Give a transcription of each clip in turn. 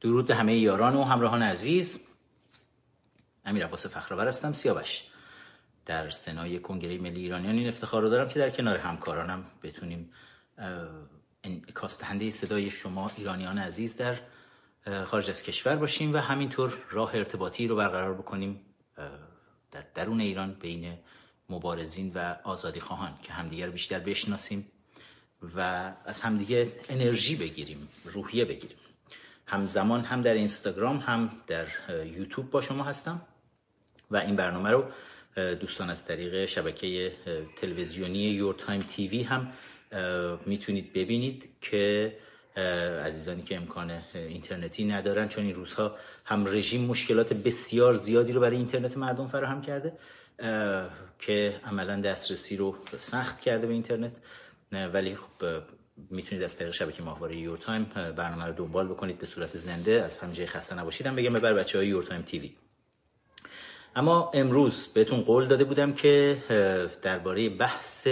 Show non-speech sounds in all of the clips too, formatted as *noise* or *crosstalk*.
درود همه یاران و همراهان عزیز. امیر عباس فخرآور هستم سیاوش. در سنای کنگره ملی ایرانیان این افتخار رو دارم که در کنار همکارانم بتونیم انعکاس دهنده صدای شما ایرانیان عزیز در خارج از کشور باشیم و همینطور راه ارتباطی رو برقرار بکنیم در درون ایران بین مبارزین و آزادی خواهان که همدیگر بیشتر بشناسیم و از همدیگه انرژی بگیریم روحیه بگیریم. همزمان هم در اینستاگرام هم در یوتیوب با شما هستم و این برنامه رو دوستان از طریق شبکه تلویزیونی یور تایم تیوی هم می‌تونید ببینید که عزیزانی که امکان اینترنتی ندارن چون این روزها هم رژیم مشکلات بسیار زیادی رو برای اینترنت مردم فراهم کرده که عملا دسترسی رو سخت کرده به اینترنت ولی خب می‌تونید از طریق شبکه ماهواره Your Time برنامه رو دنبال بکنید به صورت زنده از همه جای خسته نباشیدم بگم به بر بچه های Your Time TV. اما امروز بهتون قول داده بودم که درباره بحث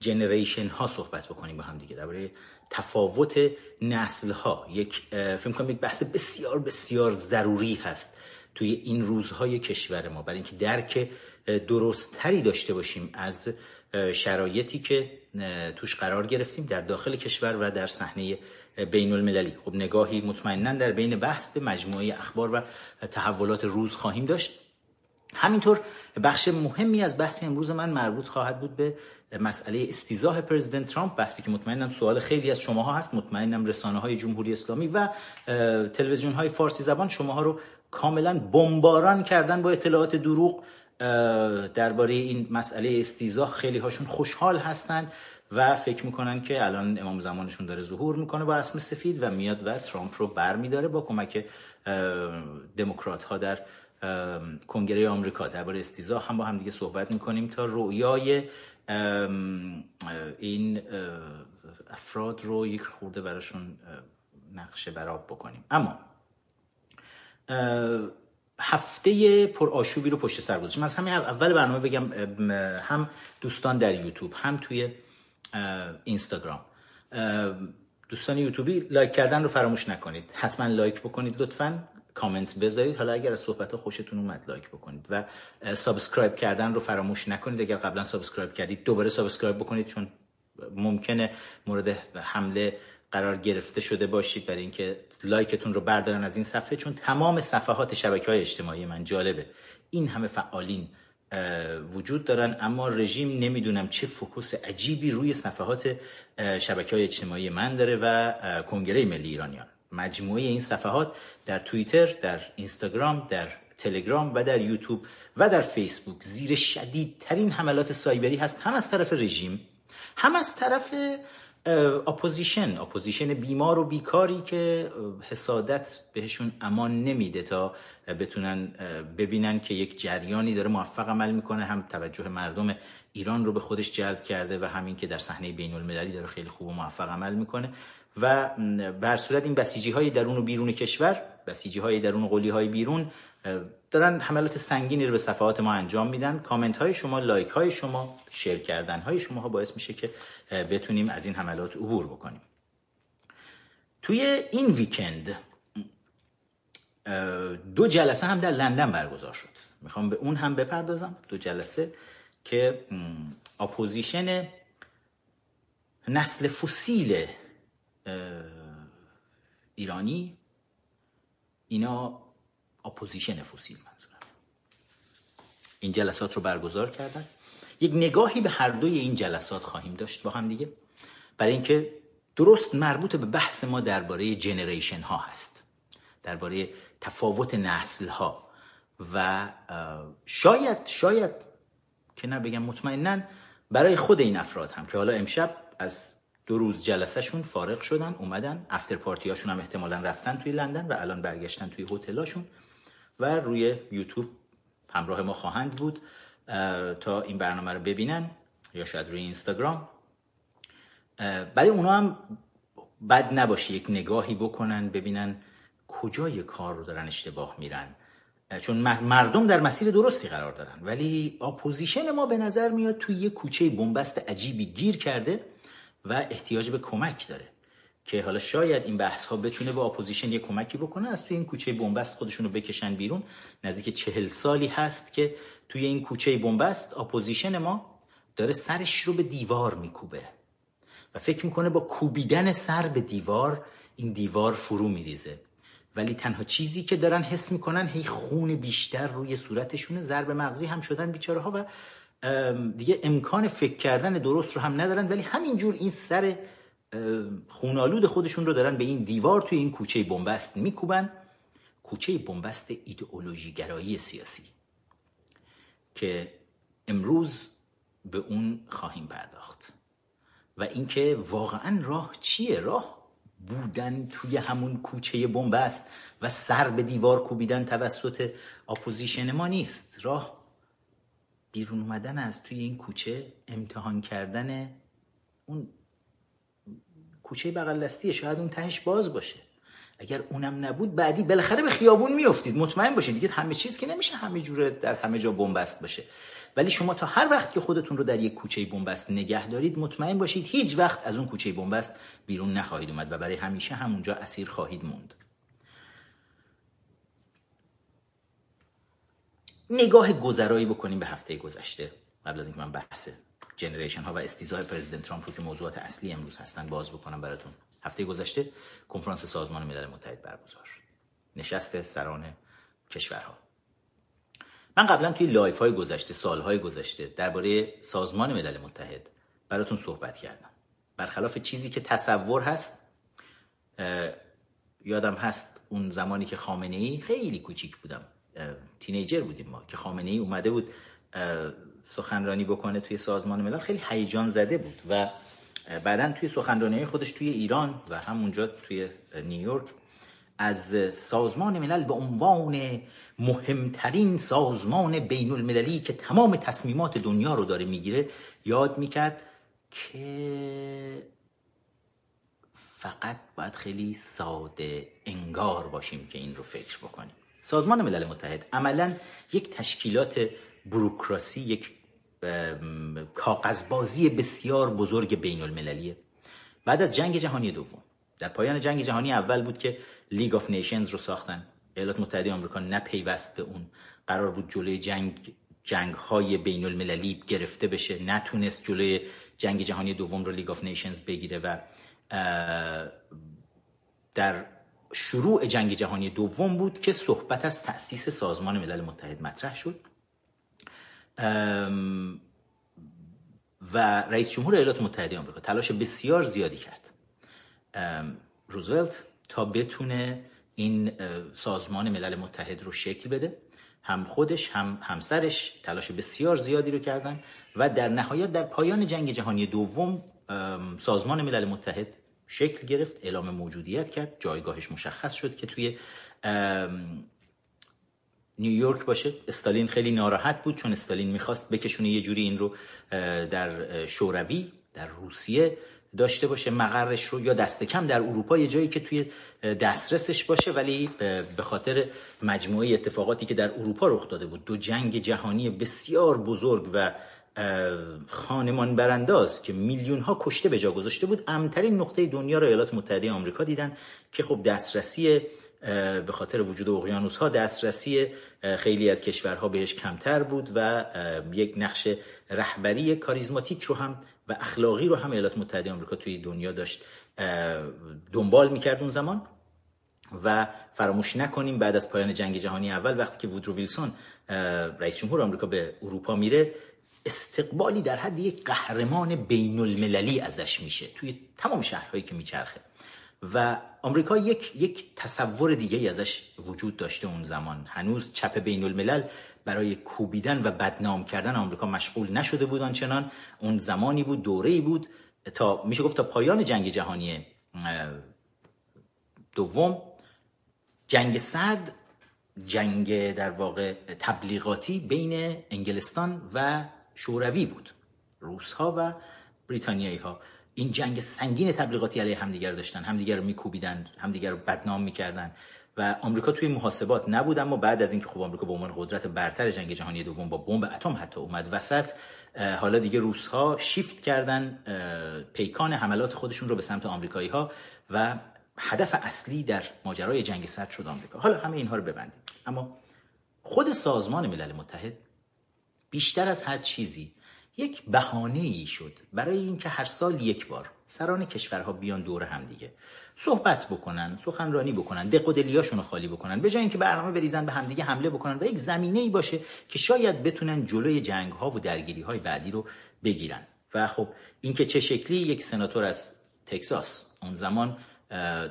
generation ها صحبت بکنیم با هم دیگه. درباره تفاوت نسل ها یک فکر کنم یک بحث بسیار بسیار ضروری هست توی این روزهای کشور ما. برای اینکه درک درستتری داشته باشیم از شرایطی که توش قرار گرفتیم در داخل کشور و در صحنه بین المللی خب نگاهی مطمئنا در بین بحث به مجموعه اخبار و تحولات روز خواهیم داشت. همینطور بخش مهمی از بحث امروز من مربوط خواهد بود به مسئله استیزاه پرزیدنت ترامپ بحثی که مطمئنم سوال خیلی از شماها هست. مطمئنم رسانه های جمهوری اسلامی و تلویزیون های فارسی زبان شماها رو کاملا بمباران کردن با اطلاعات دروغ. درباره این مسئله استیزاه خیلی هاشون خوشحال هستند و فکر می‌کنن که الان امام زمانشون داره ظهور می‌کنه با اسم سفید و میاد و ترامپ رو برمیداره با کمک دموکرات ها در کنگره آمریکا. درباره استیزاه هم با هم دیگه صحبت می‌کنیم تا رویای این افراد رو یک خورده براشون نقشه براشون بکنیم. اما هفته پرآشوبی رو پشت سر گذاشتیم از همین اول برنامه بگم هم دوستان در یوتیوب هم توی اینستاگرام. دوستان یوتیوبی like کردن رو فراموش نکنید. حتما like بکنید لطفا کامنت بذارید. حالا اگر از صحبت خوشتون اومد like بکنید و subscribe کردن رو فراموش نکنید. اگر قبلا subscribe کردید دوباره subscribe بکنید چون ممکنه مورد حمله قرار گرفته شده باشید برای اینکه like تون رو بردارن از این صفحه چون تمام صفحات شبکه های اجتماعی من جالبه. این همه فعالین وجود دارن اما رژیم نمی‌دونم چه focus عجیبی روی صفحات شبکه های اجتماعی من داره و کنگره ملی ایرانیان. مجموعه این صفحات در توییتر در اینستاگرام در تلگرام و در یوتیوب و در فیسبوک زیر شدیدترین حملات سایبری هست. هم از طرف رژیم هم از طرف اپوزیشن اپوزیشن بیمار و بیکاری که حسادت بهشون امان نمیده تا بتونن ببینن که یک جریانی داره موفق عمل می‌کنه. هم توجه مردم ایران رو به خودش جلب کرده و همین که در صحنه بین المللی داره خیلی خوب و موفق عمل می‌کنه. و به هر صورت این بسیجی های درون و بیرون کشور بسیجی های درون و قلی های بیرون دارن حملات سنگینی رو به صفحات ما انجام میدن. کامنت های شما like های شما share کردن های شما ها باعث میشه که بتونیم از این حملات عبور بکنیم. توی این weekend دو جلسه هم در لندن برگزار شد. می‌خوام به اون هم بپردازم. دو جلسه که اپوزیشن نسل فسیل ایرانی اینا اپوزیشن فسیل منظورم. این جلسات رو برگزار کردن. یک نگاهی به هر دوی این جلسات خواهیم داشت با هم دیگه برای اینکه درست مربوط به بحث ما درباره جنریشن ها هست درباره تفاوت نسل ها. و شاید شاید که نبگم مطمئنا برای خود این افراد هم که حالا امشب از دو روز جلسهشون فارغ شدن اومدن افتر پارتیاشون هم احتمالا رفتن توی لندن و الان برگشتن توی هتلاشون و روی یوتیوب همراه ما خواهند بود تا این برنامه رو ببینن یا شاید روی اینستاگرام. برای اونا هم بد نباشه یک نگاهی بکنن ببینن کجای کار رو دارن اشتباه میرن. چون مردم در مسیر درستی قرار دارن. ولی اپوزیشن ما به نظر میاد توی یه کوچه بنبست عجیبی گیر کرده و احتیاج به کمک داره. که حالا شاید این بحث ها بتونه به اپوزیشن یه کمکی بکنه از توی این کوچه بنبست خودشون رو بکشن بیرون. نزدیک چهل سالی هست که توی این کوچه بنبست اپوزیشن ما داره سرش رو به دیوار میکوبه و فکر می‌کنه با کوبیدن سر به دیوار این دیوار فرو میریزه. ولی تنها چیزی که دارن حس می‌کنن هی خون بیشتر روی صورتشونه ضربه مغزی هم شدن بیچاره ها و دیگه امکان فکر کردن درست رو هم ندارن. ولی همینجور این سر خونالود خودشون رو دارن به این دیوار توی این کوچه بنبست میکوبن. کوچه بنبست ایدئولوژی گرایی سیاسی که امروز به اون خواهیم پرداخت. و اینکه واقعا راه چیه؟ راه بودن توی همون کوچه بنبست و سر به دیوار کوبیدن توسط اپوزیشن ما نیست. راه بیرون اومدن از توی این کوچه امتحان کردن اون کوچه بغل دستیه شاید اون تهش باز باشه. اگر اونم نبود بعدی بالاخره به خیابون میافتید. مطمئن باشید دیگه همه چیز که نمیشه همه جوره در همه جا بنبست باشه. ولی شما تا هر وقت که خودتون رو در یک کوچه بنبست نگه دارید مطمئن باشید هیچ وقت از اون کوچه بنبست بیرون نخواهید اومد و برای همیشه همونجا اسیر خواهید موند. نگاه گذرایی بکنیم به هفته گذشته. قبل از اینکه من بحث generation ها و استیضاح president ترامپ رو که موضوعات اصلی امروز هستن باز بکنم براتون. هفته گذشته کنفرانس سازمان ملل متحد برگزار شد. نشست سران کشورها. من قبلا توی live های گذشته سالهای گذشته درباره سازمان ملل متحد براتون صحبت کردم. برخلاف چیزی که تصور هست یادم هست اون زمانی که خامنه ای خیلی کوچیک بودم تینیجر بودیم ما که خامنه ای اومده بود سخنرانی بکنه توی سازمان ملل خیلی هیجان زده بود و بعدا توی سخنرانی خودش توی ایران و همونجا توی نیویورک از سازمان ملل به عنوان مهمترین سازمان بین المللی که تمام تصمیمات دنیا رو داره می‌گیره یاد می‌کرد که فقط باید خیلی ساده انگار باشیم که این رو فکر بکنیم. سازمان ملل متحد عملا یک تشکیلات بروکراسی یک کاغذبازی بسیار بزرگ بین المللیه بعد از جنگ جهانی دوم در پایان جنگ جهانی اول بود که League of Nations رو ساختن. ایالات متحده آمریکا نپیوست به اون. قرار بود جلوی جنگ جنگ های بین المللی گرفته بشه. نتونست جلوی جنگ جهانی دوم رو League of Nations بگیره و در شروع جنگ جهانی دوم بود که صحبت از تأسیس سازمان ملل متحد مطرح شد. و رئیس جمهور ایالات متحده آمریکا تلاش بسیار زیادی کرد. روزولت تا بتونه این سازمان ملل متحد رو شکل بده. هم خودش هم همسرش تلاش بسیار زیادی رو کردن و در نهایت در پایان جنگ جهانی دوم سازمان ملل متحد شکل گرفت اعلام موجودیت کرد جایگاهش مشخص شد که توی نیویورک باشه. استالین خیلی ناراحت بود چون استالین می‌خواست بکشونه یه جوری این رو در شوروی در روسیه داشته باشه. مقرش رو یا دست کم در اروپا یه جایی که توی دسترسش باشه ولی به خاطر مجموعه اتفاقاتی که در اروپا رخ داده بود. دو جنگ جهانی بسیار بزرگ و خانمان برانداز که میلیون ها کشته به جا گذاشته بود. امترین نقطه دنیا را ایالات متحده آمریکا دیدن که خب دسترسی به خاطر وجود اقیانوس ها دسترسی خیلی از کشورها بهش کمتر بود و یک نقش رهبری کاریزماتیک رو هم و اخلاقی رو هم ایالات متحده آمریکا توی دنیا داشت دنبال می‌کرد اون زمان و فراموش نکنیم بعد از پایان جنگ جهانی اول وقتی که وودرو ویلسون رئیس جمهور آمریکا به اروپا میره استقبالی در حد یک قهرمان بین المللی ازش میشه توی تمام شهرهایی که میچرخه. و آمریکا یک یک تصور دیگه ازش وجود داشته اون زمان. هنوز چپ بین الملل برای کوبیدن و بدنام کردن آمریکا مشغول نشده بود آنچنان. اون زمانی بود دوره‌ای بود تا میشه گفت تا پایان جنگ جهانی دوم. جنگ سرد جنگ در واقع تبلیغاتی بین انگلستان و شوروی بود. روس ها و بریتانیایی ها این جنگ سنگین تبلیغاتی علیه همدیگر داشتن همدیگر رو میکوبیدن همدیگر رو بدنام می‌کردن. و آمریکا توی محاسبات نبود اما بعد از اینکه خب آمریکا به عنوان قدرت برتر جنگ جهانی دوم با بمب اتم حتی اومد وسط حالا دیگه روس ها شیفت کردن پیکان حملات خودشون رو به سمت آمریکایی ها و هدف اصلی در ماجرای جنگ سرد شد آمریکا. حالا همه اینها رو ببندیم. اما خود سازمان ملل متحد بیشتر از هر چیزی یک بهانه ای شد برای اینکه هر سال یک بار سران کشورها بیان دور هم دیگه. صحبت بکنن سخنرانی بکنن دق و خالی بکنن به جای اینکه برنامه بریزن به همدیگه حمله بکنن و یک زمینه ای باشه که شاید بتونن جلوی جنگ ها و درگیری های بعدی رو بگیرن. و خب اینکه چه شکلی یک سناتور از تگزاس اون زمان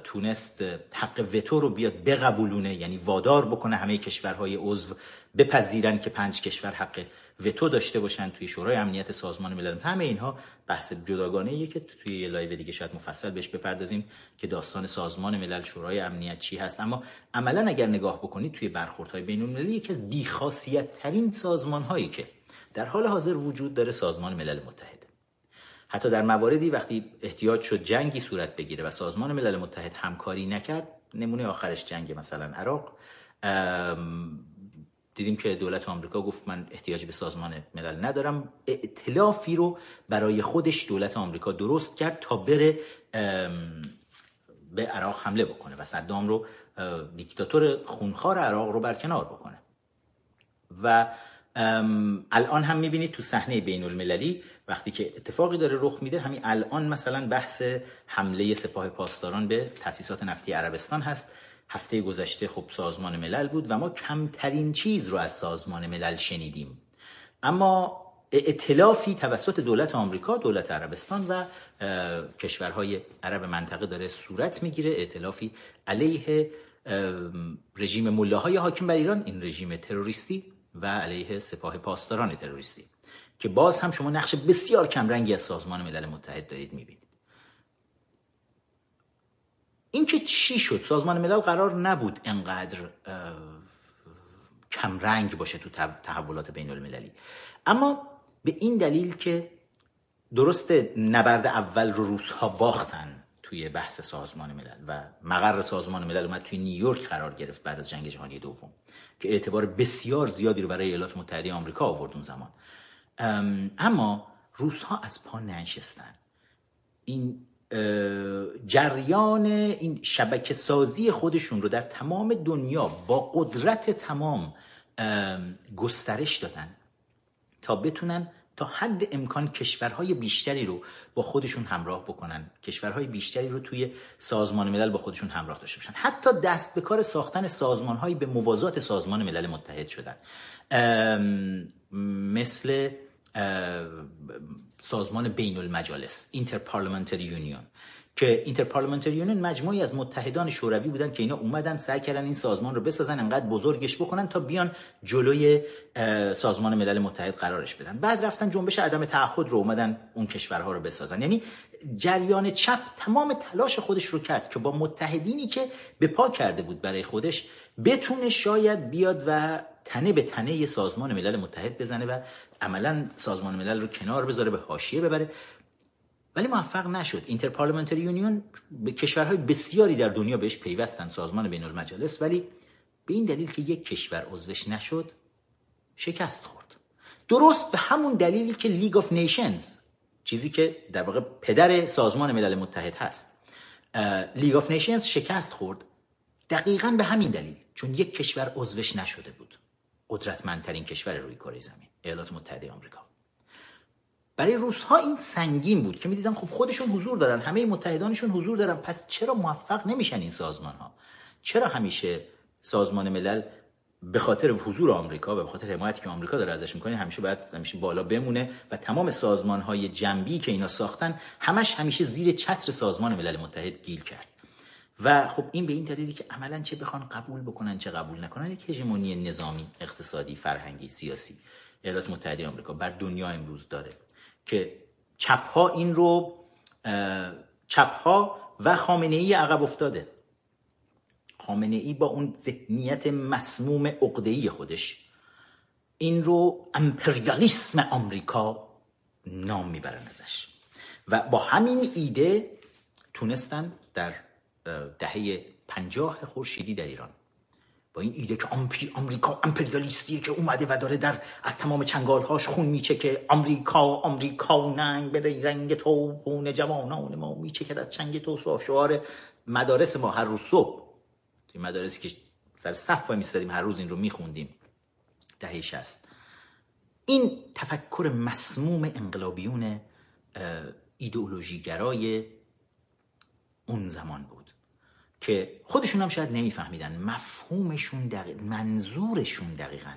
تونست حق وتو رو بیاد بقبولونه یعنی وادار بکنه همه کشورهای عضو بپذیرن که پنج کشور حق وتو داشته باشن توی شورای امنیت سازمان ملل. همه اینها بحث جداگانه که توی یه live دیگه شاید مفصل بهش بپردازیم که داستان سازمان ملل شورای امنیت چی هست. اما عملا اگر نگاه بکنید توی برخوردهای بین المللی یکی از بیخاصیت ترین سازمان هایی که در حال حاضر وجود داره سازمان ملل متحد. حتی در مواردی وقتی احتیاج شد جنگی صورت بگیره و سازمان ملل متحد همکاری نکرد نمونه آخرش جنگ مثلا عراق دیدیم که دولت آمریکا گفت من احتیاجی به سازمان ملل ندارم. ائتلافی رو برای خودش دولت آمریکا درست کرد تا بره به عراق حمله بکنه و صدام رو دیکتاتور خونخوار عراق رو برکنار بکنه. و الان هم می‌بینید تو صحنه بین المللی وقتی که اتفاقی داره رخ میده همین الان مثلا بحث حمله سپاه پاسداران به تاسیسات نفتی عربستان هست. هفته گذشته خب سازمان ملل بود و ما کمترین چیز رو از سازمان ملل شنیدیم. اما اطلافی توسط دولت آمریکا، دولت عربستان و کشورهای عرب منطقه داره صورت می‌گیره. اطلافی علیه رژیم ملاهای حاکم بر ایران این رژیم تروریستی و علیه سپاه پاسداران تروریستی که باز هم شما نقش بسیار کمرنگی از سازمان ملل متحد دارید می‌بینید. اینکه چی شد؟ سازمان ملل قرار نبود انقدر کمرنگ باشه تو تحولات بین المللی اما به این دلیل که درست نبرد اول رو روسها باختن توی بحث سازمان ملل و مقر سازمان ملل اومد توی نیویورک قرار گرفت بعد از جنگ جهانی دوم که اعتبار بسیار زیادی رو برای ایالات متحده آمریکا آورد اون زمان. اما روس ها از پا ننشستن. این جریان این شبکه سازی خودشون رو در تمام دنیا با قدرت تمام گسترش دادن تا بتونن تا حد امکان کشورهای بیشتری رو با خودشون همراه بکنن. کشورهای بیشتری رو توی سازمان ملل با خودشون همراه داشته باشن. حتی دست به کار ساختن سازمانهایی به موازات سازمان ملل متحد شدن. مثل سازمان بین المجالس Inter-Parliamentary Union که Inter-Parliamentary Union مجموعی از متحدان شوروی بودن که اینا اومدن سعی کردن این سازمان رو بسازن انقدر بزرگش بکنن تا بیان جلوی سازمان ملل متحد قرارش بدن. بعد رفتن جنبش عدم تعهد رو اومدن اون کشورها رو بسازن. یعنی جریان چپ تمام تلاش خودش رو کرد که با متحدینی که به پا کرده بود برای خودش بتونه شاید بیاد و تنه به تنه سازمان ملل متحد بزنه و عملا سازمان ملل رو کنار بذاره به حاشیه ببره. ولی موفق نشد. Inter-Parliamentary Union به کشورهای بسیاری در دنیا بهش پیوستن سازمان بین المجالس ولی به این دلیل که یک کشور عضوش نشد شکست خورد. درست به همون دلیلی که League of Nations چیزی که در واقع پدر سازمان ملل متحد هست League of Nations شکست خورد. دقیقا به همین دلیل چون یک کشور عضوش نشده بود. قدرتمندترین کشور روی کره زمین ایالات متحده آمریکا. برای روس ها این سنگین بود که می‌دیدن خب خودشون حضور دارن همه متحدانشون حضور دارن. پس چرا موفق نمیشن این سازمان ها چرا همیشه سازمان ملل به خاطر حضور آمریکا و به خاطر حمایتی که آمریکا داره ازش می‌کنه همیشه باید همیشه بالا بمونه و تمام سازمان های جنبی که اینا ساختن همش همیشه زیر چتر سازمان ملل متحد گیر کرد. و خب این به این دلیلی که عملا چه بخوان قبول بکنن چه قبول نکنن یک هژمونی نظامی اقتصادی فرهنگی سیاسی ایالات متحده آمریکا بر دنیا امروز داره که چپها این رو چپها و خامنه ای عقب افتاده. خامنه ای با اون ذهنیت مسموم عقده‌ای خودش. این رو امپریالیسم آمریکا نام می‌برن ازش. و با همین ایده تونستن در دهه پنجاه خورشیدی در ایران. با این ایده که آمریکا امپریالیستیه که اومده و داره در از تمام چنگالهاش خون میچه که آمریکا آمریکا ننگ به رنگ تو خون جوانان ما میچه که در چنگ تو شعار مدارس ما هر روز صبح. توی مدارسی که سر صف میستادیم هر روز این رو میخوندیم. دهه شست این تفکر مسموم انقلابیون ایدئولوژیگرای اون زمان بود. که خودشون هم شاید نمیفهمیدن. مفهومشون دقیق منظورشون دقیقا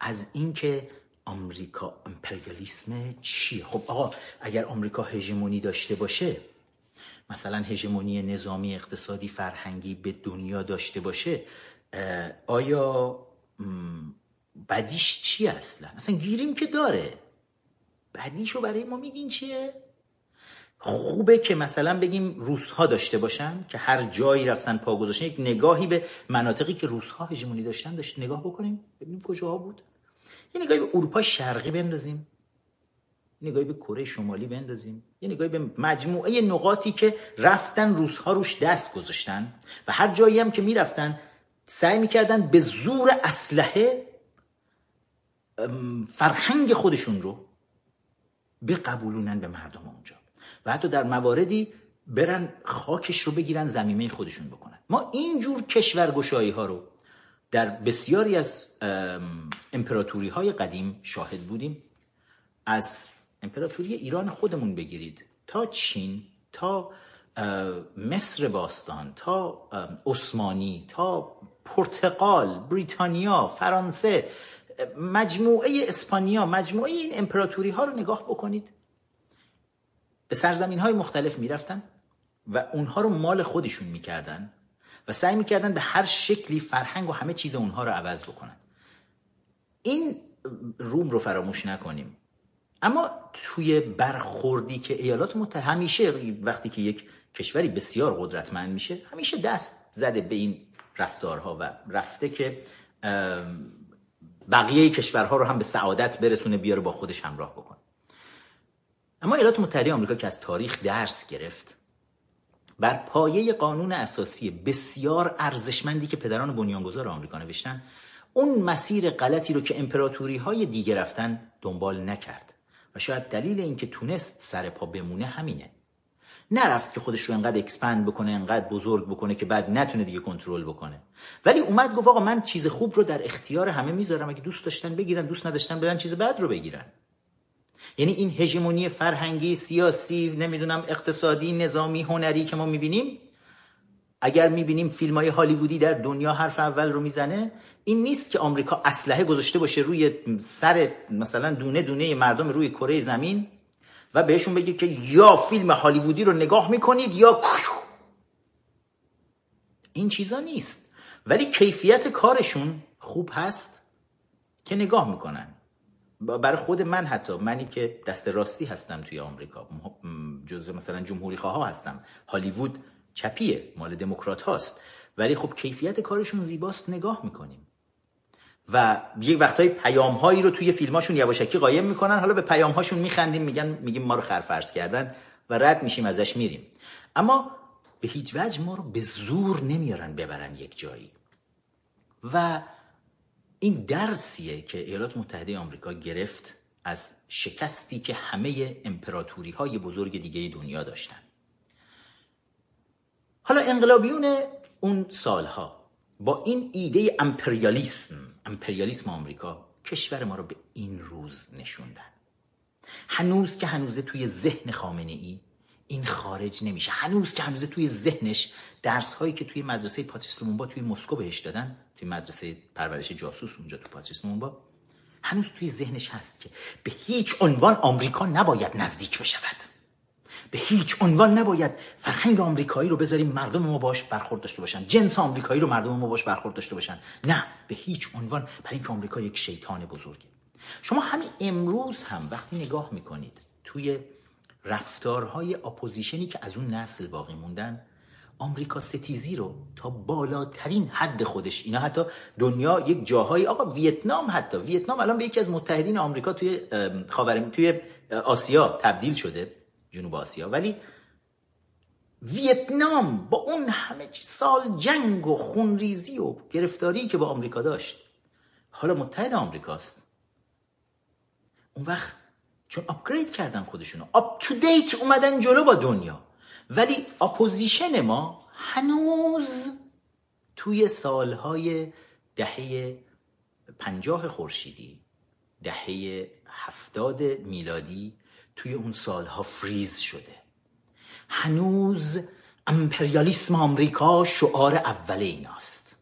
از اینکه آمریکا امپریالیسم چیه؟ خب آقا اگر آمریکا هژمونی داشته باشه مثلا هژمونی نظامی اقتصادی فرهنگی به دنیا داشته باشه آیا بدیش چی اصلا؟ اصلا گیریم که داره. بدیشو برای ما میگین چیه؟ خوبه که مثلا بگیم روسها داشته باشن که هر جایی رفتن پا گذاشتن یک نگاهی به مناطقی که روسها هژمونی داشتن داشت نگاه بکنیم ببینیم کجاها بود. یه نگاهی به اروپا شرقی بندازیم. یه نگاهی به کره شمالی بندازیم. یه نگاهی به مجموعه نقاطی که رفتن روسها روش دست گذاشتن و هر جایی هم که می‌رفتن سعی می‌کردن به زور اسلحه فرهنگ خودشون رو بقبولونن به مردم اونجا. و حتی در مواردی برن خاکش رو بگیرن زمینه خودشون بکنن. ما اینجور کشورگشایی ها رو در بسیاری از امپراتوری های قدیم شاهد بودیم. از امپراتوری ایران خودمون بگیرید. تا چین تا مصر باستان تا عثمانی تا پرتغال بریتانیا فرانسه مجموعه اسپانیا مجموعه این امپراتوری ها رو نگاه بکنید. به سرزمین های مختلف می‌رفتن و اونها رو مال خودشون می‌کردن و سعی می‌کردن به هر شکلی فرهنگ و همه چیز اونها رو عوض بکنن. این روم رو فراموش نکنیم. اما توی برخوردی که ایالات متحده همیشه وقتی که یک کشوری بسیار قدرتمند میشه همیشه دست زده به این رفتارها و رفته که بقیه کشورها رو هم به سعادت برسونه بیاره با خودش همراه بکنه. اما ایالات متحده آمریکا که از تاریخ درس گرفت بر پایه قانون اساسی بسیار ارزشمندی که پدران بنیانگذار آمریکا نوشتن اون مسیر غلطی رو که امپراتوری های دیگه رفتن دنبال نکرد و شاید دلیل اینکه تونست سر پا بمونه همینه. نرفت که خودش رو انقدر اکسپند بکنه انقدر بزرگ بکنه که بعد نتونه دیگه کنترل بکنه. ولی اومد گفت آقا من چیز خوب رو در اختیار همه می‌ذارم اگه دوست داشتن بگیرن دوست نداشتن برن چیز بد رو بگیرن. یعنی این هژمونی فرهنگی سیاسی نمی‌دونم اقتصادی نظامی هنری که ما می‌بینیم اگر می‌بینیم فیلم های هالیوودی در دنیا حرف اول رو می‌زنه این نیست که آمریکا اسلحه گذاشته باشه روی سر مثلا دونه دونه مردم روی کره زمین و بهشون بگه که یا فیلم هالیوودی رو نگاه می‌کنید یا این چیزا نیست. ولی کیفیت کارشون خوب هست که نگاه می‌کنن. برای خود من حتی منی که دست راستی هستم توی آمریکا. جزء مثلا جمهوری خواه هستم. هالیوود چپیه مال دموکرات هاست. ولی خب کیفیت کارشون زیباست نگاه می‌کنیم. و یک وقتای پیام هایی رو توی فیلماشون یواشکی قایم می‌کنن. حالا به پیام هاشون میخندیم میگن میگیم ما رو خرفرز کردن و رد میشیم ازش میریم. اما به هیچ وجه ما رو به زور نمیارن ببرن یک جایی. و این درسیه که ایالات متحده آمریکا گرفت از شکستی که همه امپراتوری های بزرگ دیگه دنیا داشتن. حالا انقلابیون اون سالها با این ایده امپریالیسم امپریالیسم آمریکا کشور ما رو به این روز نشوندن. هنوز که هنوزه توی ذهن خامنه ای این خارج نمیشه. هنوز که هنوز توی ذهنش درس هایی که توی مدرسه لومونبا توی مسکو بهش دادن توی مدرسه پرورش جاسوس اونجا تو پاتریس لومونبا هنوز توی ذهنش هست که به هیچ عنوان آمریکا نباید نزدیک بشود. به هیچ عنوان نباید فرهنگ آمریکایی رو بذاریم مردم ما باش برخورد داشته باشن. جنس آمریکایی رو مردم ما باش برخورد داشته باشن. نه به هیچ عنوان برای اینکه آمریکا یک شیطان بزرگه. شما همین امروز هم وقتی نگاه می‌کنید توی رفتارهای اپوزیشنی که از اون نسل باقی موندن آمریکا ستیزی رو تا بالاترین حد خودش. اینا حتی دنیا یک جاهایی آقا ویتنام حتی ویتنام الان به یکی از متحدین آمریکا توی خاورم توی آسیا تبدیل شده جنوب آسیا. ولی ویتنام با اون همه سال جنگ و خونریزی و گرفتاری که با آمریکا داشت حالا متحد آمریکاست. اون وقت چون upgrade کردن خودشونو up to date اومدن جلو با دنیا. ولی اپوزیشن ما هنوز توی سالهای دهه پنجاه خورشیدی دهه هفتاد میلادی توی اون سالها فریز شده. هنوز امپریالیسم آمریکا شعار اول ایناست.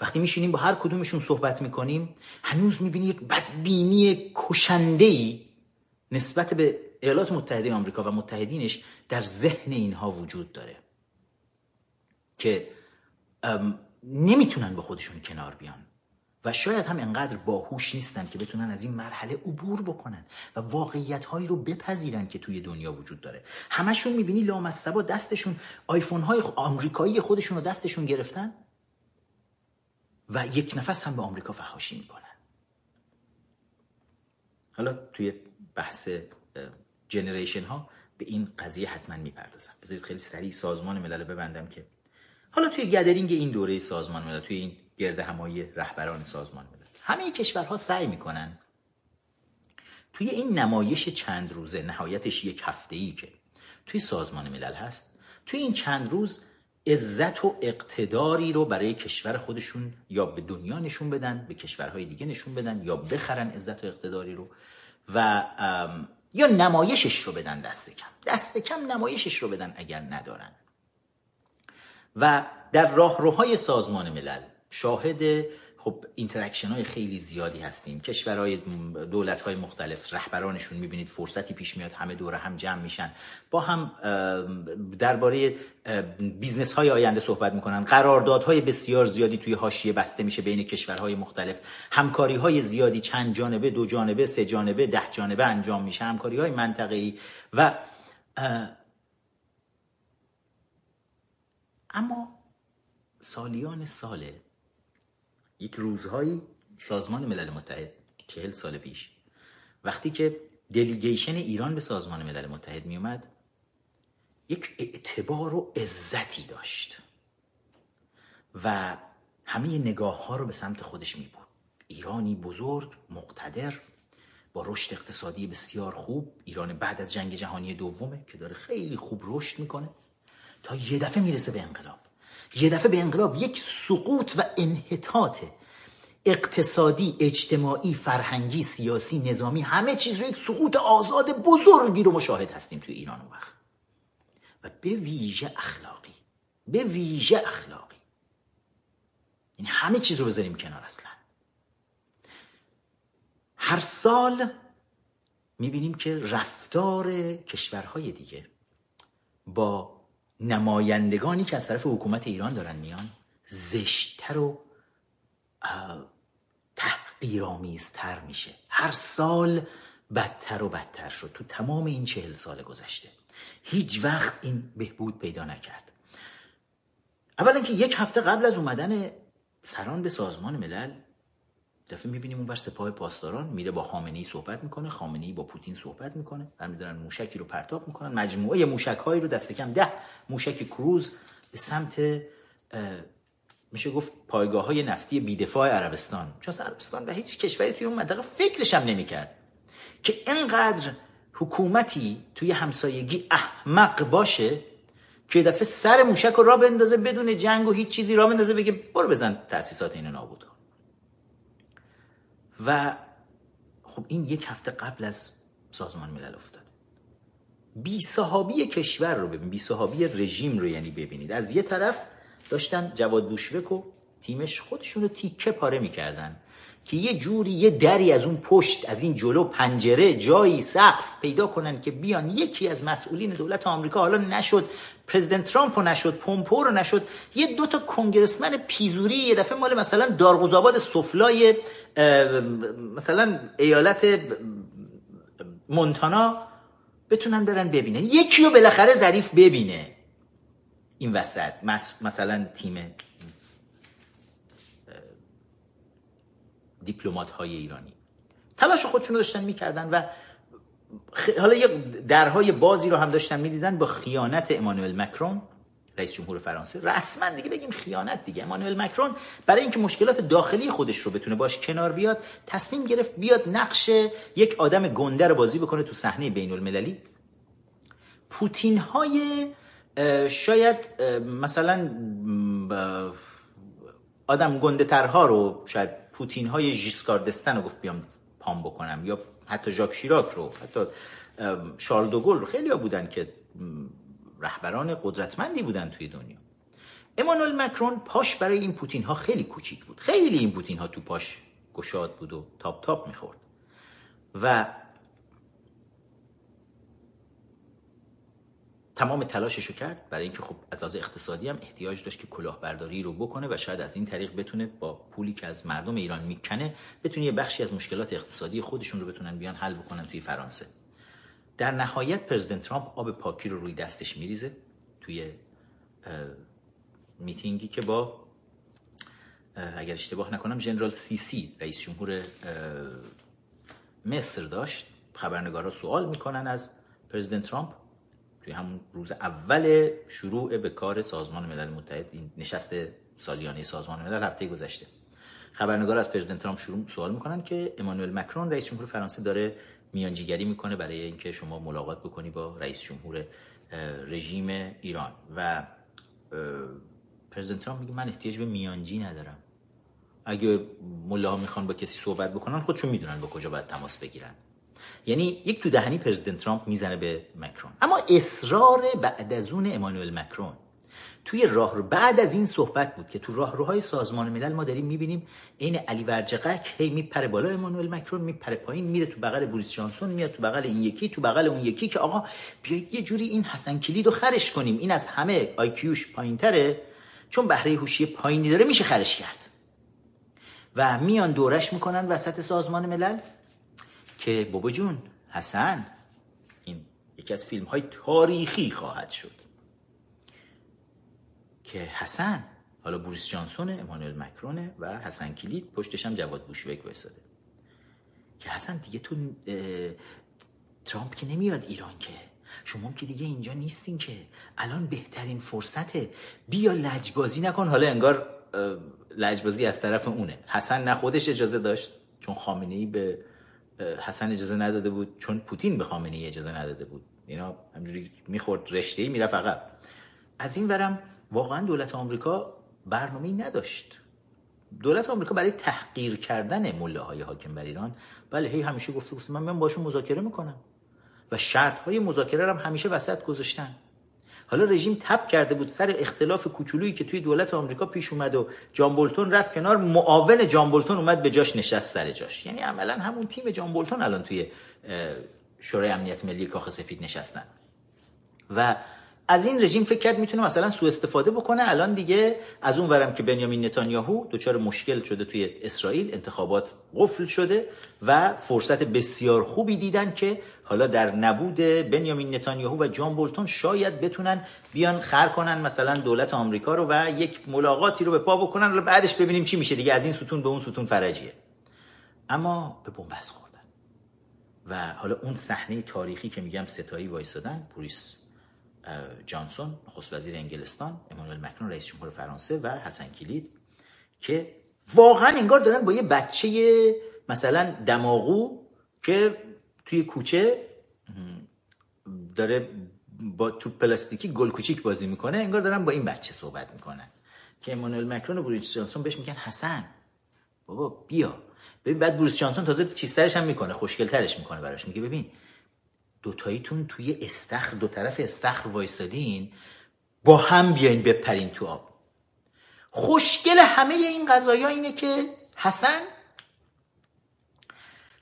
وقتی میشینیم با هر کدومشون صحبت می‌کنیم هنوز می‌بینی یک بدبینی کشنده ای نسبت به ایالات متحده آمریکا و متحدینش در ذهن اینها وجود داره که نمی‌تونن به خودشون کنار بیان. و شاید هم انقدر باهوش نیستن که بتونن از این مرحله عبور بکنن و واقعیت هایی رو بپذیرن که توی دنیا وجود داره. همشون می‌بینی لامصبا دستشون آیفون های آمریکایی خودشون رو دستشون گرفتن و یک نفس هم به آمریکا فحاشی می‌کنن. حالا توی بحث جنریشن ها به این قضیه حتما می‌پردازم. بذارید خیلی سریع سازمان ملل ببندم که حالا توی گدرینگ این دوره سازمان ملل توی این گرد همایی رهبران سازمان ملل همه کشورها سعی می‌کنن توی این نمایش چند روزه نهایتش یک هفته ای که توی سازمان ملل هست توی این چند روز عزت و اقتداری رو برای کشور خودشون یا به دنیا نشون بدن به کشورهای دیگه نشون بدن یا بخرن عزت و اقتداری رو. و یا نمایشش رو بدن دست کم. دست کم نمایشش رو بدن اگر ندارن. و در راهروهای سازمان ملل شاهد خب interaction های خیلی زیادی هستیم. کشورهای دولت های مختلف رهبرانشون می‌بینید فرصتی پیش میاد همه دور هم جمع میشن. با هم درباره business های آینده صحبت می‌کنن. قراردادهای بسیار زیادی توی حاشیه بسته میشه بین کشورهای مختلف. همکاری های زیادی چند جانبه دو جانبه سه جانبه ده جانبه انجام میشه. همکاری های منطقه‌ای و اما سالیان ساله یک روزهایی سازمان ملل متحد چهل سال پیش. وقتی که دلیگیشن ایران به سازمان ملل متحد می اومد یک اعتبار و عزتی داشت و همه نگاه ها رو به سمت خودش می بود ایرانی بزرگ مقتدر با رشد اقتصادی بسیار خوب. ایران بعد از جنگ جهانی دومه که داره خیلی خوب رشد می‌کنه. تا یه دفعه می‌رسه به انقلاب. یه دفعه به انقلاب یک سقوط و انحطاط اقتصادی اجتماعی فرهنگی سیاسی نظامی همه چیز رو یک سقوط آزاد بزرگی رو مشاهد هستیم توی ایران اون وقت. و به ویژه اخلاقی به ویژه اخلاقی. این یعنی همه چیز رو بذاریم کنار اصلا. هر سال می‌بینیم که رفتار کشورهای دیگه با نمایندگانی که از طرف حکومت ایران دارن میان زشتتر و تحقیرآمیزتر میشه. هر سال بدتر و بدتر شد. تو تمام این چهل سال گذشته هیچ وقت این بهبود پیدا نکرد. اولا که یک هفته قبل از اومدن سران به سازمان ملل دفعه می‌بینیم اون سپاه پاسداران میره با خامنه ای صحبت می‌کنه خامنه ای با پوتین صحبت می‌کنه. برمیدارن موشکی رو پرتاب می‌کنن. مجموعه موشک هایی رو دست کم ده موشک کروز به سمت میشه گفت پایگاه های نفتی بیدفاع عربستان. چون عربستان و هیچ کشوری توی اون منطقه فکرش هم نمی‌کرد که اینقدر حکومتی توی همسایگی احمق باشه که دفعه سر موشک رو را بندازه بدون جنگ و هیچ چیزی را بندازه بگه برو بزن تاسیسات اینو نابود. و خب این یک هفته قبل از سازمان ملل افتاد. بی صحابی کشور رو ببین بی صحابی رژیم رو یعنی ببینید. از یه طرف داشتن جواد بوشوک و تیمش خودشون رو تیکه پاره می‌کردن که یه جوری یه دری از اون پشت از این جلو پنجره جایی سقف پیدا کنن که بیان یکی از مسئولین دولت آمریکا حالا نشد. پرزیدنت ترامپ رو نشد پومپو رو نشد یه دو تا کنگرسمن پیزوری یه دفعه مال مثلا دارغوزآباد سفلای مثلا ایالت مونتانا بتونن برن ببینن. یکی رو بالاخره ظریف ببینه این وسط مثلا تیم دیپلمات های ایرانی. تلاش خودشون رو داشتن می‌کردن و حالا یه درهای بازی رو هم داشتن می‌دیدن با خیانت امانوئل مکرون رئیس جمهور فرانسه. رسما دیگه بگیم خیانت دیگه. امانوئل مکرون برای اینکه مشکلات داخلی خودش رو بتونه باش کنار بیاد تصمیم گرفت بیاد نقش یک آدم گنده رو بازی بکنه تو صحنه بین المللی پوتین های شاید مثلا آدم گنده ترها رو شاید پوتین های ژیسکاردستن رو گفت بیام پام بکنم یا حتی ژاک شیراک رو حتی شارل دوگل رو خیلی ها بودن که رهبران قدرتمندی بودن توی دنیا. امانوئل مکرون پاش برای این پوتین ها خیلی کوچیک بود. خیلی این پوتین ها تو پاش گشاد بود و تاپ تاپ می‌خورد. و تمام تلاشش رو کرد. برای اینکه خب از لحاظ اقتصادی هم احتیاج داشت که کلاهبرداری رو بکنه و شاید از این طریق بتونه با پولی که از مردم ایران می‌کنه بتونه یه بخشی از مشکلات اقتصادی خودشون رو بتونن بیان حل بکنن توی فرانسه. در نهایت پرزیدنت ترامپ آب پاکی رو روی دستش میریزه توی میتینگی که با اگر اشتباه نکنم جنرال سی سی رئیس جمهور مصر داشت. خبرنگارا سوال می‌کنن از پرزیدنت ترامپ. توی همون روز اول شروع به کار سازمان ملل متحد این نشست سالیانه سازمان ملل هفته گذشته. خبرنگار از پرزیدنت ترامپ شروع سوال می‌کنن که امانوئل مکرون رئیس جمهور فرانسه داره میانجیگری می‌کنه برای اینکه شما ملاقات بکنی با رئیس جمهور رژیم ایران. و پرزیدنت ترامپ میگه من احتیاج به میانجی ندارم. اگه ملاها می‌خوان با کسی صحبت بکنن خودشون می‌دونن با کجا باید تماس بگیرن. یعنی یک تو دهنی پرزیدنت ترامپ می‌زنه به مکرون. اما اصرار بعد از اون امانوئل مکرون توی راه رو بعد از این صحبت بود که تو راهروهای سازمان ملل ما داریم می‌بینیم این علی ورجقک هی میپره بالا امانوئل مکرون میپره پایین میره تو بغل بوریس جانسون میاد تو بغل این یکی تو بغل اون یکی که آقا بیایید یه جوری این حسن کلید رو خرش کنیم. این از همه آیکیوش پایینتره چون بهره هوشی پایینی داره میشه خرش کرد. و میان دورش می‌کنن وسط سازمان ملل. که بابا جون حسن این یکی از فیلم های تاریخی خواهد شد. که حسن حالا بوریس جانسون امانوئل مکرونه و حسن کلید پشتش هم جواد بوشوک وایساده. که حسن دیگه تو ترامپ که نمیاد ایران که. شما که دیگه اینجا نیستین که. الان بهترین فرصته. بیا لجبازی نکن. حالا انگار لجبازی از طرف اونه. حسن نه خودش اجازه داشت چون خامنه ای به حسن اجازه نداده بود چون پوتین به خامنه ای اجازه نداده بود. اینا همجوری می‌خورد رشته ای می‌رفت عقب. از این ورم واقعا دولت آمریکا برنامه نداشت. دولت آمریکا برای تحقیر کردن مله حاکم بر ایران بله هی همیشه گفته گفته من من باشون مذاکره می‌کنم. و شرط های مذاکره هم همیشه وسط گذاشتن. حالا رژیم تپ کرده بود سر اختلاف کوچولویی که توی دولت آمریکا پیش اومد و جان بولتون رفت کنار معاون جان بولتون اومد به جاش نشست سر جاش. یعنی عملا همون تیم جان بولتون الان توی شورای امنیت ملی کاخ سفید نشستن. و از این رژیم فکر کرد می‌تونه مثلا سوء استفاده بکنه. الان دیگه از اون ورم که بنیامین نتانیاهو دچار مشکل شده توی اسرائیل انتخابات قفل شده و فرصت بسیار خوبی دیدن که حالا در نبود بنیامین نتانیاهو و جان بولتون شاید بتونن بیان خر کنن مثلا دولت آمریکا رو و یک ملاقاتی رو به پا بکنن. حالا بعدش ببینیم چی میشه دیگه. از این ستون به اون ستون فرجیه. اما به بنبست خوردن. و حالا اون صحنه تاریخی که میگم ستایی وایسادن پولیس جانسون نخست وزیر انگلستان امانوئل مکرون رئیس جمهور فرانسه و حسن کلید که واقعا انگار دارن با یه بچه مثلا دماغو که توی کوچه داره با تو پلاستیکی گل کوچیک بازی می‌کنه انگار دارن با این بچه صحبت می‌کنن. که امانوئل مکرون و بوریس جانسون بهش میگن حسن. بابا بیا. ببین بعد بوریس جانسون تازه چیزترش هم می‌کنه خوشگلترش می‌کنه براش. میگه ببین دوتاییتون توی استخر دو طرف استخر وایسادین با هم بیاین بپرین تو آب. خوشگل همه این قضایا اینه که حسن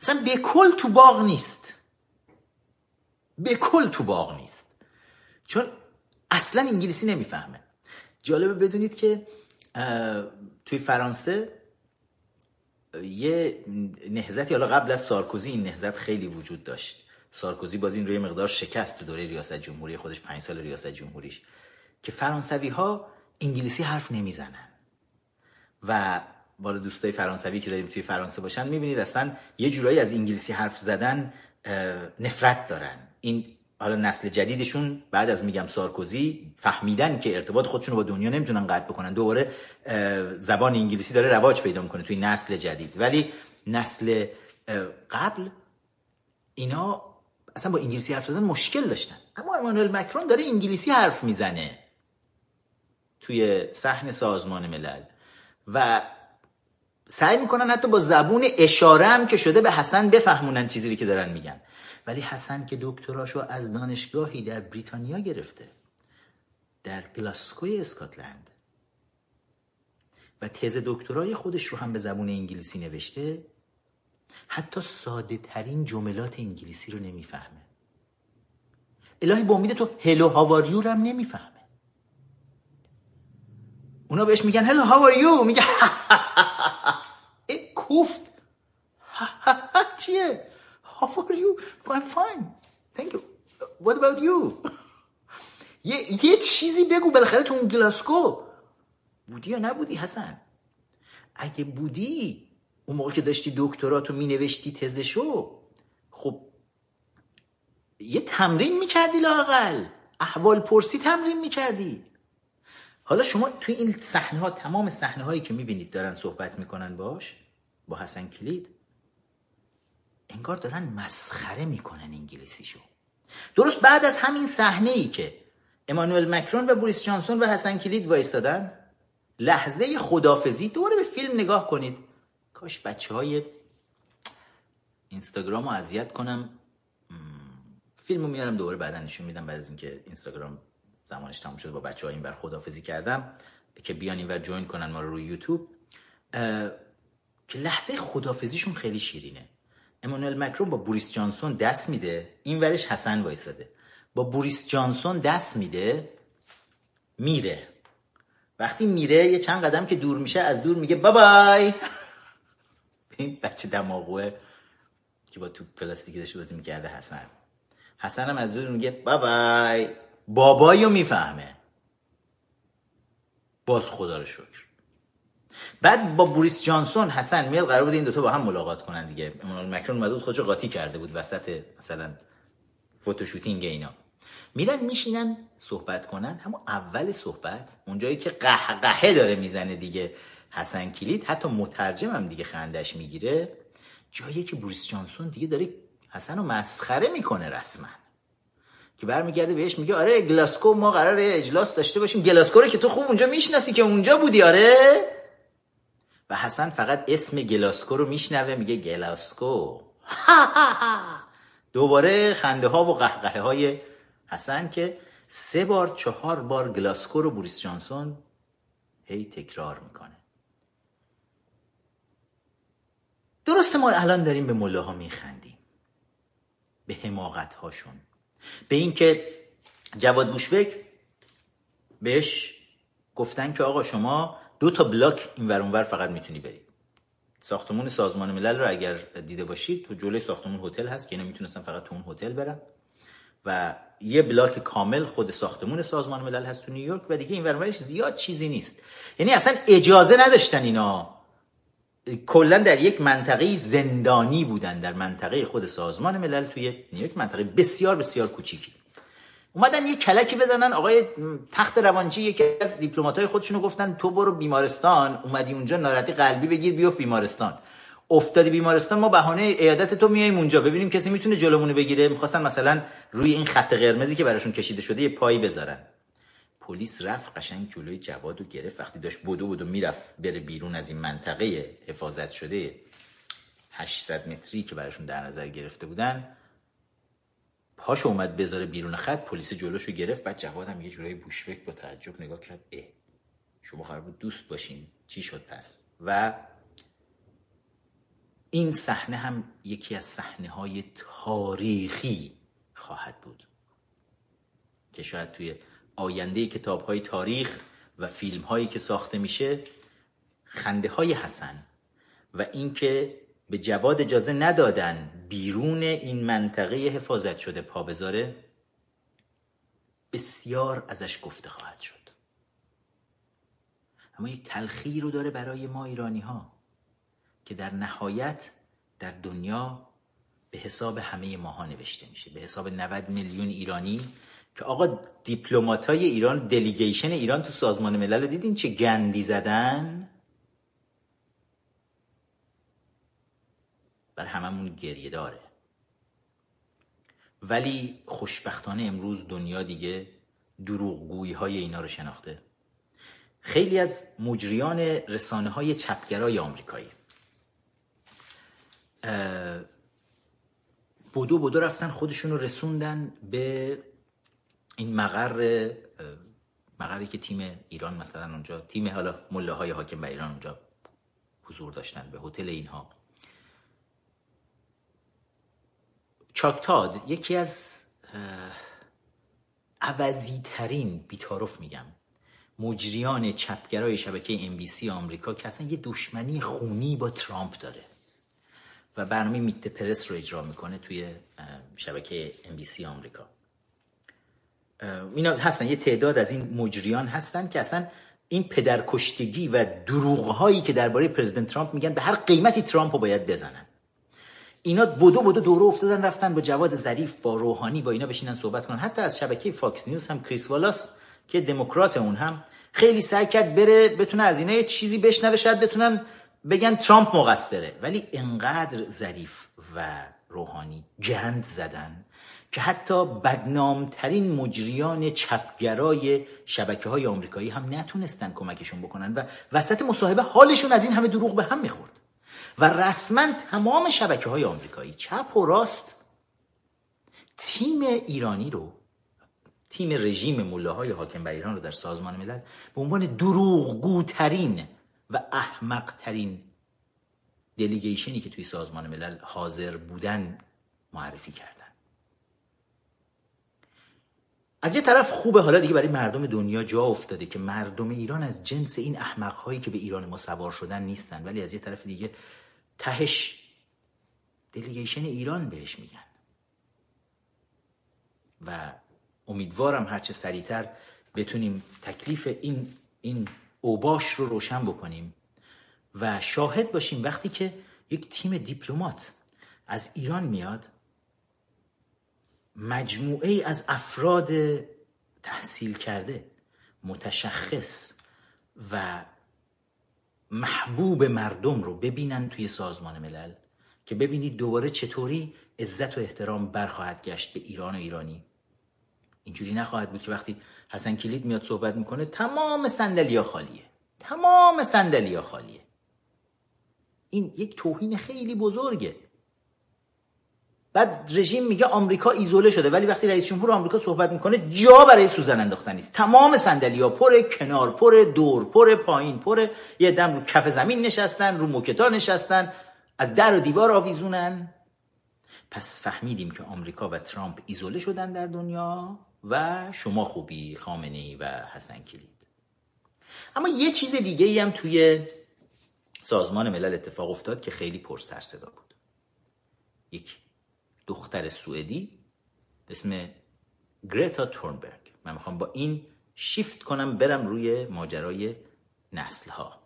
اصلا به کل تو باغ نیست. به کل تو باغ نیست. چون اصلا انگلیسی نمی‌فهمه. جالبه بدونید که توی فرانسه یه نهزتی حالا قبل از سارکوزی این نهزت خیلی وجود داشت. سارکوزی باز این روی مقدار شکست تو دوره ریاست جمهوری خودش پنج سال ریاست جمهوریش. که فرانسوی ها انگلیسی حرف نمی‌زنن. و بالا دوستای فرانسوی که داریم توی فرانسه باشن می‌بینید اصلا یه جورایی از انگلیسی حرف زدن نفرت دارن. این حالا نسل جدیدشون بعد از میگم سارکوزی فهمیدن که ارتباط خودشون با دنیا نمی‌تونن قطع بکنن. دوباره زبان انگلیسی داره رواج پیدا می‌کنه توی نسل جدید. ولی نسل قبل اینا اصلا با انگلیسی حرف زدن مشکل داشتن. اما امانوئل مکرون داره انگلیسی حرف می‌زنه توی صحن سازمان ملل و سعی می‌کنن حتی با زبون اشاره هم که شده به حسن بفهمونن چیزی که دارن میگن. ولی حسن که دکتراشو از دانشگاهی در بریتانیا گرفته در گلاسکوی اسکاتلند. و تز دکترای خودش رو هم به زبون انگلیسی نوشته. حتی ساده ترین جملات انگلیسی رو نمی‌فهمه الهی با امید تو هلو هاواریو رو هم نمی‌فهمه اونا بهش میگن هلو هاواریو میگه کوفت *laughs* چیه you? I'm fine. Thank you. What about you? یه, یه چیزی بگو بالاخره تو اون گلاسکو بودی یا نبودی حسن اگه بودی اون موقع که داشتی دکتراتو مینوشتی تزشو خب یه تمرین می‌کردی لاقل احوال پرسی تمرین می‌کردی. حالا شما توی این صحنه ها تمام صحنه هایی که می‌بینید دارن صحبت می‌کنن باش با حسن کلید انگار دارن مسخره می‌کنن انگلیسیشو. درست بعد از همین صحنه ای که امانوئل مکرون و بوریس جانسون و حسن کلید وایستادن لحظه خدافزی دوباره به فیلم نگاه کنید. کاش بچه های اینستاگرام رو اذیت کنم. فیلم رو میارم دوباره بعدا نشون میدم بعد از اینکه اینستاگرام زمانش تموم شده با بچه این بر خدافزی کردم که بیان این ور join کنن ما رو روی یوتیوب. که لحظه خدافزیشون خیلی شیرینه. امانوئل مکرون با بوریس جانسون دست میده این ورش حسن وایساده. با بوریس جانسون دست میده میره. وقتی میره یه چند قدم که دور میشه از دور میگه bye bye! این بچه دماغوه که با تو پلاستیکی داشته بازی می‌کرده حسن. حسن هم از دور میگه bye bye bye bye رو می‌فهمه. باز خدا رو شکر. بعد با بوریس جانسون حسن میاد قرار بود این دوتا با هم ملاقات کنن دیگه. مکرون اومده بود خودشو قاطی کرده بود وسط مثلا photo shooting اینا. میرن میشینن صحبت کنن اما اول صحبت اونجایی که قهقهه داره می‌زنه دیگه. حسن کلید حتی مترجم هم دیگه خندش می‌گیره. جایی که بوریس جانسون دیگه داره حسن رو مسخره می‌کنه رسما. که برمیگرده بهش میگه آره گلاسکو ما قرار اجلاس داشته باشیم. گلاسکو رو که تو خوب اونجا می‌شناسی که اونجا بودی آره؟ و حسن فقط اسم گلاسکو رو میشنوه میگه گلاسکو. *laughs* دوباره خنده ها و قهقه های حسن که سه بار چهار بار گلاسکو رو بوریس جانسون هی تکرار می‌کنه. درسته ما الان داریم به ملاها میخندیم. به حماقت هاشون به اینکه جواد بوشوک بهش گفتن که آقا شما دو تا بلاک این ور اونور فقط می‌تونی بری. ساختمون سازمان ملل رو اگر دیده باشید تو جلوی ساختمون هتل هست که اینا می‌تونستن فقط تو اون هتل برن. و یه بلاک کامل خود ساختمون سازمان ملل هست تو نیویورک و دیگه این ورش زیاد چیزی نیست. یعنی اصلا اجازه نداشتن اینا کلا در یک منطقه زندانی بودن در منطقه خود سازمان ملل توی نیویورک منطقه بسیار بسیار کوچیکی. اومدن یه کلکی بزنن آقای تخت روانچی یکی از دیپلمات‌های خودشونو گفتن تو برو بیمارستان اومدی اونجا ناراحتی قلبی بگیر بیفت بیمارستان. افتادی بیمارستان ما بهانه عیادت تو میایم اونجا. ببینیم کسی می‌تونه جلومونو بگیره. می‌خواستن مثلا روی این خط قرمزی که براشون کشیده شده یه پایی بذارن. پلیس رفت قشنگ جلوی جواد و گرفت. وقتی داشت بدو بدو می‌رفت بره بیرون از این منطقه حفاظت شده 800 متری که براشون در نظر گرفته بودن. پاش اومد بذاره بیرون خط پلیس جلوشو گرفت. بعد جوادم یه جورایی بوشفک با تعجب نگاه کرد. اه شما قرار بود دوست باشین. چی شد پس؟ و این صحنه هم یکی از صحنه های تاریخی خواهد بود. که شاید توی آینده کتاب های تاریخ و فیلم هایی که ساخته میشه خنده های حسن و اینکه به جواد اجازه ندادن بیرون این منطقه حفاظت شده پا بذاره بسیار ازش گفته خواهد شد. اما یک تلخی رو داره برای ما ایرانی ها که در نهایت در دنیا به حساب همه ماها نوشته میشه به حساب 90 میلیون ایرانی که آقا دیپلماتای ایران دلیگیشن ایران تو سازمان ملل دیدین چه گندی زدن؟ بر هممون گریه داره. ولی خوشبختانه امروز دنیا دیگه دروغگویی های اینا رو شناخته. خیلی از مجریان رسانه های چپگرای آمریکایی. بودو بودو رفتن خودشون رو رسوندن به این مقر مقری که تیم ایران مثلا اونجا تیم حالا مله های حاکم بر ایران اونجا حضور داشتن به هتل اینها. چاکتاد یکی از عوضی ترین بیتارف میگم مجریان چپگرای شبکه ان بی سی آمریکا که اصلا یه دشمنی خونی با ترامپ داره و برنامه Meet Press رو اجرا می‌کنه توی شبکه ان بی سی آمریکا. اینا هستن. یه تعداد از این مجریان هستن که اصلا این پدرکشتگی و دروغهایی که درباره پرزیدنت ترامپ میگن به هر قیمتی ترامپ رو باید بزنن. اینا بدو بدو دوره افتادن رفتن با جواد ظریف با روحانی با اینا بشینن صحبت کنن. حتی از شبکه فاکس نیوز هم کریس والاس که دموکرات اون هم خیلی سعی کرد بره بتونه از اینا یه چیزی بشنوه شاید بتونن بگن ترامپ مقصره. ولی انقدر ظریف و روحانی گند زدن که حتی بدنامترین مجریان چپگرای شبکه های آمریکایی هم نتونستن کمکشون بکنن و وسط مصاحبه حالشون از این همه دروغ به هم می‌خورد. و رسما تمام شبکه های آمریکایی چپ و راست تیم ایرانی رو تیم رژیم مله های حاکم بر ایران رو در سازمان ملل به عنوان دروغگوترین و احمقترین دلیگیشنی که توی سازمان ملل حاضر بودن معرفی کردن از یه طرف خوبه حالا دیگه برای مردم دنیا جا افتاده که مردم ایران از جنس این احمق هایی که به ایران ما سوار شدن نیستن. ولی از یه طرف دیگه تهش دلیگیشن ایران بهش میگن. و امیدوارم هرچه سریعتر بتونیم تکلیف این این اوباش رو روشن بکنیم و شاهد باشیم وقتی که یک تیم دیپلمات از ایران میاد مجموعه از افراد تحصیل کرده متشخص و محبوب مردم رو ببینن توی سازمان ملل که ببینید دوباره چطوری عزت و احترام برخواهد گشت به ایران و ایرانی. اینجوری نخواهد بود که وقتی حسن کلید میاد صحبت می‌کنه تمام صندلیا خالیه. تمام صندلیا خالیه. این یک توهین خیلی بزرگه. بعد رژیم میگه آمریکا ایزوله شده ولی وقتی رئیس جمهور آمریکا صحبت می‌کنه جا برای سوزن انداختن نیست. تمام صندلی ها پر کنار پر دور پر پایین پر یه دم رو کف زمین نشستن رو موکتا نشستن از در و دیوار آویزونن. پس فهمیدیم که آمریکا و ترامپ ایزوله شدن در دنیا و شما خوبی خامنه و حسن کلید. اما یه چیز دیگه ای هم توی سازمان ملل اتفاق افتاد که خیلی پر سر صدا بود. یک دختر سوئدی به اسم گریتا تورنبرگ. من می‌خوام با این شیفت کنم برم روی ماجرای نسل ها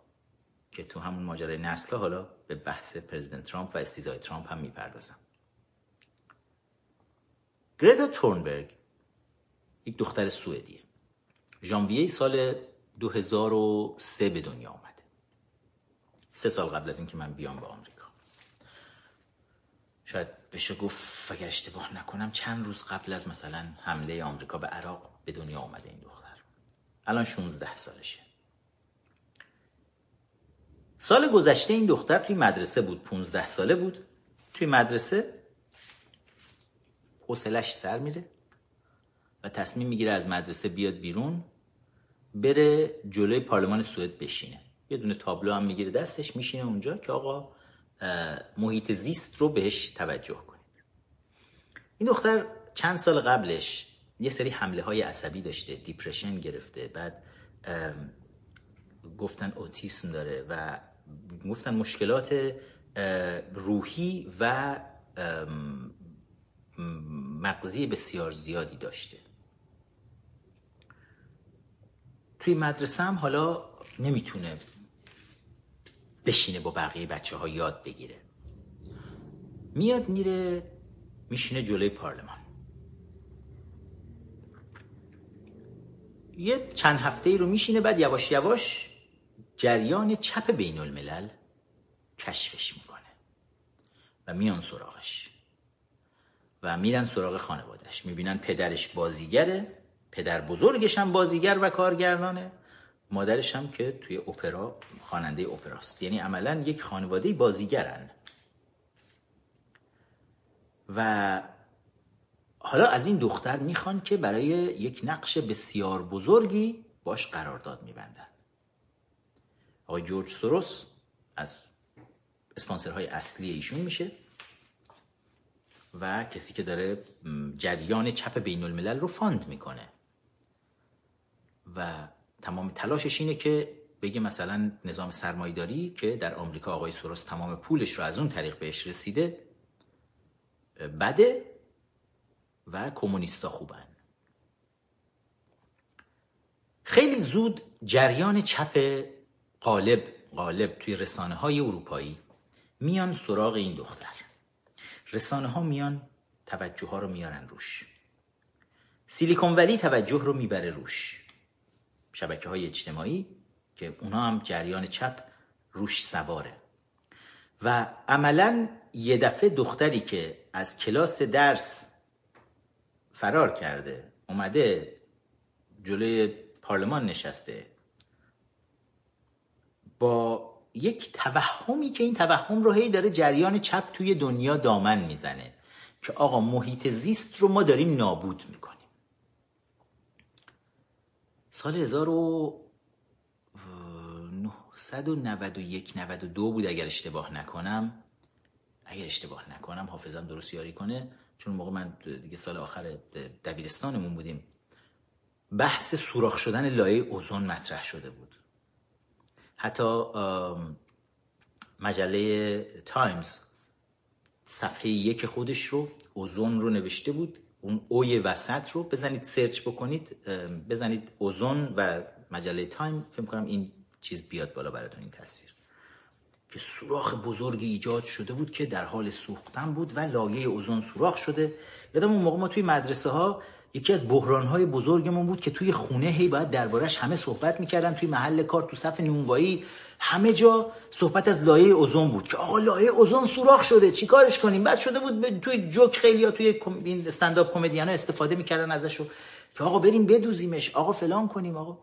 که تو همون ماجرای نسل ها حالا به بحث پرزیدنت ترامپ و استیزای ترامپ هم می‌پردازم. گریتا تورنبرگ یک دختر سوئدیه. ژانویه سال 2003 به دنیا آمده. سه سال قبل از اینکه من بیام به آمریکا. شاید بشه گفت اگر اشتباه نکنم چند روز قبل از مثلا حمله آمریکا به عراق به دنیا آمده این دختر. الان 16 سالشه. سال گذشته این دختر توی مدرسه بود 15 ساله بود. توی مدرسه حوصلش سر میره و تصمیم می‌گیره از مدرسه بیاد بیرون بره جلوی پارلمان سوئد بشینه. یه دونه تابلو هم می‌گیره دستش میشینه اونجا که آقا محیط زیست رو بهش توجه کنید. این دختر چند سال قبلش یه سری حمله های عصبی داشته دیپرشن گرفته بعد گفتن اوتیسم داره و گفتن مشکلات روحی و مغزی بسیار زیادی داشته. توی مدرسه هم حالا نمی‌تونه بشینه با بقیه بچه ها یاد بگیره. میاد میره میشینه جلوی پارلمان. یه چند هفته ای رو میشینه بعد یواش یواش جریان چپ بین الملل کشفش می‌کنه و میان سراغش. و میرن سراغ خانوادش می‌بینن پدرش بازیگره پدر بزرگش هم بازیگر و کارگردانه. مادرش هم که توی اپرا خواننده اپراست یعنی عملا یک خانواده بازیگرن. و حالا از این دختر می‌خوان که برای یک نقش بسیار بزرگی باش قرارداد میبندن. آقای جورج سوروس از اسپانسرهای اصلی ایشون میشه و کسی که داره جریان چپ بین الملل رو فاند می‌کنه. و تمام تلاشش اینه که بگه مثلا نظام سرمایداری که در آمریکا آقای سوروس تمام پولش رو از اون طریق بهش رسیده بده و کمونیستا خوبن. خیلی زود جریان چپ قالب قالب توی رسانه های اروپایی میان سراغ این دختر. رسانه ها میان توجه ها رو میارن روش. سیلیکون ولی توجه رو می‌بره روش. شبکه های اجتماعی که اونا هم جریان چپ روش سواره. و عملا یه دفعه دختری که از کلاس درس فرار کرده اومده جلوی پارلمان نشسته. با یک توهمی که این توهم رو هی داره جریان چپ توی دنیا دامن می‌زنه که آقا محیط زیست رو ما داریم نابود می‌کنیم. سال 1991 92 بود اگر اشتباه نکنم. اگر اشتباه نکنم حافظم درست یاری کنه. چون موقع من دیگه سال آخر دبیرستانمون بودیم. بحث سوراخ شدن لایه اوزون مطرح شده بود. حتی مجله تایمز صفحه یک خودش رو اوزون رو نوشته بود. اون اوی وسط رو بزنید سرچ بکنید. بزنید اوزون و مجله تایم. فکر کنم این چیز بیاد بالا براتون این تصویر. که سوراخ بزرگی ایجاد شده بود که در حال سوختن بود و لایه اوزون سوراخ شده. یادم اون موقع ما توی مدرسه ها یکی از بحران های بزرگمون بود که توی خونه هی باید دربارش همه صحبت می‌کردن. توی محل کار تو صف نونوایی همه جا صحبت از لایه اوزون بود که آقا لایه اوزون سوراخ شده چیکارش کنیم؟ بعد شده بود توی جوک خیلی یا توی این استنداپ کمدین استفاده می‌کردن ازش که آقا بریم بدوزیمش آقا فلان کنیم آقا.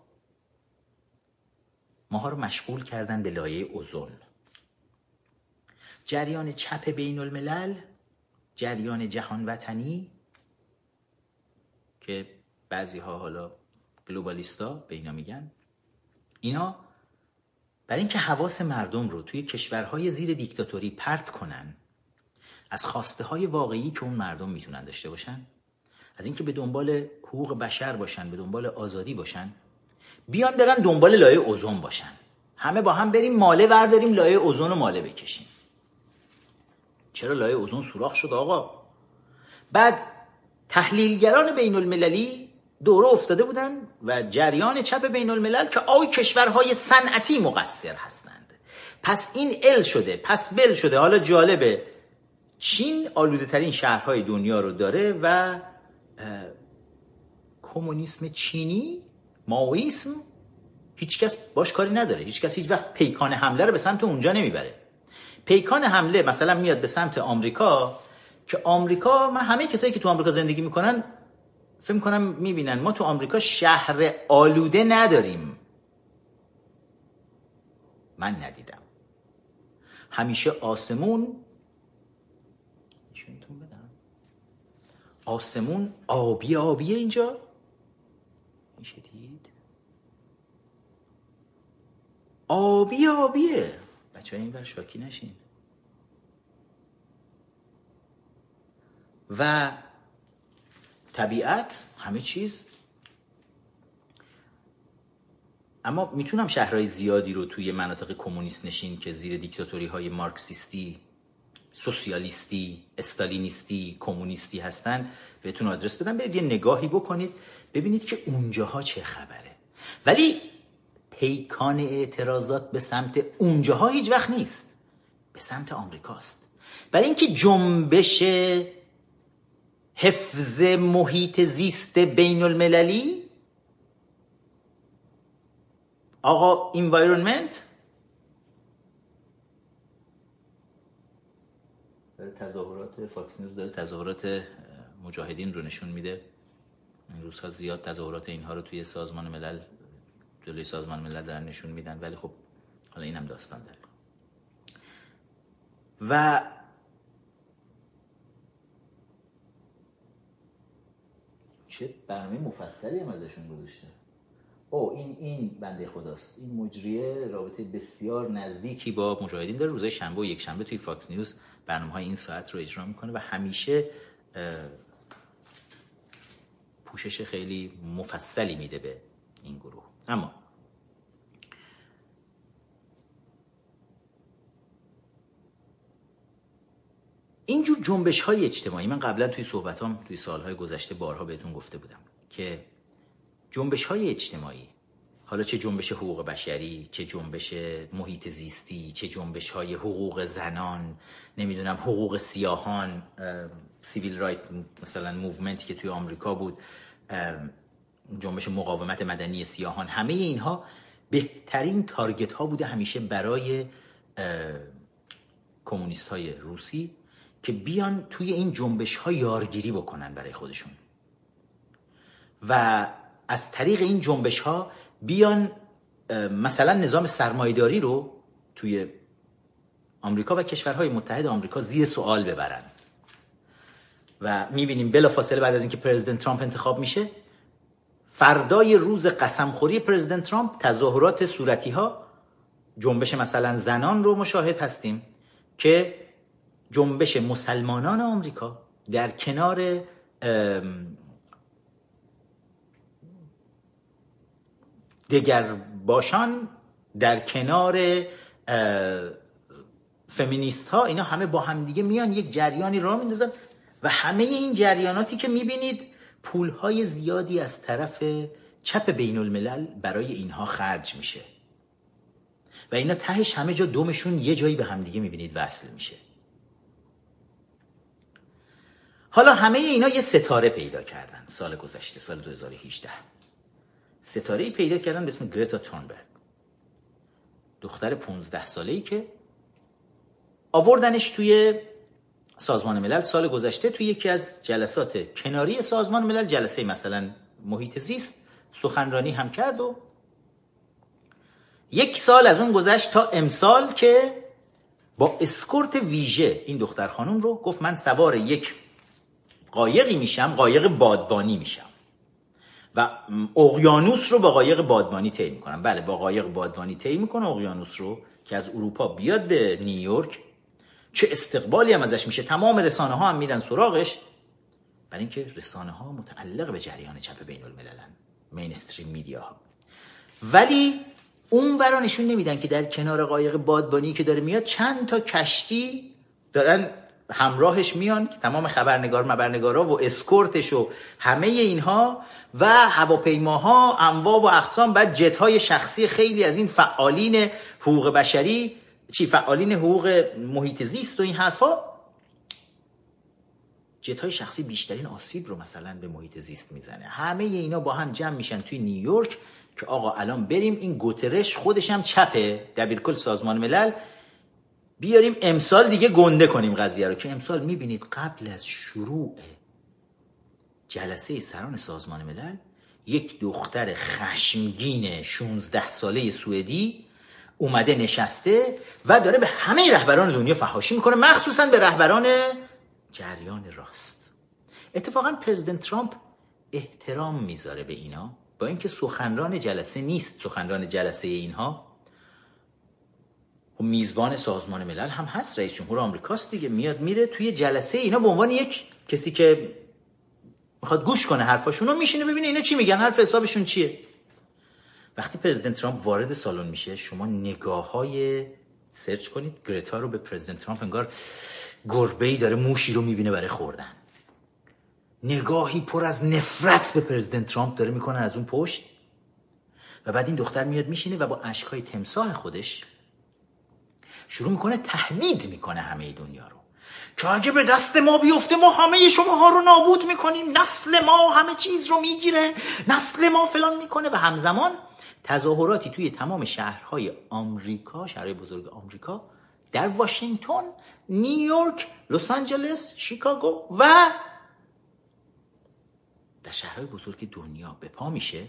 ماها رو مشغول کردن به لایه اوزون. جریان چپ بین الملل جریان جهان وطنی که بعضی ها حالا گلوبالیستا به اینا میگن. اینا برای اینکه حواس مردم رو توی کشورهای زیر دیکتاتوری پرت کنن از خواسته های واقعی که اون مردم می‌تونن داشته باشن از اینکه به دنبال حقوق بشر باشن به دنبال آزادی باشن بیان برن دنبال لایه اوزون باشن. همه با هم بریم ماله ورداریم لایه اوزون رو ماله بکشیم. چرا لایه اوزون سوراخ شد آقا؟ بعد تحلیلگران بین المللی دوره افتاده بودن و جریان چپ بین الملل که آی کشورهای صنعتی مقصر هستند. پس این ال شده پس بل شده. حالا جالبه چین آلوده ترین شهرهای دنیا رو داره و کمونیسم چینی ماویسم هیچکس باش کاری نداره. هیچکس هیچ وقت پیکان حمله رو به سمت اونجا نمی‌بره. پیکان حمله مثلا میاد به سمت آمریکا که آمریکا من همه کسایی که تو آمریکا زندگی می‌کنن فکر کنم می‌بینن ما تو آمریکا شهر آلوده نداریم. من ندیدم. همیشه آسمون آسمون آبی آبیه اینجا. میشه دید آبی آبیه. بچه این بر شاکی نشین. و طبیعت همه چیز. اما می‌تونم شهرهای زیادی رو توی مناطق کمونیست نشین که زیر دیکتاتوری های مارکسیستی سوسیالیستی استالینیستی کمونیستی هستن بهتون آدرس بدم. برید یه نگاهی بکنید. ببینید که اونجاها چه خبره. ولی پیکان اعتراضات به سمت اونجاها هیچ وقت نیست. به سمت آمریکاست. برای اینکه جنبش حفظ محیط زیست بین المللی آقا environment تظاهرات فاکس نیوز داره تظاهرات مجاهدین رو نشون میده. این روزها زیاد تظاهرات اینها رو توی سازمان ملل جلوی سازمان ملل دارن نشون میدن ولی خب حالا اینم داستان داره. و چه برنامه مفصلی هم ازشون گذاشته. او این این بنده خداست. این مجریه رابطه بسیار نزدیکی با مجاهدین داره. روزای شنبه و یک شنبه توی فاکس نیوز برنامه های این ساعت رو اجرا می‌کنه و همیشه پوشش خیلی مفصلی میده به این گروه. اما اینجور جنبش های اجتماعی من قبلا توی صحبتام توی سالهای گذشته بارها بهتون گفته بودم که جنبش های اجتماعی حالا چه جنبش حقوق بشری چه جنبش محیط زیستی چه جنبش های حقوق زنان نمی‌دونم حقوق سیاهان civil right مثلا movement ی که توی آمریکا بود جنبش مقاومت مدنی سیاهان همه اینها بهترین target ها بوده همیشه برای کمونیست های روسی که بیان توی این جنبش ها یارگیری بکنن برای خودشون. و از طریق این جنبش ها بیان مثلا نظام سرمایداری رو توی آمریکا و کشورهای متحد آمریکا زیر سوال ببرن. و می‌بینیم بلا فاصله بعد از اینکه پرزیدنت ترامپ انتخاب میشه فردای روز قسمخوری پرزیدنت ترامپ تظاهرات صورتی ها جنبش مثلا زنان رو مشاهد هستیم که جنبش مسلمانان آمریکا در کنار دگر باشان در کنار فمینیست ها اینا همه با هم دیگه میان یک جریانی را میندازن. و همه این جریاناتی که می‌بینید پول های زیادی از طرف چپ بین الملل برای اینها خرج میشه. و اینا تهش همه جا دومشون یه جایی به هم دیگه می‌بینید وصل میشه. حالا همه اینا یه ستاره پیدا کردن سال گذشته سال 2018 ستاره پیدا کردن به اسم گرتا تورنبرگ. دختر 15 ساله ای که آوردنش توی سازمان ملل سال گذشته توی یکی از جلسات کناری سازمان ملل جلسه مثلا محیط زیست سخنرانی هم کرد و یک سال از اون گذشت تا امسال که با اسکورت ویژه این دختر خانم رو گفت من سوار یک قایقی میشم قایق بادبانی میشم و اقیانوس رو با قایق بادبانی طی می‌کنم. بله با قایق بادبانی طی می‌کنه اقیانوس رو که از اروپا بیاد به نیویورک چه استقبالی هم ازش میشه. تمام رسانه ها هم میرن سراغش. برای اینکه رسانه ها متعلق به جریان چپ بین المللن مینستریم میدیا ها ولی اون ورا نشون نمیدن که در کنار قایق بادبانی که داره میاد چند تا کشتی دارن همراهش میان که تمام خبرنگار مبرنگارا و اسکورتش و همه اینها و هواپیماها انواع و اقسام بعد جت های شخصی خیلی از این فعالین حقوق بشری چی فعالین حقوق محیط زیست و این حرفا؟ جت های شخصی بیشترین آسیب رو مثلا به محیط زیست می‌زنه. همه اینا با هم جمع میشن توی نیویورک که آقا الان بریم این گوترش خودش هم چپه دبیرکل سازمان ملل. بیاریم امسال دیگه گنده کنیم قضیه رو که امسال می‌بینید قبل از شروع جلسه سران سازمان ملل یک دختر خشمگین 16 ساله سوئدی اومده نشسته و داره به همه رهبران دنیا فحاشی می‌کنه مخصوصا به رهبران جریان راست. اتفاقا پرزیدنت ترامپ احترام می‌ذاره به اینا با اینکه سخنران جلسه نیست سخنران جلسه اینها. و میزبان سازمان ملل هم هست رئیس جمهور آمریکاست دیگه میاد میره توی جلسه اینا به عنوان یک کسی که می‌خواد گوش کنه حرفاشون رو میشینه ببینه اینا چی میگن حرف حسابشون چیه. وقتی پرزیدنت ترامپ وارد سالن میشه شما نگاه های سرچ کنید گرتا رو به پرزیدنت ترامپ انگار گربه ای داره موشی رو می‌بینه برای خوردن. نگاهی پر از نفرت به پرزیدنت ترامپ داره می‌کنه از اون پشت. و بعد این دختر میاد میشینه و با اشکای تمساه خودش شروع می‌کنه تهدید می‌کنه همه دنیا رو. که اگه به دست ما بیفته ما همه شماها رو نابود می‌کنیم. نسل ما همه چیز رو می‌گیره. نسل ما فلان می‌کنه و همزمان تظاهراتی توی تمام شهرهای آمریکا شهرهای بزرگ آمریکا در واشنگتن نیویورک لس آنجلس شیکاگو و در شهرهای بزرگ دنیا به پا میشه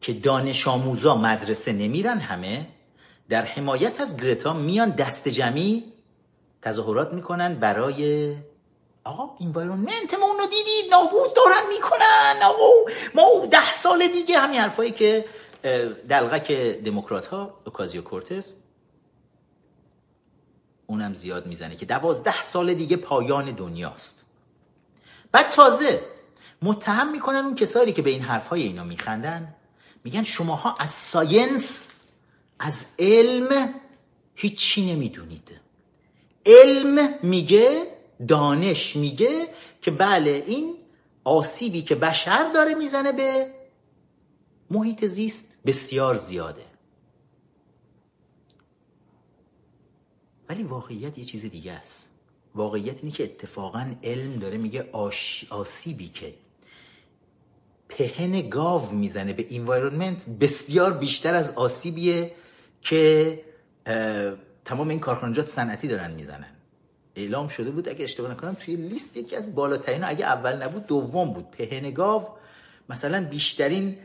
که دانش آموزا مدرسه نمیرن همه در حمایت از گرتا میان دست جمعی تظاهرات می‌کنن برای آقا اینوایرونمنت ما اونو دیدید نابود دارن می‌کنن آقا. ما ده سال دیگه همین حرفایی که دلغک دموکرات ها اوکازیو کورتز اونم زیاد می‌زنه که دوازده سال دیگه پایان دنیاست. بعد تازه متهم می‌کنن اون کسایی که به این حرفهای اینا میخندن. میگن شماها از ساینس از علم هیچی نمی‌دونید. علم میگه دانش میگه که بله این آسیبی که بشر داره می‌زنه به محیط زیست بسیار زیاده. ولی واقعیت یه چیز دیگه است. واقعیت اینه که اتفاقا علم داره میگه آسیبی که پهن گاو می‌زنه به انوایرونمنت بسیار بیشتر از آسیبیه که تمام این کارخانجات صنعتی دارن می‌زنن. اعلام شده بود اگه اشتباه نکنم توی لیست یکی از بالاترین اگه اول نبود دوم بود. پهن گاو مثلا بیشترین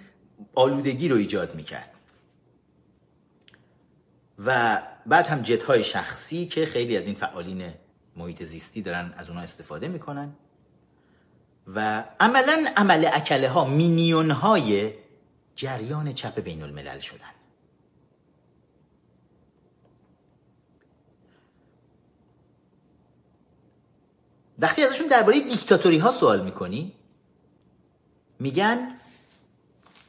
آلودگی رو ایجاد می‌کرد. و بعد هم جت های شخصی که خیلی از این فعالین محیط زیستی دارن از اونها استفاده می‌کنن. و عملا عمل اکله ها مینیون های جریان چپ بین الملل شدن. وقتی ازشون درباره دیکتاتوری ها سوال می‌کنی میگن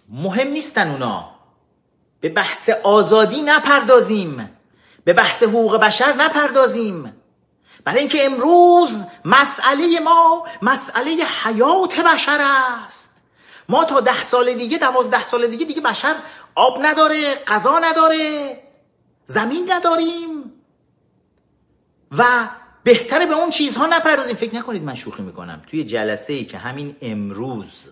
مهم نیستن اونا. به بحث آزادی نپردازیم. به بحث حقوق بشر نپردازیم. برای اینکه امروز مسئله ما مسئله حیات بشر است. ما تا ده سال دیگه دوازده سال دیگه دیگه بشر آب نداره غذا نداره زمین نداریم. و بهتره به اون چیزها نپردازیم. فکر نکنید من شوخی می‌کنم. توی جلسه ای که همین امروز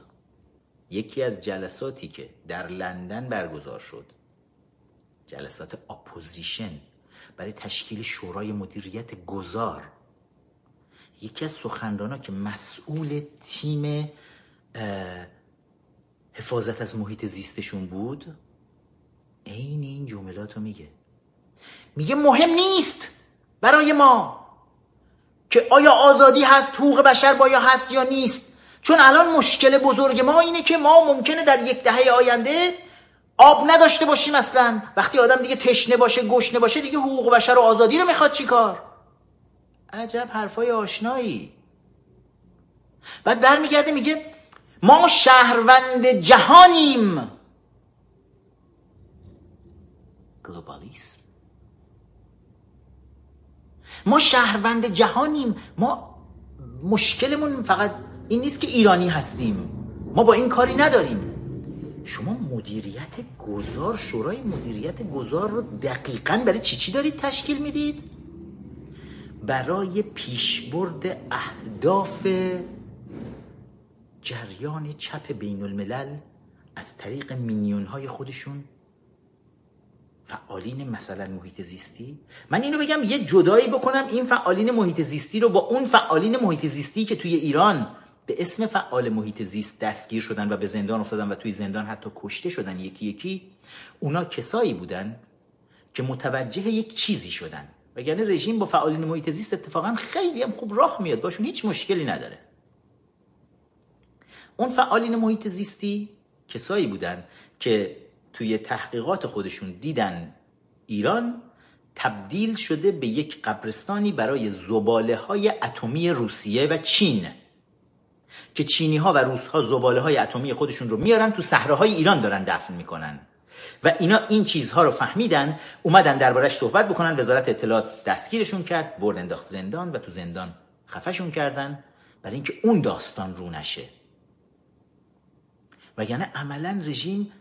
یکی از جلساتی که در لندن برگزار شد جلسات opposition برای تشکیل شورای مدیریت گذار یکی از سخنرانا که مسئول تیم حفاظت از محیط زیستشون بود عین این جملات رو میگه. میگه مهم نیست برای ما. که آیا آزادی هست حقوق بشر بایا هست یا نیست. چون الان مشکل بزرگ ما اینه که ما ممکنه در یک دهه آینده آب نداشته باشیم اصلا. وقتی آدم دیگه تشنه باشه گشنه باشه دیگه حقوق بشر و آزادی رو می‌خواد چیکار عجب حرفای آشنایی. بعد برمیگرده میگه ما شهروند جهانیم. ما شهروند جهانیم. ما مشکلمون فقط این نیست که ایرانی هستیم. ما با این کاری نداریم. شما مدیریت گذار شورای مدیریت گذار رو دقیقا برای چی چی دارید تشکیل می‌دید؟ برای پیشبرد اهداف جریان چپ بین الملل از طریق مینیون های خودشون. فعالین مثلا محیط زیستی؟ من اینو بگم یه جدایی بکنم این فعالین محیط زیستی رو با اون فعالین محیط زیستی که توی ایران به اسم فعال محیط زیست دستگیر شدن و به زندان افتادن و توی زندان حتی کشته شدن یکی یکی اونا کسایی بودن که متوجه یک چیزی شدن. وگرنه رژیم با فعالین محیط زیست اتفاقا خیلی هم خوب راه میاد باشون هیچ مشکلی نداره. اون فعالین محیط زیستی کسایی بودن که توی تحقیقات خودشون دیدن ایران تبدیل شده به یک قبرستانی برای زباله های اتمی روسیه و چین که چینی ها و روس ها زباله های اتمی خودشون رو میارن تو صحراهای ایران دارن دفن می‌کنن. و اینا این چیزها رو فهمیدن اومدن دربارش صحبت بکنن وزارت اطلاعات دستگیرشون کرد برد انداخت زندان و تو زندان خفشون کردن برای اینکه اون داستان رو نشه. وگرنه عملا رژیم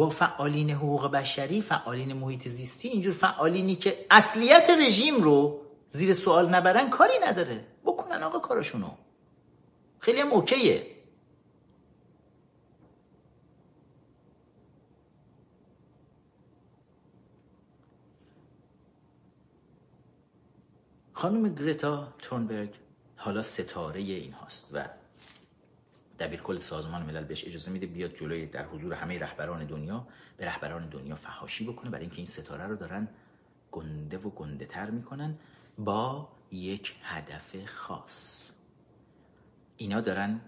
با فعالین حقوق بشری فعالین محیط زیستی اینجور فعالینی که اصلیت رژیم رو زیر سوال نبرن کاری نداره. بکنن آقا کارشونو. خیلی هم اوکیه. خانم گرتا تورنبرگ حالا ستاره این هاست و دبیر کل سازمان ملل بهش اجازه میده بیاد جلوی در حضور همه رهبران دنیا به رهبران دنیا فحاشی بکنه. برای اینکه این ستاره رو دارن گنده و گنده تر می‌کنن با یک هدف خاص. اینا دارن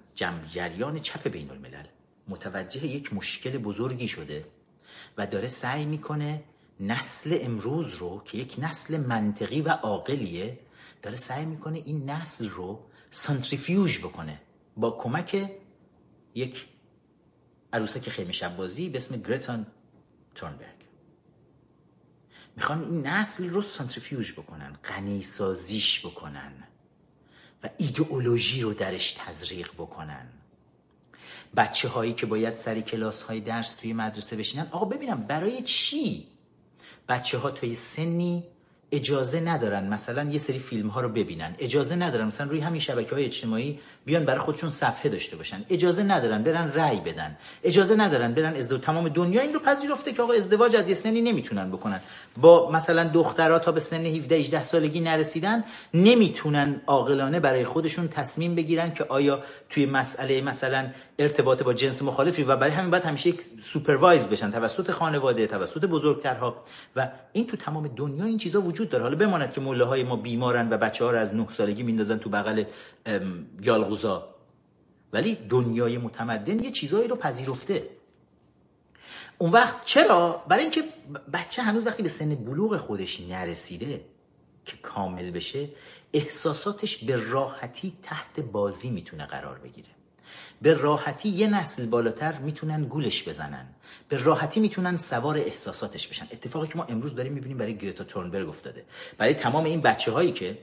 جریان چپ بین الملل متوجه یک مشکل بزرگی شده و داره سعی می‌کنه نسل امروز رو که یک نسل منطقی و عاقلیه داره سعی می‌کنه این نسل رو سانتریفیوژ بکنه. با کمک یک عروسک خیمه شبازی به اسم گرتان تورنبرگ. می‌خوان این نسل رو سانتریفیوژ بکنن غنی سازیش بکنن و ایدئولوژی رو درش تزریق بکنن. بچه هایی که باید سری کلاس های درس توی مدرسه بشینن آقا ببینم برای چی؟ بچه ها توی سنی اجازه ندارن مثلا یه سری فیلم ها رو ببینن. اجازه ندارن مثلا روی همین شبکه های اجتماعی بیان برای خودشون صفحه داشته باشن. اجازه ندارن برن رأی بدن. اجازه ندارن برن ازدواج تمام دنیا این رو پذیرفته که آقا ازدواج از یه سنی نمی‌تونن بکنن. با مثلا دخترها تا به سن 17 18 سالگی نرسیدن نمی‌تونن عاقلانه برای خودشون تصمیم بگیرن که آیا توی مسئله مثلا ارتباط با جنس مخالفی و برای همین بعد همیشه یک سوپروایز بشن. توسط خانواده توسط بزرگترها. و این تو تمام دنیا این چیزا وجود داره. حالا بماند که موله های ما بیمارن و بچه ها رو از 9 سالگی میندازن تو بغل یالغوزا. ولی دنیای متمدن یه چیزایی رو پذیرفته. اون وقت چرا؟ برای اینکه بچه هنوز وقتی به سن بلوغ خودش نرسیده که کامل بشه احساساتش به راحتی تحت بازی می‌تونه قرار بگیره. به راحتی یه نسل بالاتر می‌تونن گولش بزنن. به راحتی می‌تونن سوار احساساتش بشن. اتفاقی که ما امروز داریم می‌بینیم برای گریتا تورنبرگ افتاده. برای تمام این بچه هایی که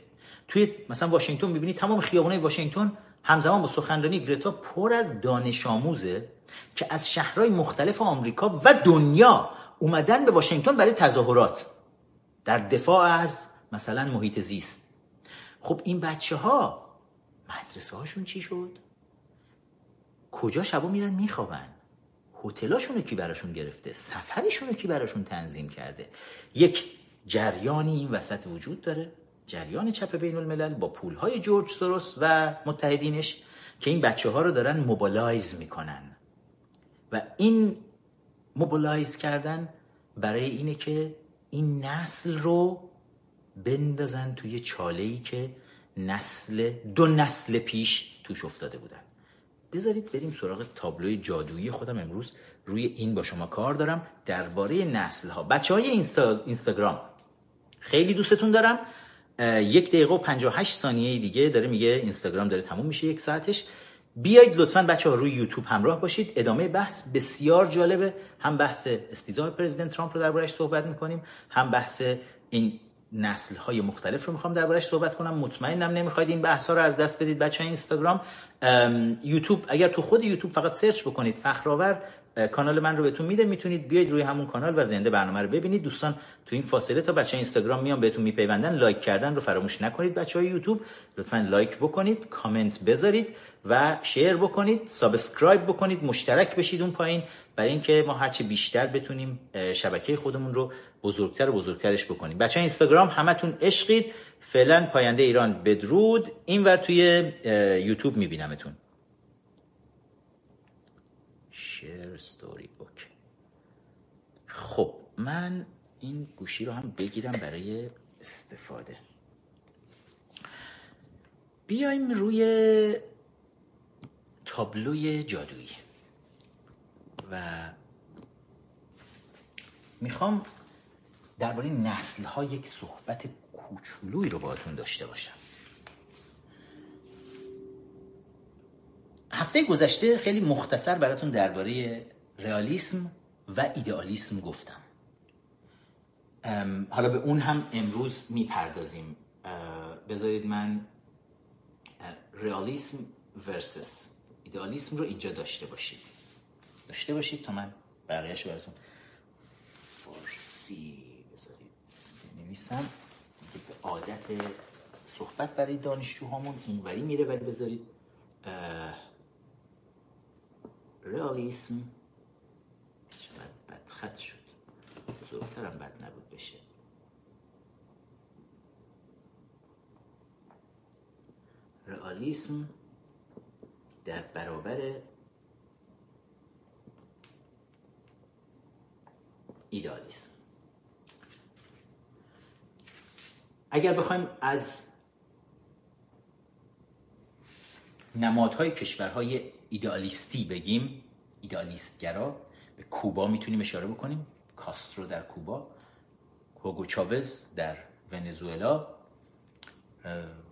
توی مثلا واشنگتن می‌بینید تمام خیابانای واشنگتن همزمان با سخنرانی گریتا پر از دانش آموزه که از شهرهای مختلف آمریکا و دنیا اومدن به واشنگتن برای تظاهرات. در دفاع از مثلا محیط زیست. خب این بچه ها مدرسه هاشون چی شد؟ کجا شبا میرن؟ میخوابن. هتلاشون رو کی براشون گرفته؟ سفرشون رو کی براشون تنظیم کرده؟ یک جریانی این وسط وجود داره. جریان چپ بین الملل با پول های جورج سوروس و متحدینش که این بچه ها رو دارن موبالایز می‌کنن. و این موبالایز کردن برای اینه که این نسل رو بندازن توی چاله ای که نسل دو نسل پیش توش افتاده بودن. بذارید بریم سراغ تابلوی جادویی خودم امروز. روی این با شما کار دارم. درباره نسل ها بچه های اینستا... اینستاگرام. خیلی دوستتون دارم. یک دقیقه و 58 ثانیه دیگه داره میگه اینستاگرام داره تموم میشه یک ساعتش. بیایید لطفا بچه ها روی یوتیوب همراه باشید. ادامه بحث بسیار جالبه. هم بحث استیزای پرزیدنت ترامپ رو دربارش صحبت می‌کنیم. هم بحث این نسل های مختلف رو می‌خوام دربارش صحبت کنم. مطمئنم نمی‌خواید این بحث ها رو از دست بدید. بچه اینستاگرام یوتیوب اگر تو خود یوتیوب فقط search بکنید فخرآور کانال من رو بهتون میده می‌تونید بیاید روی همون کانال و زنده برنامه رو ببینید. دوستان تو این فاصله تا بچه اینستاگرام میان بهتون میپیوندن like کردن رو فراموش نکنید بچه های یوتیوب. لطفا like بکنید کامنت بذارید و share بکنید subscribe بکنید مشترک بشید اون پایین. برای اینکه ما هرچی بیشتر بتونیم شبکه خودمون رو بزرگتر و بزرگترش بکنیم بچه اینستاگرام همتون عشقید. فعلا پاینده ایران بدرود. اینور توی یوتیوب میبینمتون. شیر ستوری اوکی. خب من این گوشی رو هم بگیرم برای استفاده. بیایم روی تابلوی جادویی. و می‌خوام درباره نسل ها یک صحبت کوچولویی رو باهاتون داشته باشم. هفته گذشته خیلی مختصر براتون درباره رئالیسم و ایدئالیسم گفتم. حالا به اون هم امروز می‌پردازیم. بذارید من رئالیسم ورسس ایدئالیسم رو اینجا داشته باشید داشته باشید تا من بقیهش براتون فارسی نویسم که عادت صحبت برای دانشجوهامون اونوری میره. ولی بذارید رئالیسم چقدر بدخط شد. بزرگترم بد نبود بشه. رئالیسم در برابر ایدالیسم. اگر بخوایم از نمادهای کشورهای ایدالیستی بگیم ایدالیستگرا به کوبا می‌تونیم اشاره بکنیم. کاسترو در کوبا هوگو چاوز در ونزوئلا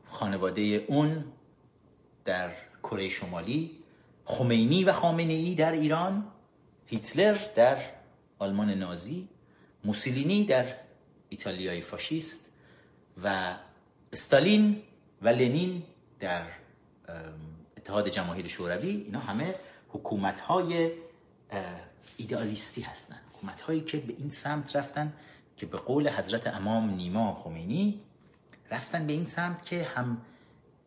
خانواده اون در کره شمالی خمینی و خامنه ای در ایران هیتلر در آلمان نازی موسولینی در ایتالیای فاشیست و استالین و لنین در اتحاد جماهیر شوروی اینا همه حکومت های ایدئالیستی هستن. حکومت هایی که به این سمت رفتن که به قول حضرت امام نیما خمینی رفتن به این سمت که هم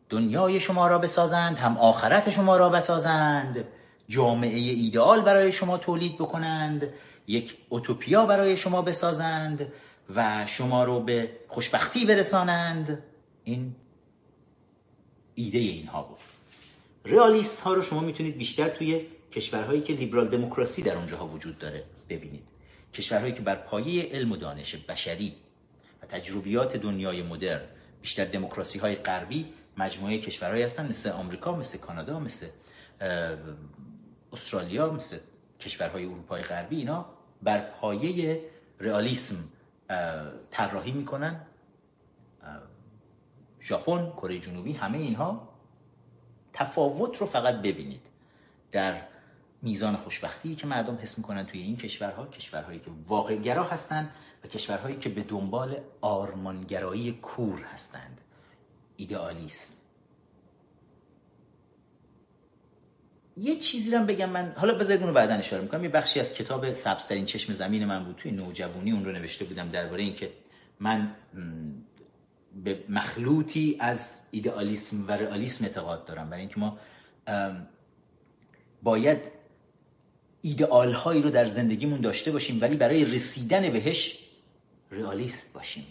دنیای شما را بسازند هم آخرت شما را بسازند. جامعه ایدئال برای شما تولید بکنند. یک اوتوپیا برای شما بسازند. و شما رو به خوشبختی برسانند. این ایده اینها بود. ریالیست ها رو شما می‌تونید بیشتر توی کشورهایی که لیبرال دموکراسی در اونجاها وجود داره ببینید. کشورهایی که بر پایه علم و دانش بشری و تجربیات دنیای مدرن بیشتر دموکراسی های غربی مجموعه کشورهایی هستن مثل آمریکا مثل کانادا مثل استرالیا مثل کشورهای اروپای غربی اینا بر پایه رئالیسم طراحی می‌کنن. ژاپن کره جنوبی همه اینها تفاوت رو فقط ببینید. در میزان خوشبختی که مردم حس می‌کنن توی این کشورها کشورهایی که واقعگرا هستند و کشورهایی که به دنبال آرمانگرایی کور هستند. ایدئالیسم یه چیزی رو بگم من حالا بذارید اونو بعدا اشاره می‌کنم. یه بخشی از کتاب سبزترین چشم زمین من بود. توی نوجوانی اون رو نوشته بودم درباره اینکه من به مخلوطی از ایدئالیسم و رئالیسم اعتقاد دارم. برای اینکه ما باید ایدئال هایی رو در زندگیمون داشته باشیم ولی برای رسیدن بهش رئالیست باشیم.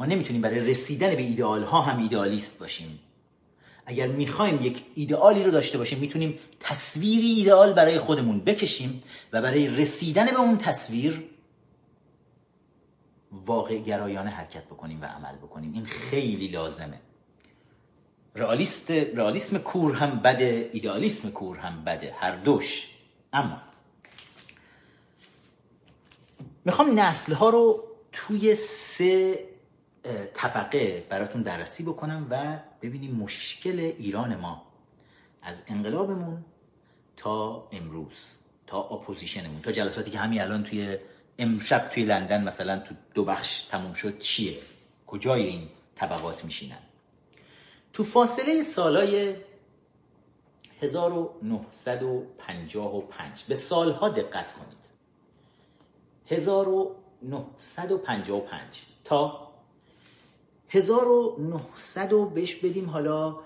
ما نمی‌تونیم برای رسیدن به ایدئال ها هم ایدئالیست باشیم. اگر می‌خوایم یک ایدئالی رو داشته باشیم می‌تونیم تصویری ایدئال برای خودمون بکشیم و برای رسیدن به اون تصویر واقع گرایانه حرکت بکنیم و عمل بکنیم. این خیلی لازمه. رئالیست رئالیسم کور هم بده ایدئالیسم کور هم بده هر دوش. اما می‌خوام نسل ها رو توی سه طبقه براتون درسی بکنم و ببینیم مشکل ایران ما از انقلابمون تا امروز تا اپوزیشنمون تا جلساتی که همین الان توی امشب توی لندن مثلا تو دو بخش تموم شد چیه؟ کجای این طبقات میشینن؟ تو فاصله سالای 1955 به سالها دقت کنید. 1955 تا 1900 بهش بدیم حالا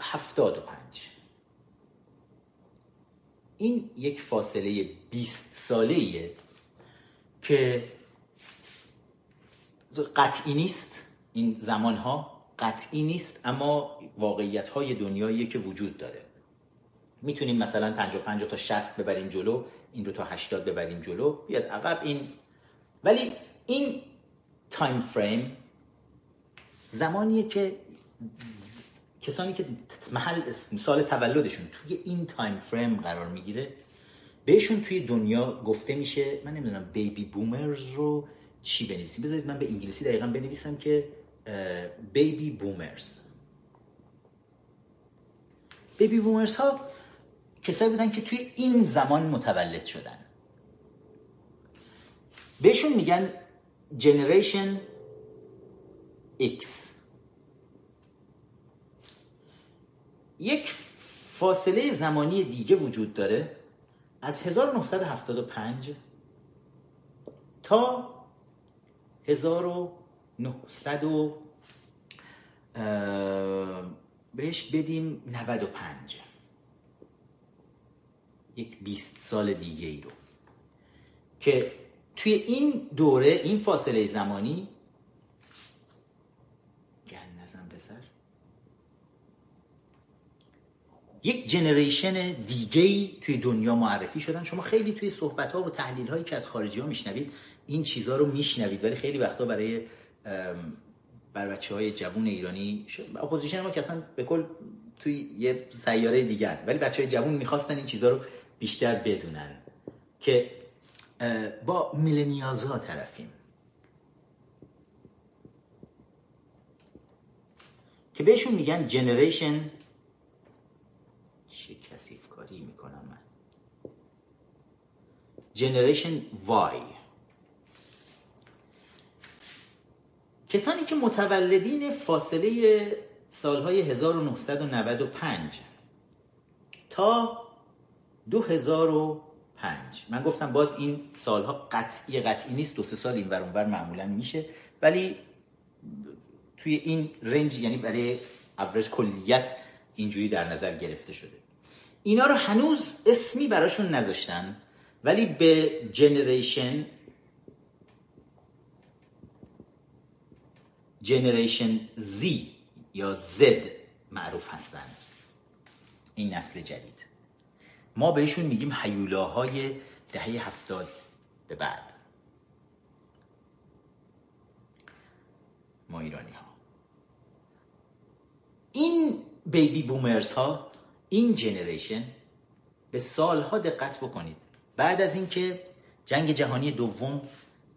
75 این یک فاصله 20 ساله که قطعی نیست. این زمان ها قطعی نیست اما واقعیت های دنیایی که وجود داره. می‌تونیم مثلا 55 تا 60 ببریم جلو این رو تا 80 ببریم جلو. بیاد عقب این. ولی این time frame زمانیه که کسانی که محل سال تولدشون توی این time frame قرار می‌گیره بهشون توی دنیا گفته میشه من نمی‌دونم baby boomers رو چی بنویسیم؟ بذارید من به انگلیسی دقیقا بنویسم که baby boomers baby boomers ها کسایی بودن که توی این زمان متولد شدن. بهشون میگن جنریشن X. یک فاصله زمانی دیگه وجود داره از 1975 تا 1900 بهش بدیم 95 یک 20 سال دیگه ای رو. که توی این دوره این فاصله زمانی یک generation دیگه توی دنیا معرفی شدن. شما خیلی توی صحبت ها و تحلیل هایی که از خارجی ها میشنوید این چیزها رو میشنوید. ولی خیلی وقتا برای بر بچه های جوون ایرانی opposition ما که اصلا به کل توی یه سیاره دیگر. ولی بچه های جوون می‌خواستن این چیزها رو بیشتر بدونن که با میلنیالز ها طرفیم. که بهشون میگن جنریشن چه کسیف کاری می‌کنم من جنریشن وای. کسانی که متولدین فاصله سالهای 1995 تا 2005 من گفتم باز این سالها قطعی قطعی نیست دو سه سال این ور معمولا میشه. ولی توی این رنج یعنی برای اوریج کلیت اینجوری در نظر گرفته شده. اینا رو هنوز اسمی براشون نذاشتن. ولی به جنریشن جنریشن Z یا Z معروف هستند. این نسل جدید. ما بهشون میگیم حیولاهای دهه هفتاد به بعد. ما ایرانی ها این بیبی بومرز ها این جنریشن به سالها دقت بکنید. بعد از اینکه جنگ جهانی دوم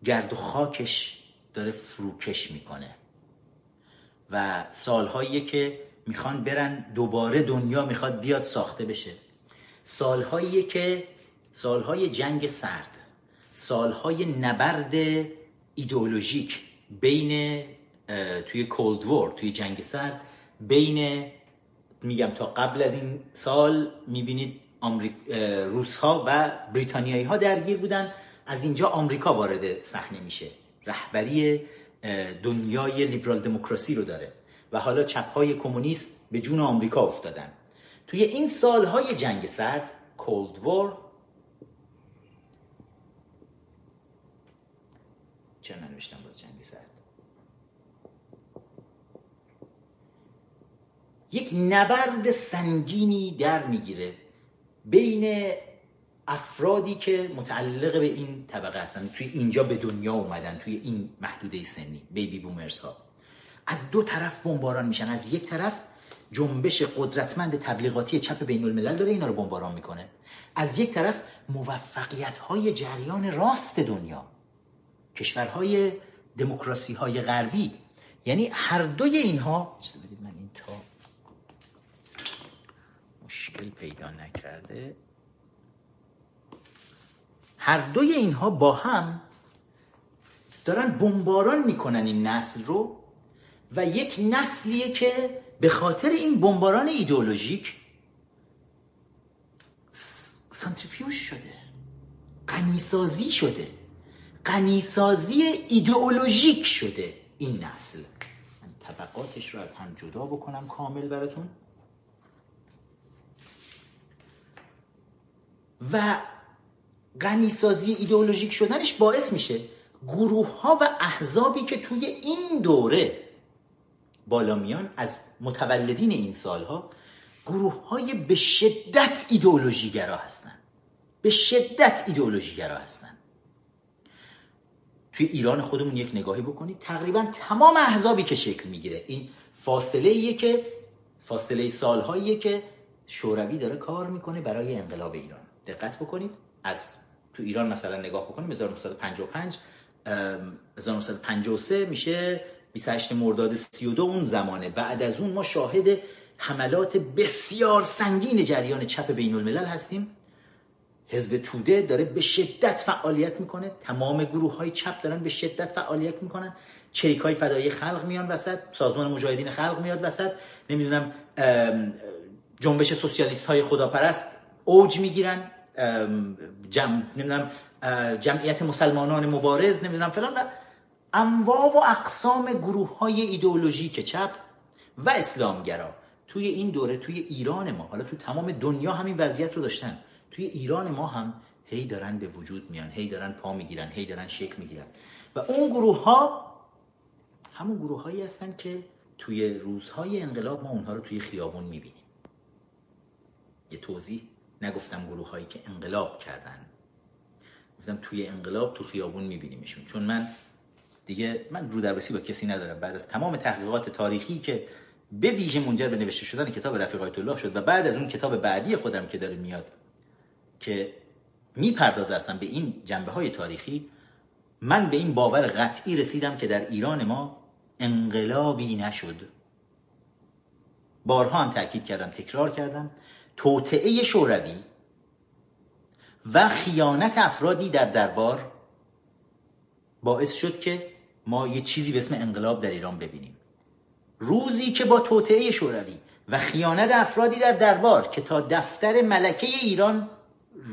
گرد و خاکش داره فروکش می‌کنه. و سالهایی که می‌خوان برن دوباره دنیا می‌خواد بیاد ساخته بشه. سالهایی که سالهای جنگ سرد سالهای نبرد ایدئولوژیک بین توی کولد وور توی جنگ سرد بین میگم تا قبل از این سال می‌بینید آمریک... روس ها و بریتانیایی ها درگیر بودن. از اینجا آمریکا وارد صحنه میشه. رهبری دنیای لیبرال دموکراسی رو داره و حالا چپهای کمونیست به جون آمریکا افتادن. توی این سالهای جنگ سرد کولد وار چرا ننوشتم باز جنگ سرد؟ یک نبرد سنگینی در می‌گیره. بین افرادی که متعلق به این طبقه هستن توی اینجا به دنیا اومدن توی این محدوده سنی بیبی بومرز ها. از دو طرف بمباران میشن. از یک طرف جنبش قدرتمند تبلیغاتی چپ بین الملل داره اینا رو بمباران می‌کنه. از یک طرف موفقیت های جریان راست دنیا. کشورهای دموکراسی های غربی. یعنی هر دوی اینها بدید من این تا پیدا نکرده. هر دوی اینها با هم دارن بمباران می‌کنن این نسل رو و یک نسلیه که به خاطر این بمباران ایدئولوژیک سانتریفیوژ شده قنیسازی شده قنیسازی ایدئولوژیک شده این نسل. من طبقاتش رو از هم جدا بکنم کامل براتون. و غنیسازی ایدئولوژیک شدنش باعث میشه گروه ها و احزابی که توی این دوره بالا میان از متولدین این سالها گروه های به شدت ایدئولوژیگرا هستن. به شدت ایدئولوژیگرا هستن. توی ایران خودمون یک نگاهی بکنید تقریبا تمام احزابی که شکل می‌گیره. این فاصله ایه که فاصله سالهاییه که شوروی داره کار می‌کنه برای انقلاب ایران. دقت بکنید. از تو ایران مثلا نگاه بکنیم 1955 1953 میشه 28 مرداد 32 اون زمانه. بعد از اون ما شاهد حملات بسیار سنگین جریان چپ بین الملل هستیم. حزب توده داره به شدت فعالیت می‌کنه. تمام گروه های چپ دارن به شدت فعالیت می‌کنن. چریک های فدایی خلق میان وسط سازمان مجاهدین خلق میاد وسط. نمی‌دونم جنبش سوسیالیست های خداپرست اوج می‌گیرن جمع نمی‌دونم جمعیت مسلمانان مبارز نمی‌دونم فلان انواع و اقسام گروه های ایدئولوژیک چپ و اسلامگرا توی این دوره توی ایران ما حالا تو تمام دنیا همین وضعیت رو داشتن. توی ایران ما هم هی دارن به وجود میان هی دارن پا می‌گیرن هی دارن شکل می‌گیرن. و اون گروه ها همون گروه هایی هستن که توی روزهای انقلاب ما اونها رو توی خیابون می‌بینیم. یه توضیح نگفتم گروه هایی که انقلاب کردن. گفتم توی انقلاب تو خیابون میبینیمشون. چون من دیگه من رو با کسی ندارم. بعد از تمام تحقیقات تاریخی که به ویژه منجر به نوشته شدن کتاب رفیق الله شد و بعد از اون کتاب بعدی خودم که داره میاد که می‌پردازه اصلا به این جنبه های تاریخی من به این باور قطعی رسیدم که در ایران ما انقلابی نشد. بارها هم تاکید کردم تکرار کردم. توطعه شوروی و خیانت افرادی در دربار باعث شد که ما یه چیزی به اسم انقلاب در ایران ببینیم. روزی که با توطعه شوروی و خیانت افرادی در دربار که تا دفتر ملکه ایران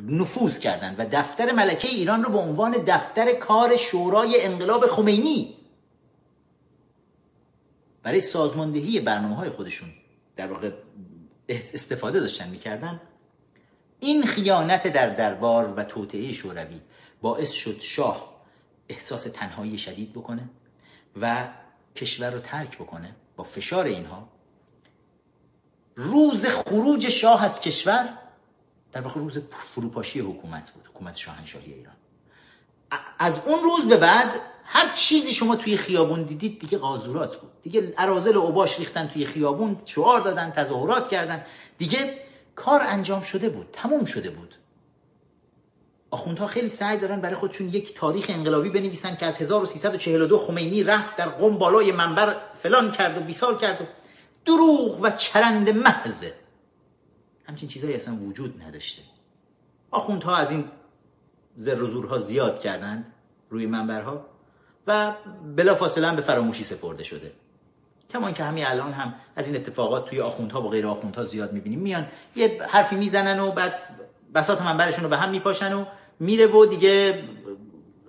نفوذ کردند و دفتر ملکه ایران رو به عنوان دفتر کار شورای انقلاب خمینی برای سازماندهی برنامه های خودشون در واقع استفاده داشتن می‌کردن. این خیانت در دربار و توطعه شوروی باعث شد شاه احساس تنهایی شدید بکنه و کشور رو ترک بکنه. با فشار اینها روز خروج شاه از کشور در واقع روز فروپاشی حکومت بود حکومت شاهنشاهی ایران. از اون روز به بعد هر چیزی شما توی خیابون دیدید دیگه قازورات بود. دیگه ارازل و اوباش ریختن توی خیابون شعار دادن تظاهرات کردن. دیگه کار انجام شده بود تموم شده بود. آخوندها خیلی سعی دارن برای خودشون یک تاریخ انقلابی بنویسن که از 1342 خمینی رفت در قم بالای منبر فلان کرد و بیسار کرد و دروغ و چرند محضه همچین چیزهایی اصلا وجود نداشته. آخوندها از این زر و زورها زیاد کردند روی منبرها. و هم به فراموشی سپرده شده. کمان که همین الان هم از این اتفاقات توی آخوندها و غیر آخوندها زیاد می‌بینیم. میان یه حرفی می‌زنن و بعد بساط منبرشون رو به هم میپاشن و میره و دیگه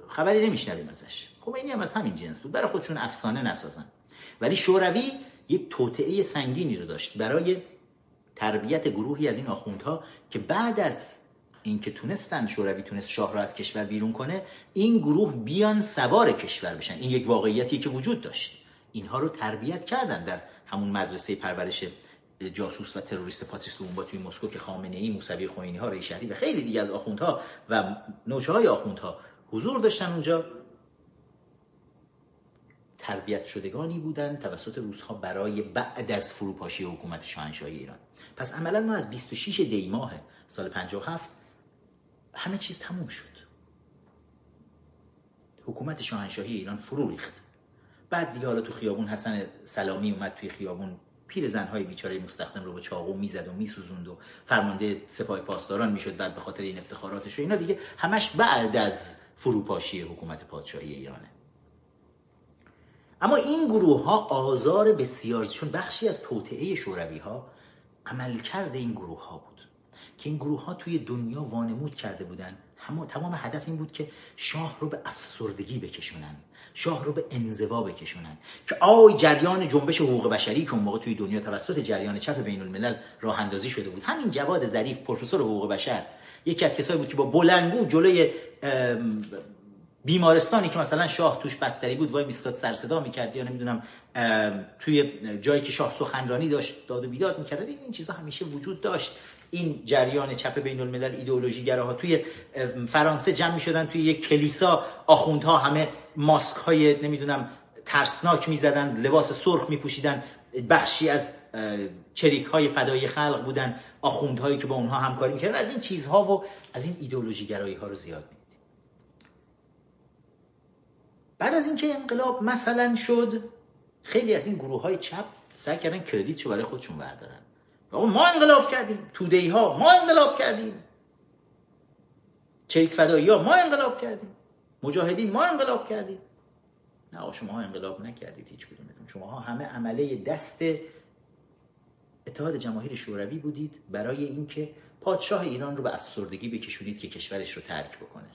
خبری نمیشنویم ازش. خب هم از همین جنس بود. برای خودشون افسانه نسازن. ولی شوروی یک توطعه سنگینی رو داشت برای تربیت گروهی از این آخوندها که بعد از اینکه تونستن شوروی تونست شاه را از کشور بیرون کنه این گروه بیان سوار کشور بشن. این یک واقعیتی که وجود داشت. اینها رو تربیت کردن در همون مدرسه پرورش جاسوس و تروریست پاتریس با توی مسکو که خامنه ای موسوی خوینی ها رئیس شهری و خیلی دیگه از آخوندها و نوچه های آخوندها حضور داشتن اونجا. تربیت شدگانی بودن توسط روزها برای بعد از فروپاشی حکومت شاهنشاهی ایران. پس عملا ما از 26 دی ماه سال 57 همه چیز تموم شد. حکومت شاهنشاهی ایران فرو ریخت. بعد دیگه حالا تو خیابون حسن سلامی اومد توی خیابون. پیر زنهای بیچاره مستخدم رو با چاقو می‌زد و میسوزوند و فرمانده سپاه پاسداران می‌شد بعد به خاطر این افتخاراتش و اینا دیگه همش بعد از فروپاشی حکومت پادشاهی ایرانه. اما این گروه ها آزار بسیار چون بخشی از توطعه شوروی ها عملکرد این گروه ها بود. که این گروه ها توی دنیا وانمود کرده بودن. تمام هدف این بود که شاه رو به افسردگی بکشونن. شاه رو به انزوا بکشونن. که آی جریان جنبش حقوق بشری که اون موقع توی دنیا توسط جریان چپ بین الملل راه اندازی شده بود. همین جواد ظریف پروفسور حقوق بشر یکی از کسایی بود که با بلنگو جلوی بیمارستانی که مثلا شاه توش بستری بود وای میستاد سر صدا می‌کرد یا نمی‌دونم توی جایی که شاه سخنرانی داشت داد و بیداد می‌کرد. این چیزا همیشه وجود داشت. این جریان چپ بین الملل ایدئولوژی گراها توی فرانسه جمع می‌شدن توی یک کلیسا آخوندها همه ماسک های نمی‌دونم ترسناک می‌زدن لباس سرخ میپوشیدن بخشی از چریک های فدای خلق بودن آخوندهایی که با اونها همکاری می‌کردن. از این چیزها و از این ایدئولوژی گرایی ها رو زیاد می‌دید. بعد از اینکه انقلاب مثلا شد خیلی از این گروه های چپ سعی کردن کردیتشو برای خودشون بردارن. ما انقلاب کردیم. تودهی ها ما انقلاب کردیم. چریک فدایی ها ما انقلاب کردیم. مجاهدین ما انقلاب کردیم. نه شما ها انقلاب نکردید هیچ کدومتون. شما ها همه عمله دست اتحاد جماهیر شوروی بودید برای اینکه پادشاه ایران رو به افسردگی بکشونید که کشورش رو ترک بکنه.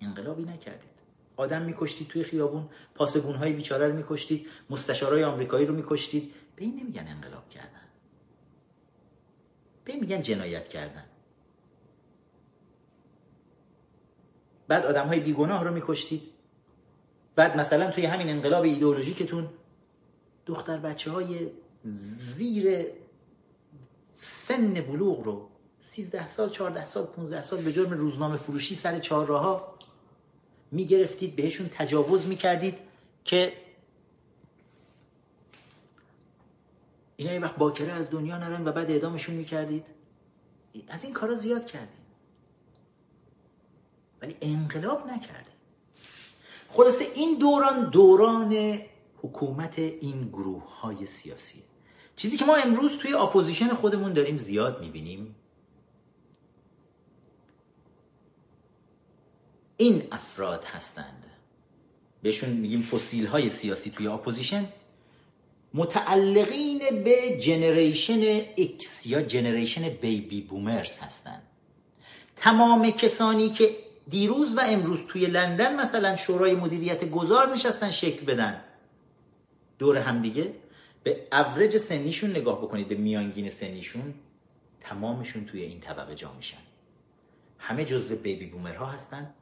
انقلابی نکردید. آدم میکشتید توی خیابون پاسگون های بیچاره رو میکشتید مستشارای آمریکایی رو میکشتید. به این نمیگن انقلاب کردن. به میگن جنایت کردن. بعد آدم های بیگناه رو میکشتید. بعد مثلا توی همین انقلاب ایدئولوژیکتون دختر بچه های زیر سن بلوغ رو 13 سال 14 سال 15 سال به جرم روزنامه فروشی سر چهارراه ها می‌گرفتید بهشون تجاوز می‌کردید که اینا یه وقت باکره از دنیا نرن و بعد اعدامشون می‌کردید؟ از این کارا زیاد کردید ولی انقلاب نکردید خلاصه این دوران دوران حکومت این گروه های سیاسی چیزی که ما امروز توی opposition خودمون داریم زیاد می‌بینیم این افراد هستند. بهشون میگیم فسیل های سیاسی توی opposition. متعلقین به generation X یا generation baby boomers هستند. تمام کسانی که دیروز و امروز توی لندن مثلا شورای مدیریت گذار نشستن شکل بدن. دور همدیگه. به اورج سنیشون نگاه بکنید به میانگین سنیشون تمامشون توی این طبقه جا میشن. همه جزو بیبی بومرها هستن.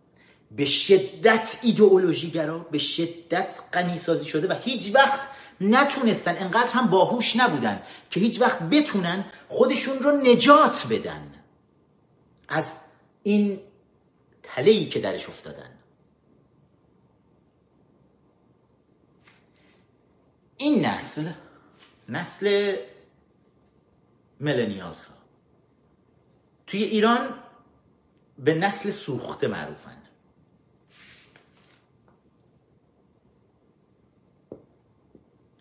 به شدت ایدئولوژی گرا به شدت غنی سازی شده و هیچ وقت نتونستن انقدر هم باهوش نبودن که هیچ وقت بتونن خودشون رو نجات بدن از این تلهی که درش افتادن. این نسل نسل ملنیالز ها توی ایران به نسل سوخته معروفن.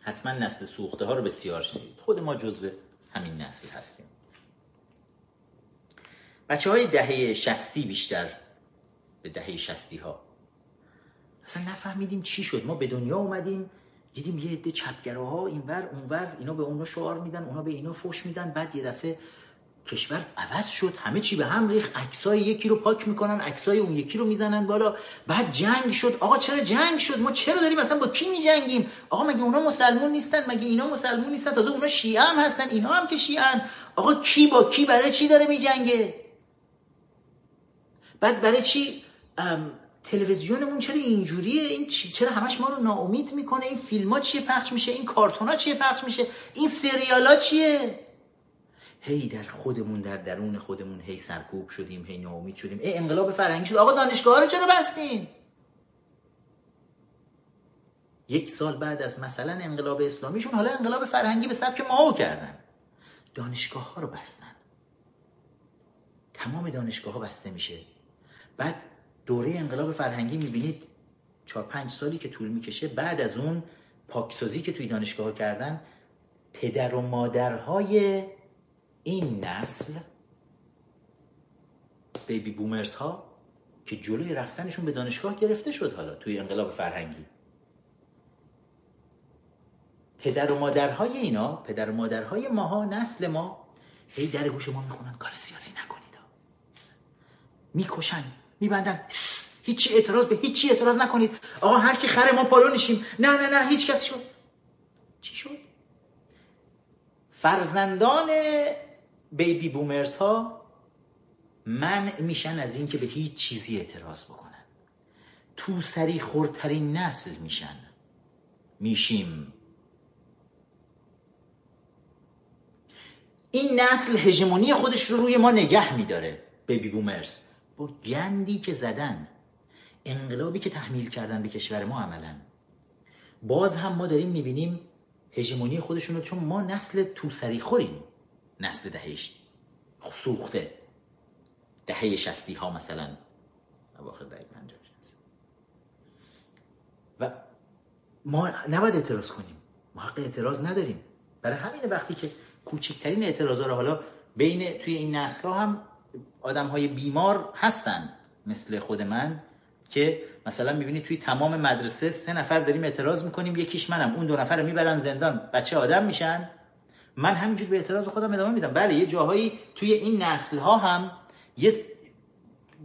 حتما نسل سوخته ها رو بسیار شنید. خود ما جزو همین نسل هستیم. بچه های دهه شستی بیشتر به دهه شستی ها اصلا نفهمیدیم چی شد. ما به دنیا اومدیم دیدیم یه عده چپگراها اینور اونور اینا به اونا شعار میدن اونا به اینا فوش میدن بعد یه دفعه کشور عوض شد. همه چی به هم ریخ عکسای یکی رو پاک می‌کنن عکسای اون یکی رو می‌زنن بالا. بعد جنگ شد. آقا چرا جنگ شد؟ ما چرا داریم مثلا با کی میجنگیم؟ آقا مگه اونا مسلمون نیستن؟ مگه اینا مسلمون نیستن؟ تازه اونا شیعه هم هستن. اینا هم که شیعه آقا کی با کی برای چی داره میجنگه؟ بعد برای چی؟ تلویزیونمون چرا اینجوریه؟ این چرا همش ما رو ناامید می‌کنه؟ این فیلم ها چیه پخش میشه؟ این کارتون ها چیه پخش میشه؟ این سریال ها چیه؟ هی در خودمون در درون خودمون هی سرکوب شدیم هی ناامید شدیم. ای انقلاب فرهنگی شد. آقا دانشگاه رو چرا بستین؟ یک سال بعد از مثلا انقلاب اسلامیشون حالا انقلاب فرهنگی به سبک ماهو کردن. دانشگاه ها رو بستن. تمام دانشگاه ها بسته میشه. بعد دوره انقلاب فرهنگی می‌بینید چهار پنج سالی که طول می‌کشه. بعد از اون پاکسازی که توی دانشگاه کردن پدر و مادرهای این نسل بیبی بومرز ها که جلوی رفتنشون به دانشگاه گرفته شد حالا توی انقلاب فرهنگی. پدر و مادرهای اینا پدر و مادرهای ماها نسل ما هی در گوش ما می‌خونن کار سیاسی نکنید. می‌کشن میبندن. هیچی اعتراض به هیچی اعتراض نکنید. آقا هر کی خره ما پالو نشیم. نه نه نه هیچ کسی شد. چی شد؟ فرزندان بیبی بومرز ها من میشن از اینکه به هیچ چیزی اعتراض بکنن. تو سری خورترین نسل میشن. میشیم. این نسل هژمونی خودش رو روی ما نگه میداره بیبی بومرز. با گندی که زدن انقلابی که تحمیل کردن به کشور ما عملا. باز هم ما داریم می‌بینیم هژمونی خودشون رو چون ما نسل توسری خوریم. نسل دهش سوخته. دهه شستی ها مثلا. اواخر دهه و ما نباید اعتراض کنیم. ما حق اعتراض نداریم. برای همین وقتی که کوچکترین اعتراض رو حالا بین توی این نسل ها هم آدم های بیمار هستن مثل خود من که مثلا می‌بینی توی تمام مدرسه سه نفر داریم اعتراض می‌کنیم یکیش منم. اون دو نفر رو می‌برن زندان. بچه آدم میشن. من همینجور به اعتراض خودم ادامه میدم. بله یه جاهایی توی این نسل ها هم یه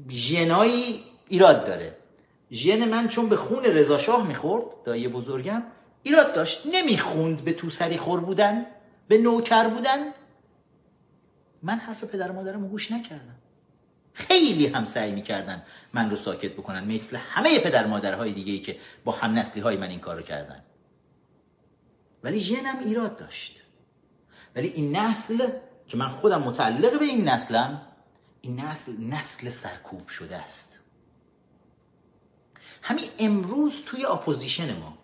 ژنایی ایراد داره. ژن من چون به خون رضا شاه می‌خورد دایی بزرگم ایراد داشت. نمی‌خوند به تو سری خور بودن به نوکر بودن. من حرف پدر مادرم گوش نکردم. خیلی هم سعی می‌کردن من رو ساکت بکنن مثل همه پدر مادرهای دیگه که با هم نسلی های من این کارو کردن. ولی ژنم ایراد داشت. ولی این نسل که من خودم متعلق به این نسلم این نسل نسل سرکوب شده است. همین امروز توی opposition ما.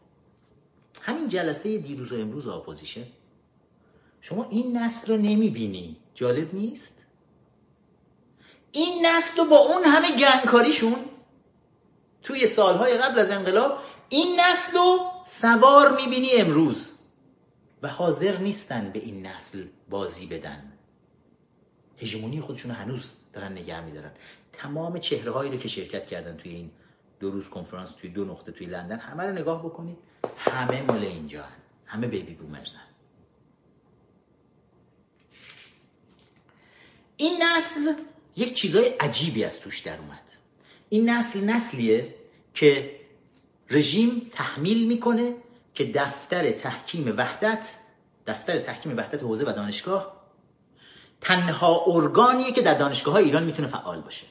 همین جلسه دیروز و امروز opposition. شما این نسل رو نمی‌بینی. جالب نیست؟ این نسل رو با اون همه گندکاریشون توی سالهای قبل از انقلاب این نسل رو سوار می‌بینی امروز. حاضر نیستن به این نسل بازی بدن. هژمونی خودشون هنوز دارن نگه میدارن. تمام چهره هایی رو که شرکت کردن توی این دو روز کنفرانس توی دو نقطه توی لندن همه رو نگاه بکنید همه مال اینجا هن. همه بیبی بومرزن این نسل یک چیزای عجیبی از توش در اومد. این نسل نسلیه که رژیم تحمیل می‌کنه که دفتر تحکیم وحدت دفتر تحکیم وحدت حوزه و دانشگاه تنها ارگانیه که در دانشگاه های ایران می‌تونه فعال باشه.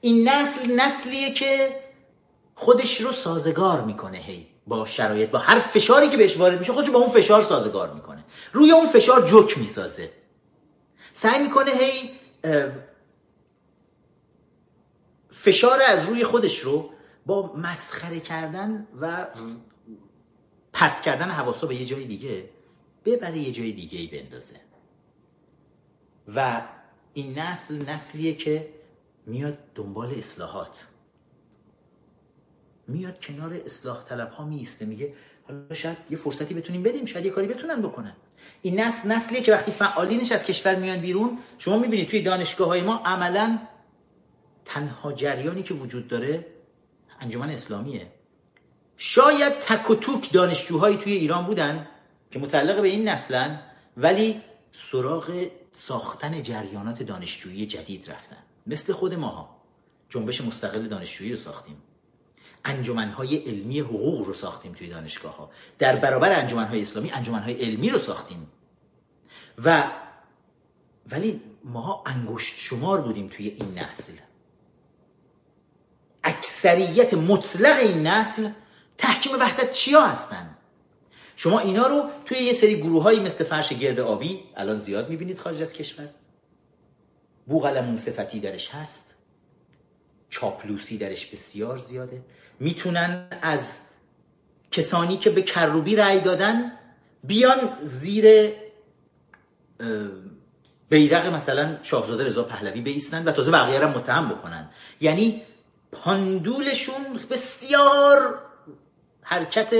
این نسل نسلیه که خودش رو سازگار می‌کنه هی با شرایط با هر فشاری که بهش وارد میشه خودش با اون فشار سازگار می‌کنه. روی اون فشار جوک می‌سازه. سعی می‌کنه هی فشار از روی خودش رو با مسخره کردن و پرت کردن حواسا به یه جای دیگه ببره یه جای دیگه ای بندازه. و این نسل نسلیه که میاد دنبال اصلاحات. میاد کنار اصلاح طلب ها میسته میگه حالا شاید یه فرصتی بتونیم بدیم شاید یه کاری بتونن بکنن. این نسل نسلیه که وقتی فعالینش از کشور میان بیرون. شما می‌بینید توی دانشگاه های ما عملا تنها جریانی که وجود داره انجمن اسلامیه. شاید تک و توک دانشجوهایی توی ایران بودن که متعلق به این نسلن ولی سراغ ساختن جریانات دانشجویی جدید رفتن. مثل خود ماها. جنبش مستقل دانشجویی رو ساختیم. انجمنهای علمی حقوق رو ساختیم توی دانشگاه ها در برابر انجمنهای اسلامی انجمنهای علمی رو ساختیم. و ولی ما انگشت شمار بودیم توی این نسل. اکثریت مطلق این نسل تحکیم وحدت چیا هستن؟ شما اینا رو توی یه سری گروه هایی مثل فرش گرد آبی الان زیاد می‌بینید خارج از کشور. بوغلمون صفتی درش هست. چاپلوسی درش بسیار زیاده. می‌تونن از کسانی که به کروبی رأی دادن بیان زیر بیرق مثلا شاهزاده رضا پهلوی بیستن و تازه بقیه متهم بکنن. یعنی پاندولشون بسیار حرکت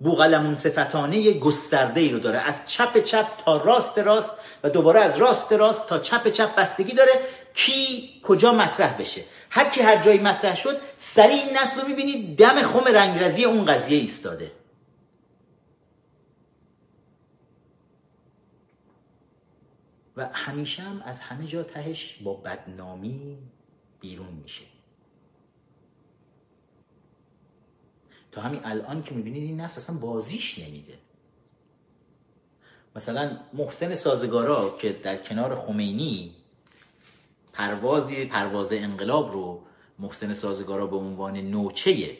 بوغلمون صفتانه گسترده ای رو داره. از چپ چپ تا راست راست و دوباره از راست راست تا چپ چپ بستگی داره کی کجا مطرح بشه. هر کی هر جایی مطرح شد سریع این نسل رو می‌بینید دم خم رنگرزی اون قضیه ایستاده. و همیشه هم از همه جا تهش با بدنامی بیرون میشه. تا همین الان که می‌بینید این نسل اصلا بازیش نمیده. مثلا محسن سازگارا که در کنار خمینی پروازی پرواز انقلاب رو محسن سازگارا به عنوان نوچه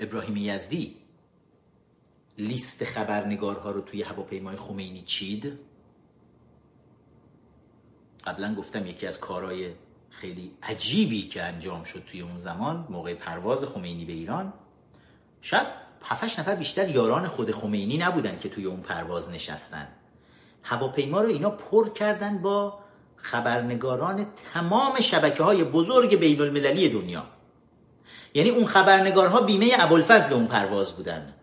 ابراهیم یزدی لیست خبرنگارها رو توی هواپیمای خمینی چید. قبلا گفتم یکی از کارهای خیلی عجیبی که انجام شد توی اون زمان موقع پرواز خمینی به ایران. شاید هفتش نفر بیشتر یاران خود خمینی نبودن که توی اون پرواز نشستن. هواپیما رو اینا پر کردن با خبرنگاران تمام شبکه های بزرگ بین المللی دنیا. یعنی اون خبرنگارها بیمه ابوالفضل اون پرواز بودن.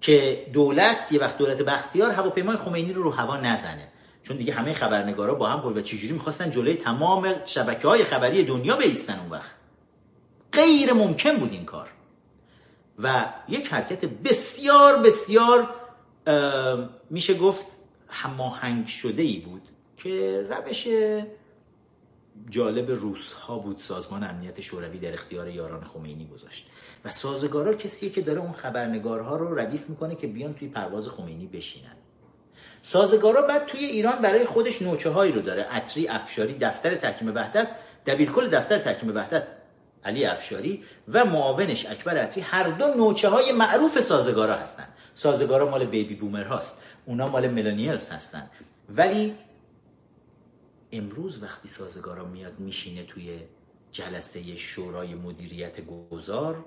که دولت یه وقت دولت بختیار هواپیمای خمینی رو رو هوا نزنه. چون دیگه همه خبرنگارا با هم پر و چجوری می‌خواستن جلوی تمام شبکه های خبری دنیا بیستن اون وقت. غیر ممکن بود این کار. و یک حرکت بسیار بسیار میشه گفت هماهنگ شده ای بود که روش جالب روس ها بود سازمان امنیت شوروی در اختیار یاران خمینی گذاشت. و سازگارا کسیه که داره اون خبرنگارها رو ردیف می‌کنه که بیان توی پرواز خمینی بشینن. سازگارا بعد توی ایران برای خودش نوچه هایی رو داره. عطری افشاری دفتر تحکیم وحدت دبیرکل دفتر تحکیم وحدت علی افشاری و معاونش اکبر عطری. هر دو نوچه های معروف سازگارا هستن. سازگارا مال بیبی بومر هاست. اونا مال ملانیلز هستن. ولی امروز وقتی سازگارا میاد میشینه توی جلسه شورای مدیریت گذار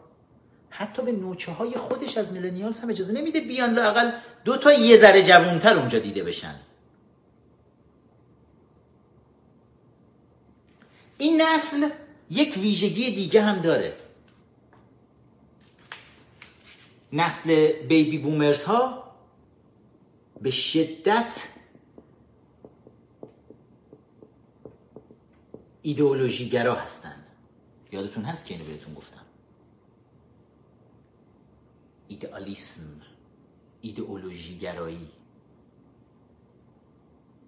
حتی به نوچه های خودش از ملنیالز هم اجازه نمیده بیان لاقل دو تا یه ذره جوانتر اونجا دیده بشن. این نسل یک ویژگی دیگه هم داره. نسل بیبی بومرز ها به شدت ایدئولوژی گرا هستن. یادتون هست که اینو بهتون گفتم؟ ایدئالیسم ایدئولوژی گرایی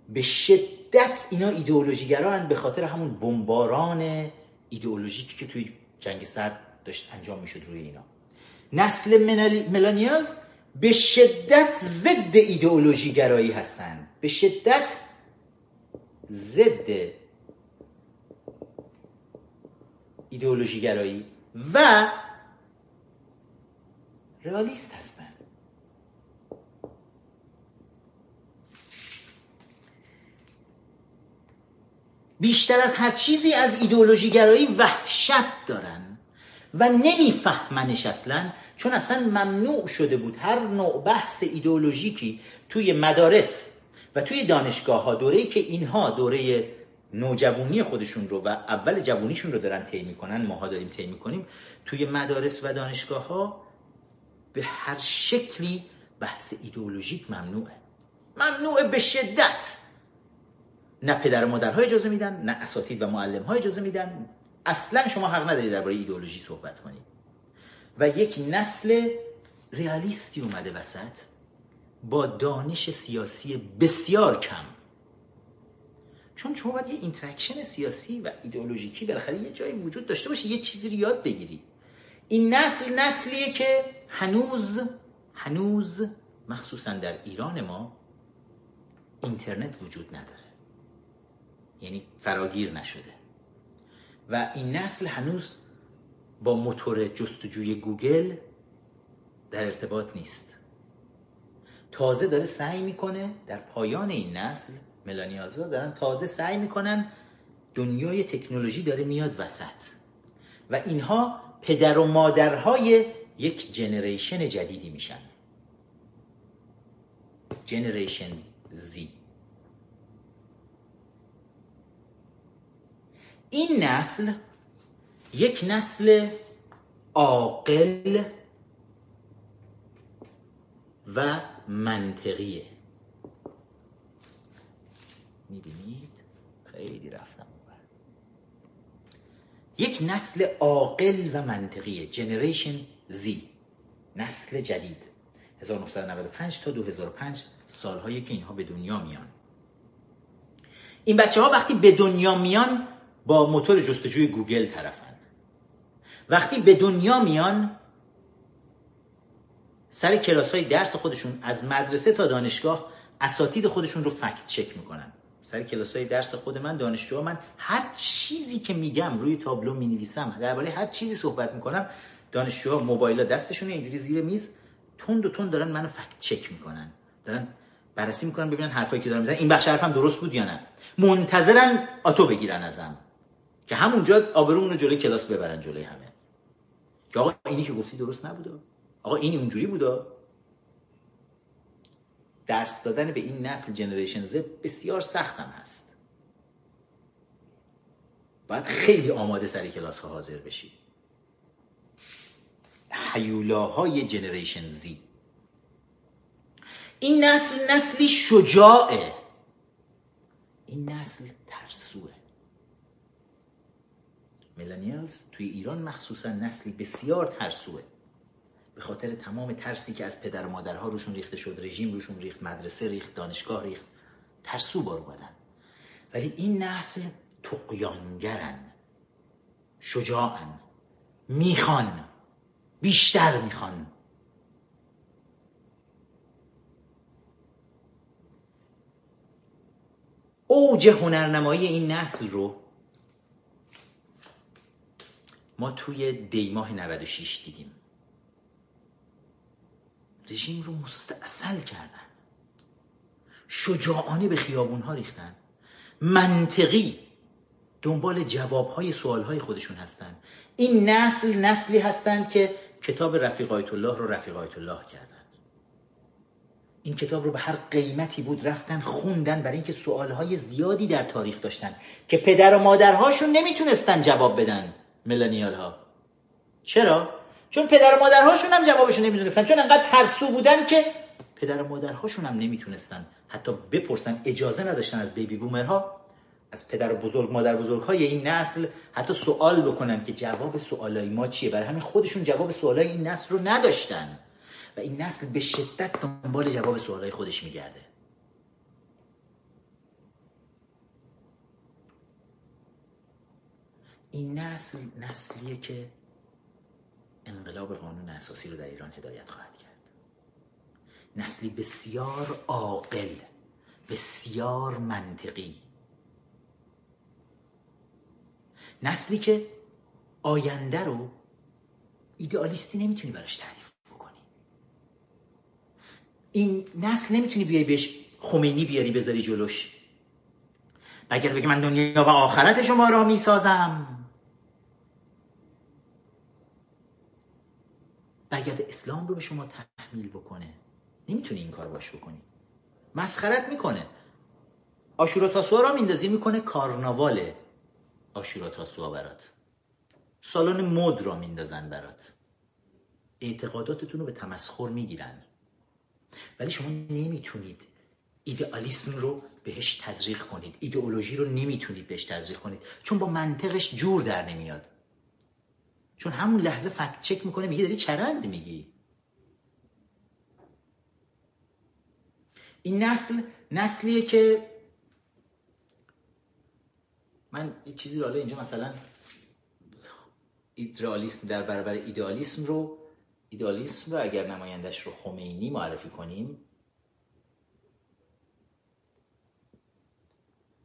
به شدت اینا ایدئولوژی گران به خاطر همون بمباران ایدئولوژیکی که توی جنگ سرد داشت انجام می‌شد روی اینا. نسل ملانیالز به شدت ضد ایدئولوژی گرایی هستند به شدت ضد ایدئولوژی گرایی و رئالیست هستن. بیشتر از هر چیزی از ایدئولوژی گرایی وحشت دارن و نمیفهمنش اصلا چون اصلا ممنوع شده بود هر نوع بحث ایدئولوژیکی توی مدارس و توی دانشگاه ها دوره که اینها دوره نوجوانی خودشون رو و اول جوونیشون رو دارن طی می‌کنن ماها داریم طی می‌کنیم توی مدارس و دانشگاه ها به هر شکلی بحث ایدئولوژیک ممنوعه. ممنوعه به شدت. نه پدر و مادرها اجازه میدن نه اساتید و معلم ها اجازه میدن. اصلا شما حق ندارید درباره ایدئولوژی صحبت کنید. و یک نسل رئالیستی اومده وسط با دانش سیاسی بسیار کم. چون شما باید یه interaction سیاسی و ایدئولوژیکی بالاخره یه جایی وجود داشته باشه یه چیزی رو یاد بگیری. این نسل نسلیه که هنوز هنوز مخصوصا در ایران ما اینترنت وجود نداره. یعنی فراگیر نشده. و این نسل هنوز با موتور جستجوی گوگل در ارتباط نیست. تازه داره سعی می‌کنه در پایان این نسل ملانیالزا دارن تازه سعی می‌کنن دنیای تکنولوژی داره میاد وسط. و اینها پدر و مادرهای یک جنریشن جدیدی میشن. جنریشن زی. این نسل یک نسل عاقل و منطقیه. می‌بینید؟ خیلی رفتم یک نسل عاقل و منطقیه. جنریشن زی نسل جدید. 1995 تا 2005 سالهایی که اینها به دنیا میان. این بچه ها وقتی به دنیا میان با موتور جستجوی گوگل طرفن. وقتی به دنیا میان سر کلاس های درس خودشون از مدرسه تا دانشگاه اساتید خودشون رو فکت چک می‌کنن. سر کلاس های درس خود من دانشجو من هر چیزی که میگم روی تابلو می نویسم درباره هر چیزی صحبت می‌کنم دانشجوها موبایل دستشون اینجوری زیر میز تند و تند دارن منو فکت چک می‌کنن. دارن بررسی می‌کنن ببینن حرفایی که دارم می‌زنن. این بخش حرفم درست بود یا نه؟ منتظرن آتو بگیرن ازم. که همونجا آبرومون رو جلوی کلاس ببرن جلوی همه. که آقا اینی که گفتی درست نبوده. آقا اینی اونجوری بوده. درس دادن به این نسل جنریشن زد بسیار سختم هست. باید خیلی آماده سر کلاس ها حاضر بشی. حیولاهای جنریشن زی. این نسل نسلی شجاعه. این نسل ترسوه. ملانیالز توی ایران مخصوصا نسلی بسیار ترسوه. به خاطر تمام ترسی که از پدر و مادرها روشون ریخته شد رژیم روشون ریخت مدرسه ریخت دانشگاه ریخت ترسو بار بودن ولی این نسل تقیانگرن شجاعن می‌خوان. بیشتر می‌خوان. اوج هنرنمایی این نسل رو ما توی دیماه 96 دیدیم. رژیم رو مستاصل کردن. شجاعانه به خیابون ها ریختن. منطقی دنبال جواب های خودشون هستن. این نسل نسلی هستند که کتاب رفیق آیت الله رو رفیق آیت الله کردن. این کتاب رو به هر قیمتی بود رفتن خوندن برای اینکه سوالهای زیادی در تاریخ داشتن که پدر و مادرهاشون نمی‌تونستن جواب بدن ملانیال ها چرا؟ چون پدر و مادرهاشون هم جوابشون نمی‌تونستن چون انقدر ترسو بودن که پدر و مادرهاشون هم نمی‌تونستن حتی بپرسن اجازه نداشتن از بیبی بومرها. از پدر بزرگ مادر بزرگ های این نسل حتی سوال بکنن که جواب سوالای ما چیه؟ برای همین خودشون جواب سوالای این نسل رو نداشتن. و این نسل به شدت دنبال جواب سوالای خودش میگرده. این نسل نسلیه که انقلاب قانون اساسی رو در ایران هدایت خواهد کرد. نسلی بسیار عاقل بسیار منطقی نسلی که آینده رو ایدئالیستی نمی‌تونی براش تعریف بکنی. این نسل نمی‌تونی بیای بهش خمینی بیاری بذاری جلوش. اگر بگه من دنیا و آخرت شما را می‌سازم؟ برگرد اسلام رو به شما تحمیل بکنه؟ نمی‌تونی این کار باش بکنی. مسخرت می‌کنه. آشورا تاسوها را میندازی می‌کنه کارناواله. آشورا تاسوها برات. سالن مد را میندازن برات. اعتقاداتتون رو به تمسخر می‌گیرن. ولی شما نمی‌تونید ایدئالیسم رو بهش تزریق کنید. ایدئولوژی رو نمی‌تونید بهش تزریق کنید. چون با منطقش جور در نمیاد. چون همون لحظه فکت چک می‌کنه میگه داری چرند میگی. این نسل نسلیه که من یه چیزی رو اینجا مثلا ایدرالیسم در برابر ایدئالیسم رو ایدئالیسم رو اگر نمایندش رو خمینی معرفی کنیم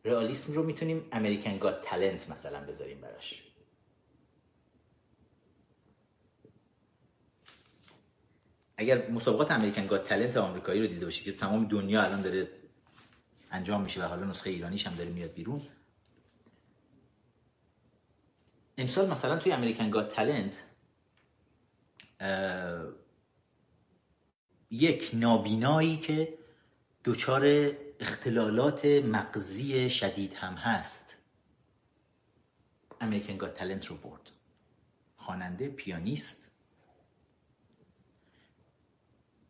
رئالیسم رو می‌تونیم امریکن گاد تلنت مثلا بذاریم براش. اگر مسابقات امریکن گاد تلنت آمریکایی رو دیده باشید که تمام دنیا الان داره انجام میشه و حالا نسخه ایرانیش هم داره میاد بیرون امسال مثلا توی امریکن گاد تلنت یک نابینایی که دچار اختلالات مغزی شدید هم هست. امریکن گاد تلنت رو برد. خواننده پیانیست.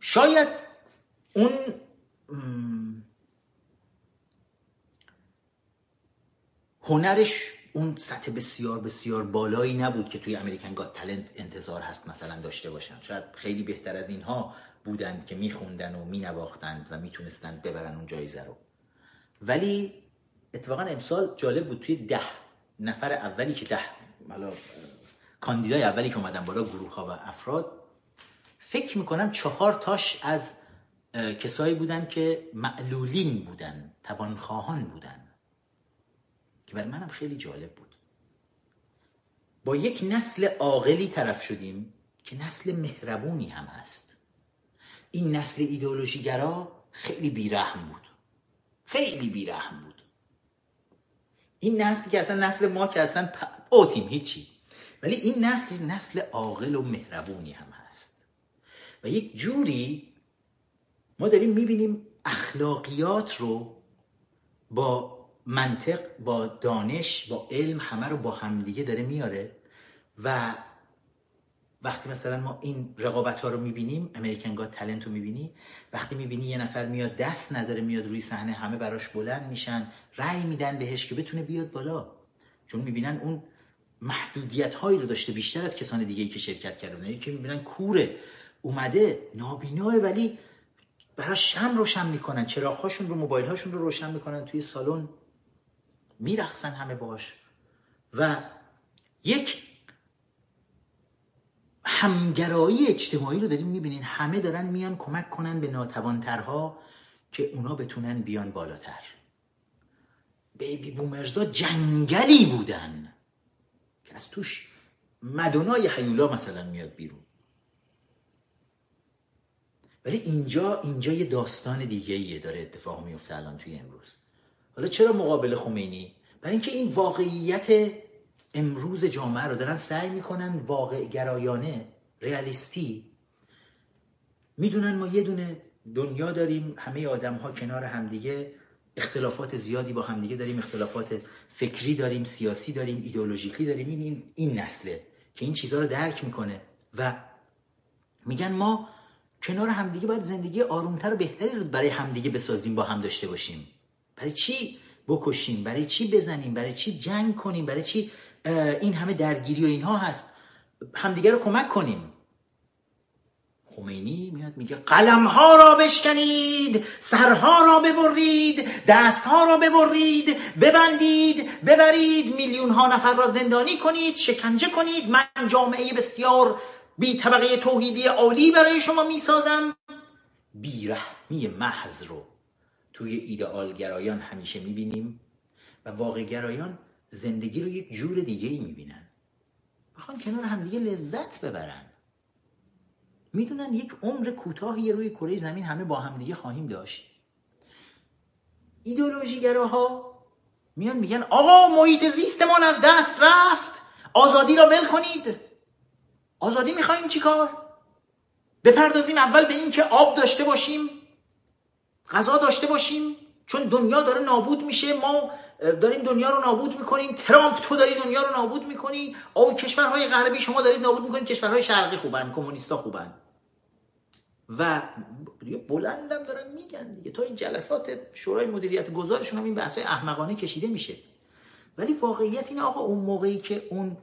شاید اون هنرش اون سطح بسیار بسیار بالایی نبود که توی امریکن گاد تلنت انتظار هست مثلا داشته باشن. شاید خیلی بهتر از اینها بودند که میخوندن و مینواختند و می‌تونستند ببرن اون جایزه رو. ولی اتفاقا امسال جالب بود توی ده نفر اولی که ده حالا کاندیدای اولی که اومدن بالا گروه ها و افراد فکر می‌کنم چهار تاش از کسایی بودن که معلولین بودن توانخواهان بودن. که برای منم خیلی جالب بود. با یک نسل عاقلی طرف شدیم که نسل مهربونی هم هست. این نسل ایدئولوژیگرا خیلی بیرحم بود. خیلی بیرحم بود. این نسل که اصلا نسل ما که اصلا اوتیم هیچی. ولی این نسل نسل عاقل و مهربونی هم هست. و یک جوری ما داریم می‌بینیم اخلاقیات رو با منطق با دانش با علم همه رو با همدیگه داره میاره و وقتی مثلا ما این رقابت ها رو می‌بینیم امریکن گاد تلنت رو می‌بینی وقتی می‌بینی یه نفر میاد دست نداره میاد روی صحنه همه براش بلند میشن رأی میدن بهش که بتونه بیاد بالا. چون می‌بینن اون محدودیت هایی رو داشته بیشتر از کسان دیگه که شرکت کردن که می‌بینن کوره اومده نابیناه ولی براش شم روشن می‌کنن. چراغ هاشون رو موبایل هاشون رو روشن می‌کنن توی سالن. میرخصن همه باش. و یک همگرایی اجتماعی رو داریم می‌بینین. همه دارن میان کمک کنن به ناتوانترها که اونا بتونن بیان بالاتر. بیبی بومرزا جنگلی بودن که از توش مدونای حیولا مثلا میاد بیرون. ولی اینجا اینجا یه داستان دیگه ایه داره اتفاق میفته الان توی امروز. حالا چرا مقابل خمینی؟ برای اینکه این واقعیت امروز جامعه رو دارن سعی می‌کنن واقع گرایانه ریالیستی. می‌دونن ما یه دونه دنیا داریم همه آدم ها کنار همدیگه. اختلافات زیادی با همدیگه داریم اختلافات فکری داریم سیاسی داریم ایدئولوژیکی داریم. این, این, نسله که این چیزها رو درک می‌کنه و میگن ما کنار همدیگه باید زندگی آرومتر و بهتری رو برای همدیگه بسازیم با هم داشته باشیم. برای چی بکشیم؟ برای چی بزنیم؟ برای چی جنگ کنیم؟ برای چی این همه درگیری و اینها هست؟ همدیگه رو کمک کنیم. خمینی میاد میگه قلم ها را بشکنید سرها را ببرید دستها را ببرید ببندید ببرید. میلیون ها نفر را زندانی کنید شکنجه کنید. من جامعه بسیار بی طبقه توحیدی عالی برای شما می‌سازم. بیرحمی محض رو توی ایدئال گرایان همیشه می‌بینیم و واقع گرایان زندگی رو یک جور دیگه ای می‌بینن. می‌خوان کنار همدیگه لذت ببرن. می‌دونن یک عمر کوتاهی روی کره زمین همه با همدیگه خواهیم داشت. ایدئولوژی گراها میان میگن آقا محیط زیستمان از دست رفت! آزادی را ول کنید! آزادی می‌خوایم چیکار؟ بپردازیم اول به این که آب داشته باشیم. غذا داشته باشیم چون دنیا داره نابود میشه. ما داریم دنیا رو نابود می‌کنیم. ترامپ تو داری دنیا رو نابود می‌کنی. او کشورهای غربی شما دارید نابود می‌کنید. کشورهای شرقی خوبن کمونیستا خوبن. و بلندم دارن میگن دیگه. تا این جلسات شورای مدیریت گذارشون هم این بحث احمقانه کشیده میشه. ولی واقعیت این آقا اون موقعی که اون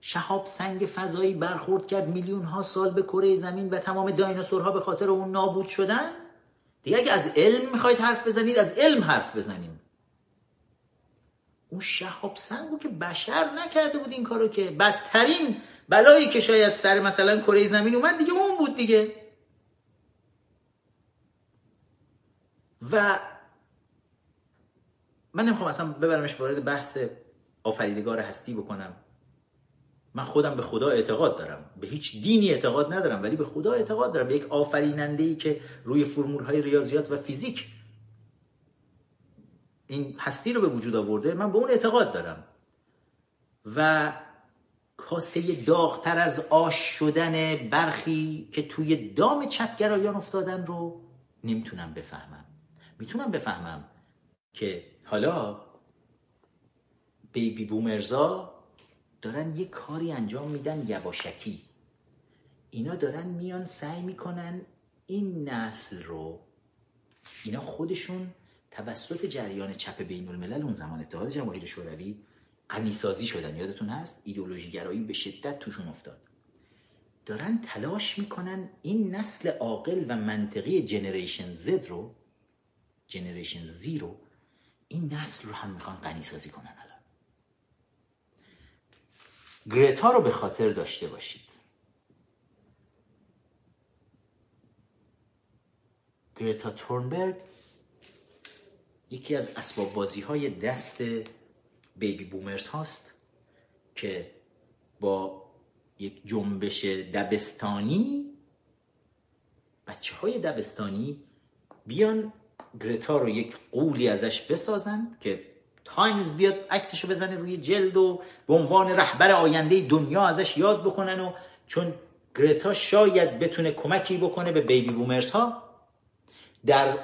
شهاب سنگ فضایی برخورد کرد میلیون ها سال به کره زمین و تمام دایناسورها به خاطر اون نابود شدن دیگه اگه از علم می‌خواید حرف بزنید از علم حرف بزنیم. اون شهاب سنگو که بشر نکرده بود این کارو که بدترین بلایی که شاید سر مثلا کره زمین اومد دیگه اون بود دیگه. و من نمی‌خوام اصلا ببرمش وارد بحث آفریدگار هستی بکنم. من خودم به خدا اعتقاد دارم. به هیچ دینی اعتقاد ندارم ولی به خدا اعتقاد دارم. به یک آفریننده ای که روی فرمول های ریاضیات و فیزیک این هستی رو به وجود آورده من به اون اعتقاد دارم. و کاسه داغتر از آش شدن برخی که توی دام چپگرایان افتادن رو نمی‌تونم بفهمم. می‌تونم بفهمم که حالا بیبی بومرزا دارن یه کاری انجام میدن یواشکی. اینا دارن میان سعی می‌کنن این نسل رو اینا خودشون توسط جریان چپ بین الملل اون زمان اتحاد جماهیر شوروی غنیسازی شدن. یادتون هست؟ ایدئولوژی گرایی به شدت توشون افتاد. دارن تلاش می‌کنن این نسل عاقل و منطقی جنریشن زد رو جنریشن زی رو این نسل رو هم می‌خوان غنیسازی کنن. گرتا رو به خاطر داشته باشید. گرتا تورنبرگ یکی از اسباب بازی های دست بیبی بومرز هاست که با یک جنبش دبستانی بچه های دبستانی بیان گرتا رو یک قولی ازش بسازن که تایمز بیاد عکسشو بزنه روی جلد و به عنوان رهبر آینده دنیا ازش یاد بکنن و چون گرتا شاید بتونه کمکی بکنه به بیبی بومرز ها در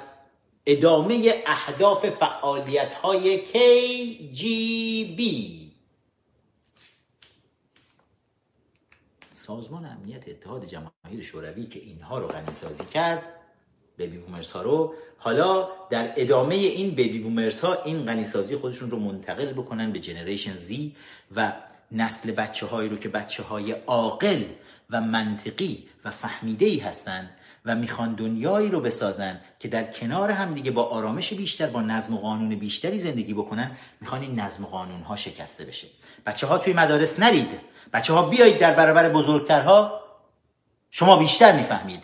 ادامه اهداف فعالیت های KGB سازمان امنیت اتحاد جماهیر شوروی که اینها رو غنیسازی کرد بیبی بومرز ها رو. حالا در ادامه این بیبی بومرز ها این غنیسازی خودشون رو منتقل بکنن به جنریشن زی و نسل بچه هایی رو که بچه های عاقل و منطقی و فهمیده ای هستند و می‌خوان دنیایی رو بسازن که در کنار هم دیگه با آرامش بیشتر با نظم و قانون بیشتری زندگی بکنن می‌خوان این نظم و قانون ها شکسته بشه. بچه ها توی مدارس نرید. بچه ها بیایید در برابر بزرگترها. شما بیشتر می‌فهمید.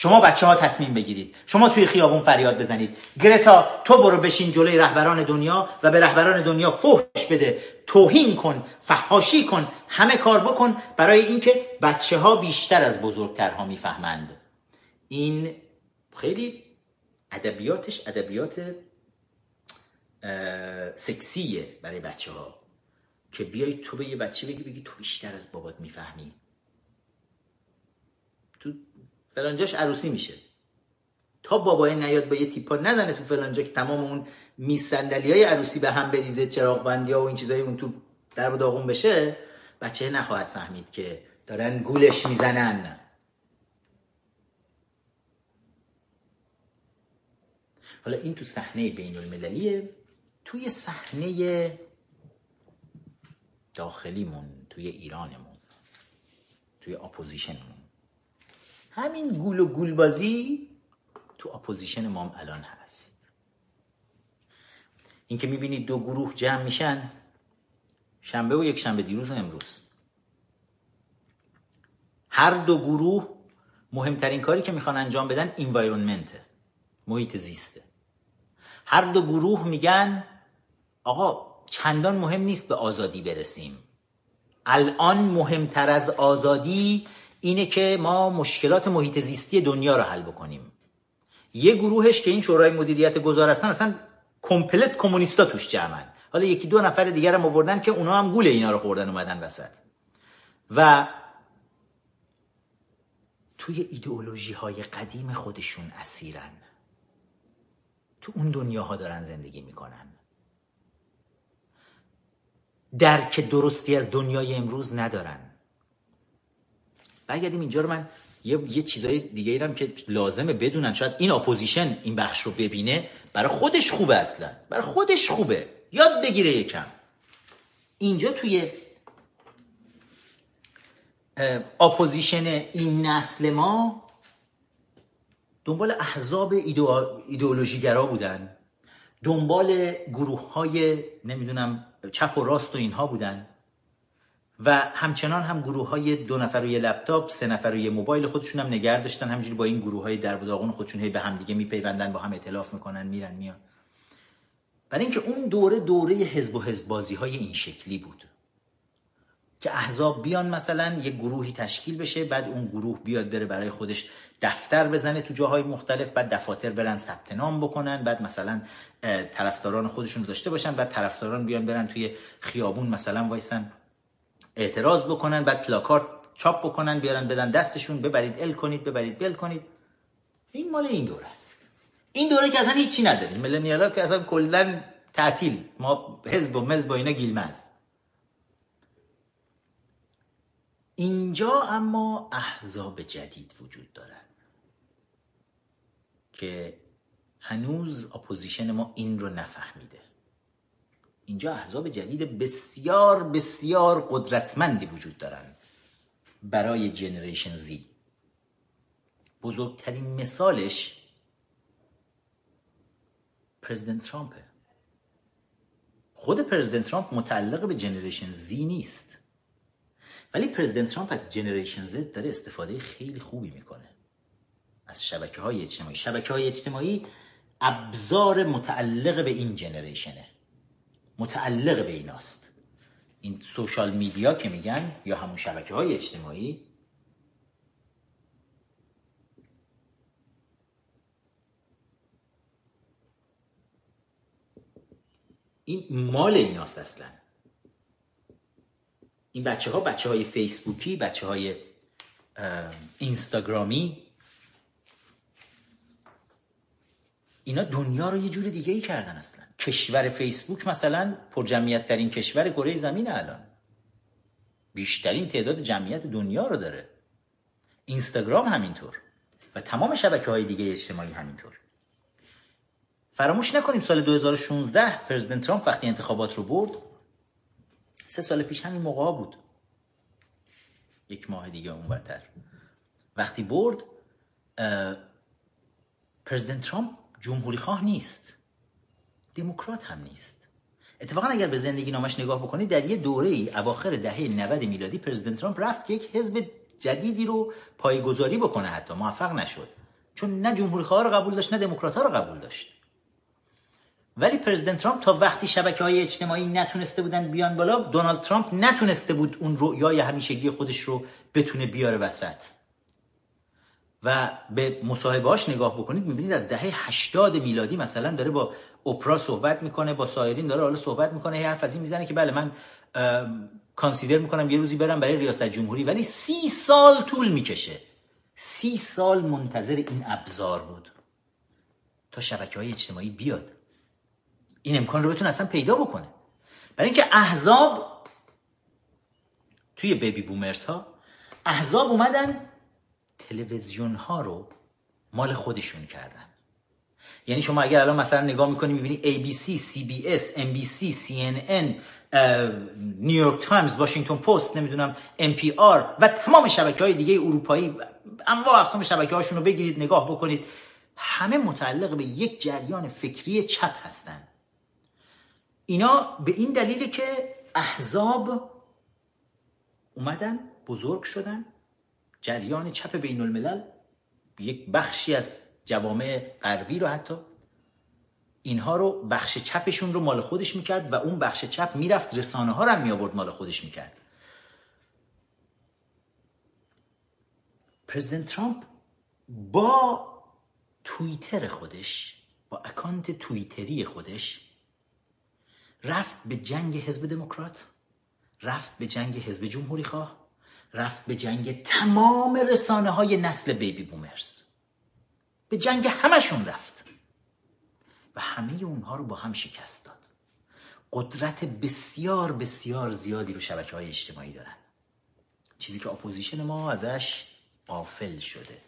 شما بچه ها تصمیم بگیرید. شما توی خیابون فریاد بزنید. گرتا تو برو بشین جلوی رهبران دنیا و به رهبران دنیا فحش بده. توهین کن فحاشی کن همه کار بکن برای اینکه بچه ها بیشتر از بزرگترها می‌فهمند. این خیلی ادبیاتش ادبیات سکسیه برای بچه ها که بیای تو به یه بچه بگی بگی تو بیشتر از بابات می‌فهمی تو فلانجاش عروسی میشه. تا بابای نیاد با یه تیپا ندنه تو فلانجا که تمام اون میسندلی های عروسی به هم بریزه چراغ بندی ها و این چیزای اون تو در داغون بشه بچه نخواهد فهمید که دارن گولش می‌زنن. حالا این تو صحنه بین المللیه توی صحنه داخلیمون توی ایرانمون توی opposition مون. همین گول و گولبازی تو opposition ما هم الان هست. این که می‌بینید دو گروه جمع میشن شنبه و یک شنبه دیروز و امروز. هر دو گروه مهمترین کاری که می‌خوان انجام بدن انوایرونمنت محیط زیسته. هر دو گروه میگن آقا چندان مهم نیست به آزادی برسیم. الان مهمتر از آزادی اینه که ما مشکلات محیط زیستی دنیا رو حل بکنیم. یه گروهش که این شورای مدیریت گذار هستن اصلا کمپلت کمونیستا توش جمعن. حالا یکی دو نفر دیگر هم آوردن که اونا هم گول اینا رو خوردن اومدن وسط. و توی ایدئولوژی های قدیم خودشون اسیرن. تو اون دنیاها دارن زندگی می‌کنن. درک درستی از دنیای امروز ندارن. برگردیم اینجا رو من یه, یه چیزای دیگه ای رم که لازمه بدونن. شاید این opposition این بخش رو ببینه برای خودش خوبه اصلا. برای خودش خوبه. یاد بگیره یکم. اینجا توی opposition این نسل ما دنبال احزاب ایدئولوژیگرا بودن. دنبال گروه های نمی‌دونم چپ و راست و اینها بودن. و همچنان هم گروه های دو نفر یه لپتاپ سه نفر یه موبایل خودشون هم نگه داشتن. همینجوری با این گروه های در خودشون هی به همدیگه میپیوندن با هم ائتلاف می‌کنن میرن میان. برای اینکه اون دوره دوره حزب و حزب بازی های این شکلی بود که احزاب بیان مثلا یه گروهی تشکیل بشه بعد اون گروه بیاد بره برای خودش دفتر بزنه تو جاهای مختلف بعد دفاتر برن ثبت نام بکنن بعد مثلا طرفداران خودشون داشته باشن بعد طرفداران بیان برن توی خیابون مثلا وایسن. اعتراض بکنن بعد پلاکارد چاپ بکنن بیارن بدن دستشون ببرید ال کنید ببرید بل کنید. این مال این دوره است. این دوره که اصلا هیچی نداریم. millennial ا که اصلا کلا تعطیل. ما حزب و مزب و اینا گیلمه است. اینجا اما احزاب جدید وجود دارن که هنوز opposition ما این رو نفهمیده. اینجا احزاب جدید بسیار بسیار قدرتمندی وجود دارن برای جنریشن زی. بزرگترین مثالش پرزیدنت ترامپه. خود پرزیدنت ترامپ متعلق به جنریشن زی نیست. ولی پرزیدنت ترامپ از جنریشن زد داره استفاده خیلی خوبی می‌کنه. از شبکه های اجتماعی. شبکه های اجتماعی ابزار متعلق به این جنریشنه. متعلق به ایناست. این سوشال میدیا که میگن یا همون شبکه های اجتماعی این مال ایناست اصلا. این بچه ها بچه های فیسبوکی بچه های اینستاگرامی اینا دنیا رو یه جور دیگه ای کردن اصلا. کشور فیسبوک مثلا پر جمعیت ترین کشور کره زمین الان. بیشترین تعداد جمعیت دنیا رو داره. اینستاگرام همینطور. و تمام شبکه های دیگه اجتماعی همینطور. فراموش نکنیم سال 2016 پرزیدنت ترامپ وقتی انتخابات رو برد سه سال پیش همین موقع بود. یک ماه دیگه اونورتر. وقتی برد پرزیدنت ترامپ جمهوری خواه نیست. دموکرات هم نیست. اتفاقا اگر به زندگی نامش نگاه بکنید در یه دوره ای اواخر دهه 90 میلادی پرزیدنت ترامپ رفت که یک حزب جدیدی رو پایگذاری بکنه حتی. موفق نشد. چون نه جمهوری رو قبول داشت نه دموکرات ها رو قبول داشت. ولی پرزیدنت ترامپ تا وقتی شبکه های اجتماعی نتونسته بودن بیان بالا دونالد ترامپ نتونسته بود اون رویای همیشگی خودش رو بتونه بیاره وسط. و به مصاحبهاش نگاه بکنید می‌بینید از دهه 80 میلادی مثلا داره با اپرا صحبت می‌کنه با سایرین داره حالا صحبت می‌کنه هی حرف از این می‌زنه که بله من کانسیدر می‌کنم یه روزی برم برای ریاست جمهوری ولی سی سال طول می‌کشه. سی سال منتظر این ابزار بود. تا شبکه های اجتماعی بیاد. این امکان رو بتونه اصلا پیدا بکنه. برای اینکه احزاب توی بیبی بومرز ها احزاب اومدن تلویزیون ها رو مال خودشون کردن. یعنی شما اگر الان مثلا نگاه می‌کنی می‌بینی ABC, CBS, NBC, CNN, نیویورک تایمز، واشنگتن پست، نمی‌دونم NPR و تمام شبکه های دیگه اروپایی انواع اقسام شبکه هاشون رو بگیرید نگاه بکنید. همه متعلق به یک جریان فکری چپ هستن. اینا به این دلیله که احزاب اومدن بزرگ شدن جریان چپ بین الملل یک بخشی از جوامع غربی رو حتی اینها رو بخش چپشون رو مال خودش می‌کرد و اون بخش چپ می‌رفت رسانه ها رو هم میآورد مال خودش می‌کرد. پرزیدنت ترامپ با توییتر خودش با اکانت توییتری خودش رفت به جنگ حزب دموکرات رفت به جنگ حزب جمهوری خواه رفت به جنگ تمام رسانه های نسل baby boomers. به جنگ همشون رفت. و همه اونها رو با هم شکست داد. قدرت بسیار بسیار زیادی رو شبکه های اجتماعی دارن. چیزی که opposition ما ازش غافل شده.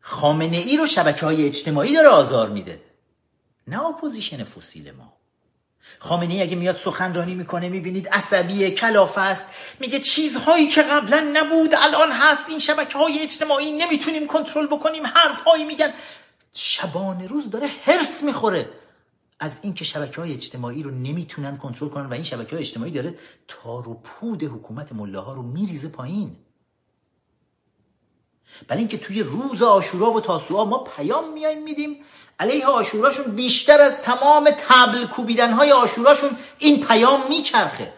خامنه ای رو شبکه های اجتماعی داره آزار میده. نه اپوزیشن فسیل ما. خامنه‌ای که میاد سخنرانی می‌کنه می‌بینید عصبی کلافه است. میگه چیزهایی که قبلا نبود الان هست. این شبکه های اجتماعی نمی‌تونیم کنترل بکنیم. حرفهایی میگن. شبانه روز داره حرص می‌خوره. از اینکه شبکه های اجتماعی رو نمی‌تونن کنترل کنن و این شبکه های اجتماعی داره تار و پود حکومت ملاها رو میریزه پایین. برای اینکه توی روز آشورا و تاسوعا ما پیام میایم میدیم علیه آشوراشون بیشتر از تمام تبل کوبیدن های آشوراشون این پیام میچرخه.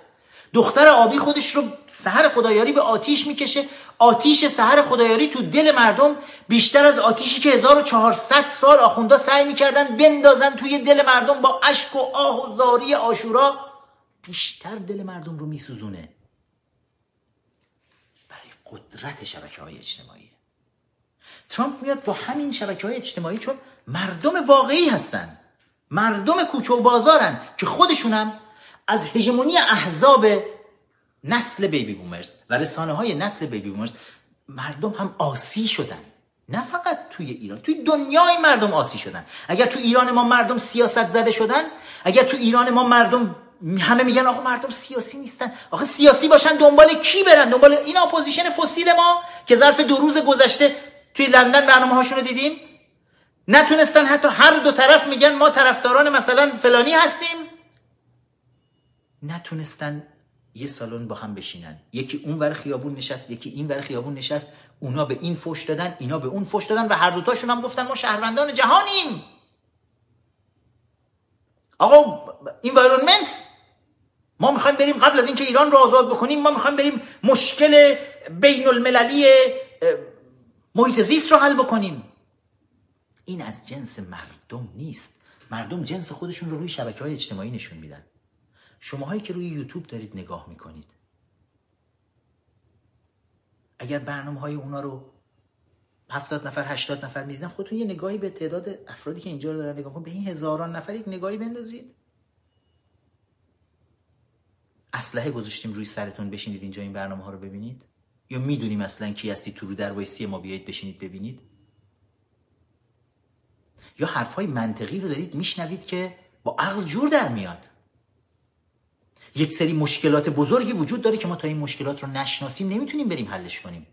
دختر آبی خودش رو سهر خدایاری به آتیش می‌کشه. آتیش سهر خدایاری تو دل مردم بیشتر از آتیشی که 1400 سال آخوندا سعی می‌کردن بندازن توی دل مردم با اشک و آه و زاری آشورا بیشتر دل مردم رو میسوزونه. برای قدرت شبکه های اجتماعی. ترامپ میاد با همین شبکه های اجتماعی چون مردم واقعی هستن. مردم کوچه و بازارن که خودشونم از هژمونی احزاب نسل بیبی بومرز و رسانه های نسل بیبی بومرز مردم هم آسی شدن. نه فقط توی ایران توی دنیای مردم آسی شدن. اگر تو ایران ما مردم سیاست زده شدن اگر تو ایران ما مردم همه میگن آقا مردم سیاسی نیستن. آخه سیاسی باشن دنبال کی برن؟ دنبال این اپوزیشن فسیل ما که ظرف دو روز گذشته توی لندن برنامه هاشون رو دیدیم؟ نتونستن حتی هر دو طرف میگن ما طرفداران مثلا فلانی هستیم. نتونستن یه سالن با هم بشینن. یکی اون ور خیابون نشست یکی این ور خیابون نشست. اونا به این فش دادن اینا به اون فش دادن و هر دوتاشون هم گفتن ما شهروندان جهانیم. آقا انوایرونمنت ما می‌خوایم بریم قبل از اینکه ایران رو آزاد بکنیم ما می‌خوایم بریم مشکل بین المللی محیط زیست رو حل بکنیم. این از جنس مردم نیست. مردم جنس خودشون رو روی شبکه های اجتماعی نشون میدن. شماهایی که روی یوتیوب دارید نگاه می‌کنید. اگر برنامه های اونا رو هفتاد نفر هشتاد نفر می‌دیدن خودتون یه نگاهی به تعداد افرادی که اینجا رو دارن نگاه کن به این هزاران نفر یک نگاهی بندازید. اسلحه گذاشتیم روی سرتون بشینید اینجا این برنامه ها رو ببینید. یا می‌دونیم اصلا کی هستی تو رو در وایسی ما بیایید بشینید ببینید. یا حرفهای منطقی رو دارید میشنوید که با عقل جور در میاد. یک سری مشکلات بزرگی وجود داره که ما تا این مشکلات رو نشناسیم نمی‌تونیم بریم حلش کنیم.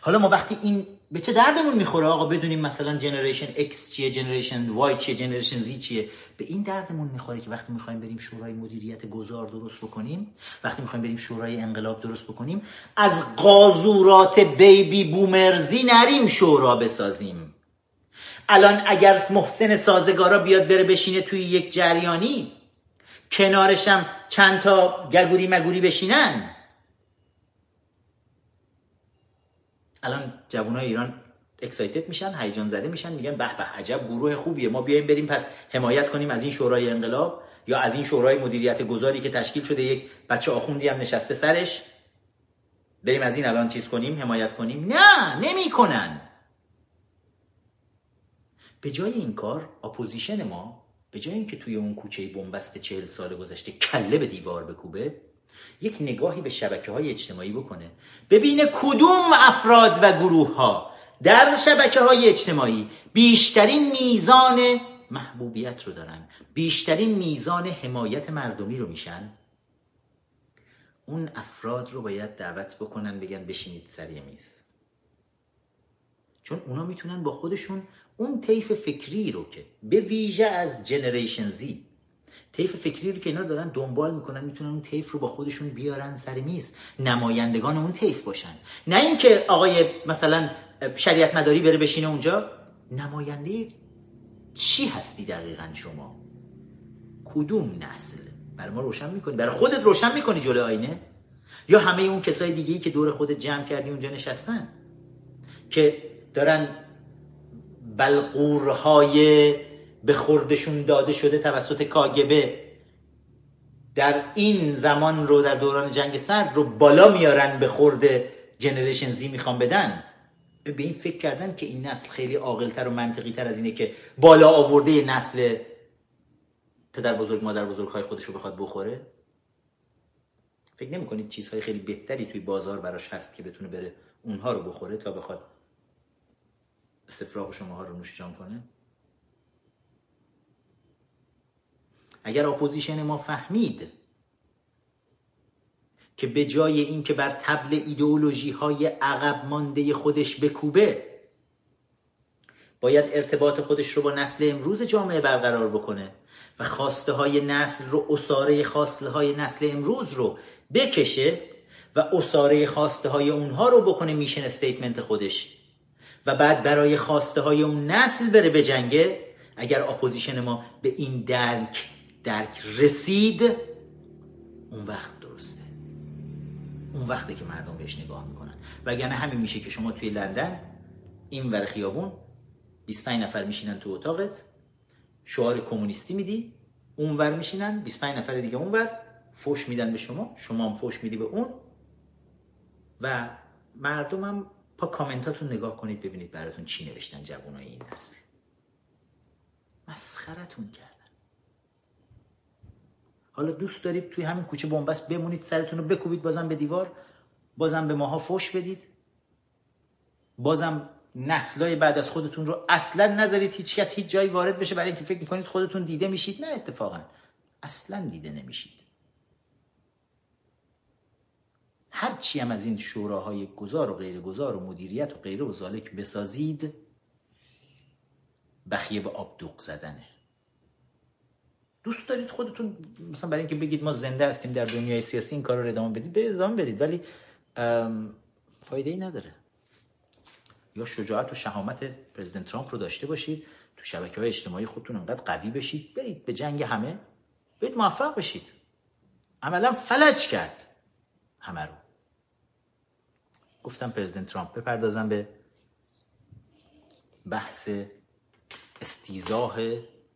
حالا ما وقتی این به چه دردمون می‌خوره؟ آقا بدونیم مثلا Generation X چیه Generation Y چیه Generation Z چیه؟ به این دردمون می‌خوره که وقتی می‌خوایم بریم شورای مدیریت گذار درست بکنیم وقتی می‌خوایم بریم شورای انقلاب درست بکنیم از قازورات بیبی بومرزی نریم شورا بسازیم. الان اگر محسن سازگارا بیاد بره بشینه توی یک جریانی کنارشم چند تا گگوری مگوری بشینن. الان جوانای ایران excited میشن هیجان زده میشن میگن به به عجب گروه خوبیه ما بیایم بریم پس حمایت کنیم از این شورای انقلاب یا از این شورای مدیریت گذار که تشکیل شده یک بچه آخوندی هم نشسته سرش. بریم از این الان چیز کنیم حمایت کنیم. نه نمی‌کنن. به جای این کار اپوزیشن ما به جای اینکه توی اون کوچه بنبست چهل سال گذشته کله به دیوار بکوبه یک نگاهی به شبکه های اجتماعی بکنه. ببینه کدوم افراد و گروه ها در شبکه های اجتماعی بیشترین میزان محبوبیت رو دارن بیشترین میزان حمایت مردمی رو میشن. اون افراد رو باید دعوت بکنن بگن بشینید سر میز. چون اونا می‌تونن با خودشون اون طیف فکری رو که به ویژه از جنریشن زی. طیف فکری رو که اینا دارن دنبال می‌کنن می‌تونن اون طیف رو با خودشون بیارن سر میز. نمایندگان اون طیف باشن. نه اینکه آقای مثلا شریعت مداری بره بشینه اونجا. نماینده چی هستی دقیقا شما؟ کدوم نسل؟ برای ما روشن می‌کنی؟ برای خودت روشن می‌کنی جلو آینه؟ یا همه اون کسای دیگه که دور خودت جمع کردی اونجا نشستن؟ که دارن بلقورهای به خوردشون داده شده توسط کاگبه. در این زمان رو در دوران جنگ سرد رو بالا میارن به خورد جنریشن زی می‌خوان بدن. به این فکر کردن که این نسل خیلی عاقلتر و منطقی تر از اینه که بالا آورده نسل پدر بزرگ مادر بزرگ های خودش رو بخواد بخوره. فکر نمی کنید چیزهای خیلی بهتری توی بازار براش هست که بتونه بره اونها رو بخوره تا بخواد استفراغ شما ها رو نوش جان کنه؟ اگر اپوزیشن ما فهمید که به جای اینکه بر طبل ایدئولوژی های عقب مانده خودش بکوبه باید ارتباط خودش رو با نسل امروز جامعه برقرار بکنه و خواسته های نسل رو عصاره خواسته های نسل امروز رو بکشه و عصاره خواسته های اونها رو بکنه میشن statement خودش. و بعد برای خواسته های اون نسل بره به جنگه اگر اپوزیشن ما به این درک درک رسید اون وقت درسته. اون وقته که مردم بهش نگاه می‌کنن. وگرنه همین میشه که شما توی لندن این ور خیابون 25 نفر میشینن تو اتاقت شعار کمونیستی میدی اون ور میشینن 25 نفر دیگه اون ور فوش میدن به شما شما هم فوش میدی به اون و مردم هم پا کامنتاتون نگاه کنید ببینید براتون چی نوشتن جوانای این نسل. مسخرتون کردن. حالا دوست دارید توی همین کوچه بنبست بمونید سرتون رو بکوبید بازم به دیوار بازم به ماها فوش بدید. بازم نسلای بعد از خودتون رو اصلا نذارید هیچ کس هیچ جایی وارد بشه برای اینکه فکر می‌کنید خودتون دیده میشید. نه اتفاقا. اصلا دیده نمیشید. هر چی هم از این شوراهای گذار و غیر گذار و مدیریت و غیره و ذالک بسازید بخیه به آب دوغ زدنه. دوست دارید خودتون مثلا برای اینکه بگید ما زنده هستیم در دنیای سیاسی این کار رو ادامه بدید برید ادامه بدید. ولی فایده ای نداره. یا شجاعت و شهامت پرزیدنت ترامپ رو داشته باشید تو شبکه های اجتماعی خودتون انقدر قوی بشید برید به جنگ همه برید موفق بشید. عملا فلج کرد همه رو. گفتم پرزیدنت ترامپ بپردازم به بحث استیزاه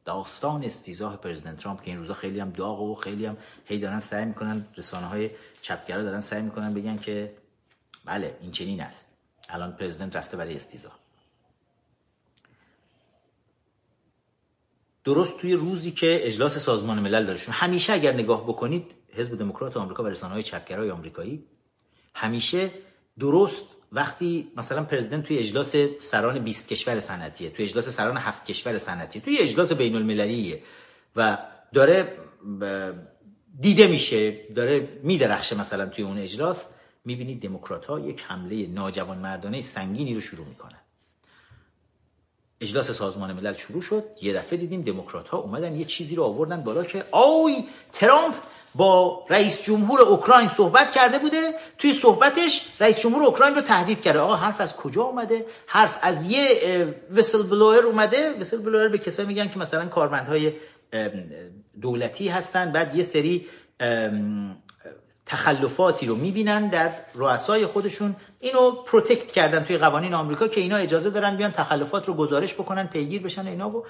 داستان استیزاه پرزیدنت ترامپ که این روزا خیلی هم داغ و خیلی هم هی دارن سعی می‌کنن رسانه های چپگرا دارن سعی می‌کنن بگن که بله این چنین است. الان پرزیدنت رفته برای استیزا درست توی روزی که اجلاس سازمان ملل داره. همیشه اگر نگاه بکنید حزب دموکرات آمریکا و رسانه های چپگرای آمریکایی همیشه درست وقتی مثلا پرزیدنت توی اجلاس سران 20 کشور صنعتیه توی اجلاس سران 7 کشور صنعتیه توی اجلاس بین المللیه و داره دیده میشه داره میدرخشه مثلا توی اون اجلاس می‌بینید دموکرات ها یک حمله ناجوان مردانه سنگینی رو شروع می‌کنن. اجلاس سازمان ملل شروع شد یه دفعه دیدیم دموکرات ها اومدن یه چیزی رو آوردن بالا که آی ترامپ با رئیس جمهور اوکراین صحبت کرده بوده. توی صحبتش رئیس جمهور اوکراین رو تهدید کرده. آقا حرف از کجا اومده؟ حرف از یه whistleblower اومده. whistleblower به کسایی میگن که مثلا کارمندهای دولتی هستن. بعد یه سری تخلفاتی رو می‌بینن در رؤسای خودشون. اینو protect کردن توی قوانین آمریکا که اینا اجازه دارن بیان تخلفات رو گزارش بکنن پیگیر بشن اینا و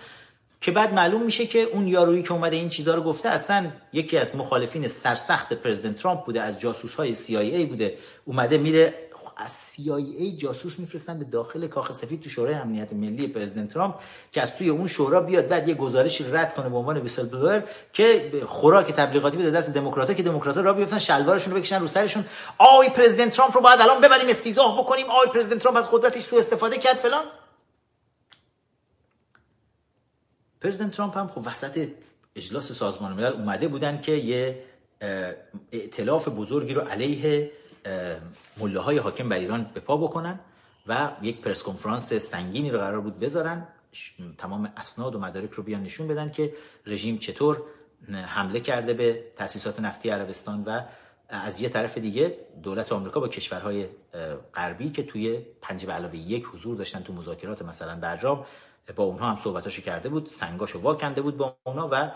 که بعد معلوم میشه که اون یارویی که اومده این چیزها رو گفته اصلا یکی از مخالفین سرسخت پرزیدنت ترامپ بوده از جاسوس های CIA بوده. اومده میره از CIA جاسوس میفرستن به داخل کاخ سفید تو شورای امنیت ملی پرزیدنت ترامپ که از توی اون شورا بیاد بعد یه گزارشی رد کنه به عنوان whistleblower که خوراک تبلیغاتی بده دست دموکرات‌ها که دموکرات‌ها را بیفتن شلوارشون رو بکشن رو سرشون. آی پرزیدنت ترامپ رو باید الان ببریم استیضاح بکنیم. آی پرزیدنت ترامپ از قدرتش سوء استفاده کرد فلان. پرزیدنت ترامپ هم خب وسط اجلاس سازمان ملل اومده بودن که یه ائتلاف بزرگی رو علیه مله های حاکم بر ایران به پا بکنن و یک پرس کنفرانس سنگینی رو قرار بود بذارن. تمام اسناد و مدارک رو بیان نشون بدن که رژیم چطور حمله کرده به تاسیسات نفتی عربستان و از یه طرف دیگه دولت آمریکا با کشورهای غربی که توی پنج علاوه یک حضور داشتن تو مذاکرات مثلا برجام با اونها هم صحبتاشو کرده بود سنگاشو واکنده بود با اونها و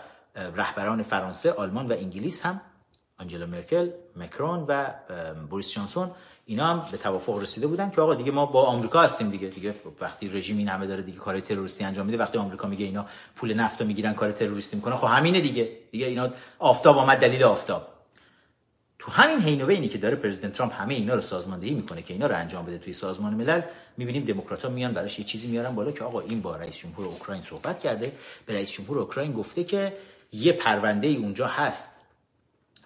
رهبران فرانسه آلمان و انگلیس هم آنجلا مرکل مکرون و بوریس جانسون اینا هم به توافق رسیده بودن که آقا دیگه ما با آمریکا هستیم دیگه دیگه وقتی رژیم این همه داره دیگه کار تروریستی انجام میده وقتی آمریکا میگه اینا پول نفت رو می‌گیرن کار تروریستی می‌کنه خب همینه دیگه دیگه اینا آفتاب آمد دلیل آفتاب. تو همین حین که داره پرزیدنت ترامپ همه اینا رو سازماندهی می‌کنه که اینا رو انجام بده توی سازمان ملل می‌بینیم دموکرات میان براش یه چیزی میارن بالا که آقا این با رئیس جمهور اوکراین صحبت کرده. به رئیس جمهور اوکراین گفته که یه پرونده ای اونجا هست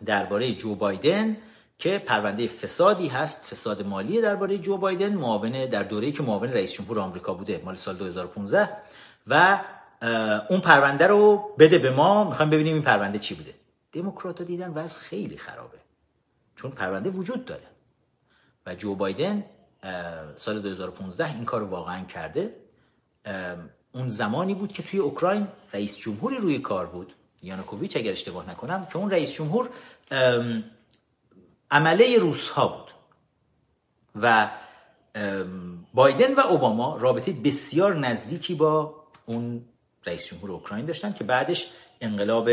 درباره جو بایدن که پرونده فسادی هست فساد مالی درباره جو بایدن معاون در دوره‌ای که معاون رئیس جمهور آمریکا بوده مال سال 2015 و اون پرونده رو بده به ما. می‌خوایم ببینیم این پرونده چی بوده. دموکرات‌ها دیدن وضع خیلی خرابه. چون پرونده وجود داره. و جو بایدن سال 2015 این کار واقعا کرده. اون زمانی بود که توی اوکراین رئیس جمهوری روی کار بود. یانوکوویچ اگر اشتباه نکنم که اون رئیس جمهور عمله روس ها بود. و بایدن و اوباما رابطه بسیار نزدیکی با اون رئیس جمهور اوکراین داشتن که بعدش انقلاب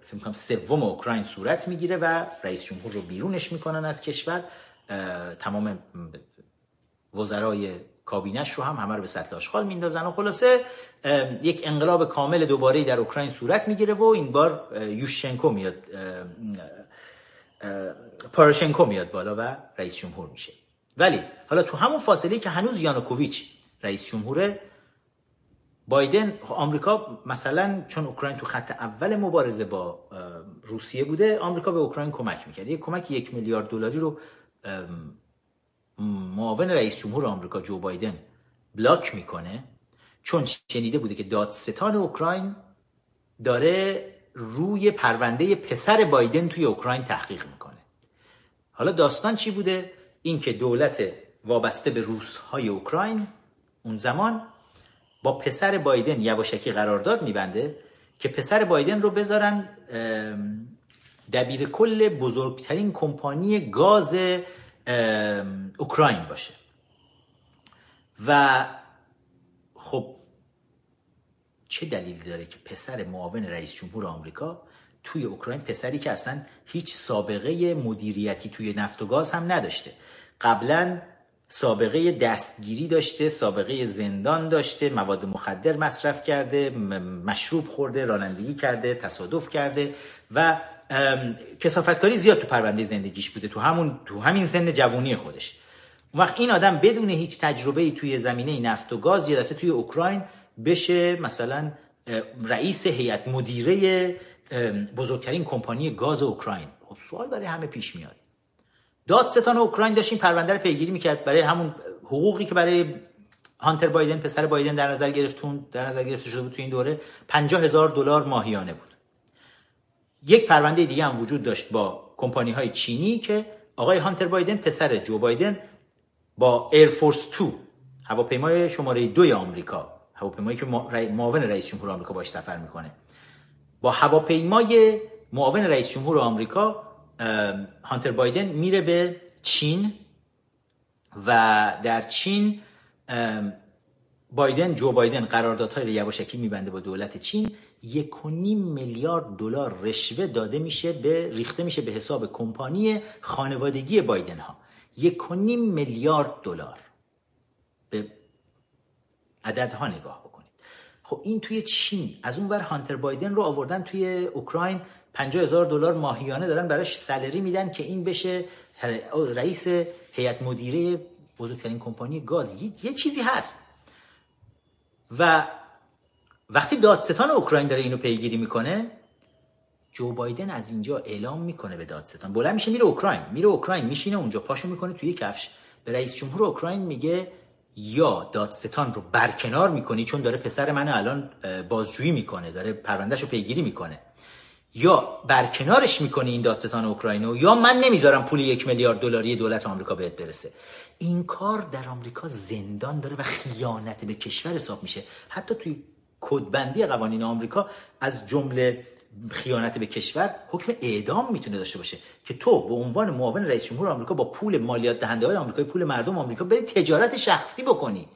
فکر کنم سوم اوکراین صورت می‌گیره و رئیس جمهور رو بیرونش می‌کنن از کشور. تمام وزرای کابینش رو هم همه رو به سطل آشغال میندازن و خلاصه یک انقلاب کامل دوباره در اوکراین صورت می‌گیره و این بار یوشنکو میاد پاروشنکو میاد بالا و رئیس جمهور میشه. ولی حالا تو همون فاصله که هنوز یانوکوویچ رئیس جمهوره بایدن آمریکا مثلا چون اوکراین تو خط اول مبارزه با روسیه بوده آمریکا به اوکراین کمک می‌کرد. یک کمک یک میلیارد دلاری رو معاون رئیس جمهور آمریکا جو بایدن بلاک می‌کنه. چون شنیده بوده که دادستان اوکراین داره روی پرونده پسر بایدن توی اوکراین تحقیق می‌کنه. حالا داستان چی بوده؟ اینکه دولت وابسته به روسهای اوکراین اون زمان با پسر بایدن یواشکی قرارداد میبنده که پسر بایدن رو بذارن دبیر کل بزرگترین کمپانی گاز اوکراین باشه. و خب چه دلیلی داره که پسر معاون رئیس جمهور آمریکا توی اوکراین پسری که اصلا هیچ سابقه مدیریتی توی نفت و گاز هم نداشته؟ قبلا سابقه دستگیری داشته سابقه زندان داشته مواد مخدر مصرف کرده مشروب خورده رانندگی کرده تصادف کرده و کسافتکاری زیاد تو پرونده زندگیش بوده تو همون تو همین سن جوونی خودش. اون وقت این آدم بدون هیچ تجربه ای توی زمینه نفت و گاز یه دفعه توی اوکراین بشه مثلا رئیس هیئت مدیره بزرگترین کمپانی گاز اوکراین. خب سوال برای همه پیش میاد. دادستان اوکراین داشت این پرونده رو پیگیری می‌کرد برای همون حقوقی که برای هانتر بایدن پسر بایدن در نظر گرفتون در نظر گرفته شده بود تو این دوره 50 هزار دلار ماهیانه بود. یک پرونده دیگه هم وجود داشت با کمپانی های چینی که آقای هانتر بایدن پسر جو بایدن با ایرفورس 2 هواپیمای شماره دوی آمریکا هواپیمایی که معاون رئیس جمهور آمریکا باش سفر می‌کنه. با هواپیمای معاون رئیس جمهور آمریکا هانتر بایدن میره به چین و در چین بایدن جو بایدن قراردادهای رو یواشکی میبنده با دولت چین. یک و نیم میلیارد دلار رشوه داده میشه به ریخته میشه به حساب کمپانی خانوادگی بایدن ها یک و نیم میلیارد دلار. به عددها نگاه بکنید. خب این توی چین. از اون ور هانتر بایدن رو آوردن توی اوکراین. 50 هزار دلار ماهیانه دارن براش سالری میدن که این بشه رئیس هیئت مدیره بزرگترین کمپانی گاز. یه چیزی هست. و وقتی دادستان اوکراین داره اینو پیگیری می‌کنه جو بایدن از اینجا اعلام می‌کنه به دادستان. بلند میشه میره اوکراین. میره اوکراین میشینه اونجا پاشو می‌کنه توی کفش. به رئیس جمهور اوکراین میگه یا دادستان رو برکنار می‌کنی چون داره پسر منو الان بازجویی می‌کنه داره پروندهش رو پیگیری می‌کنه. یا برکنارش می‌کنی این دادستان اوکراینو یا من نمی‌ذارم پول یک میلیارد دلاری دولت آمریکا بهت برسه. این کار در آمریکا زندان داره و خیانت به کشور حساب میشه. حتی توی کدبندی قوانین آمریکا از جمله خیانت به کشور حکم اعدام می‌تونه داشته باشه که تو به عنوان معاون رئیس جمهور آمریکا با پول مالیات دهنده های آمریکا پول مردم آمریکا بری تجارت شخصی بکنی.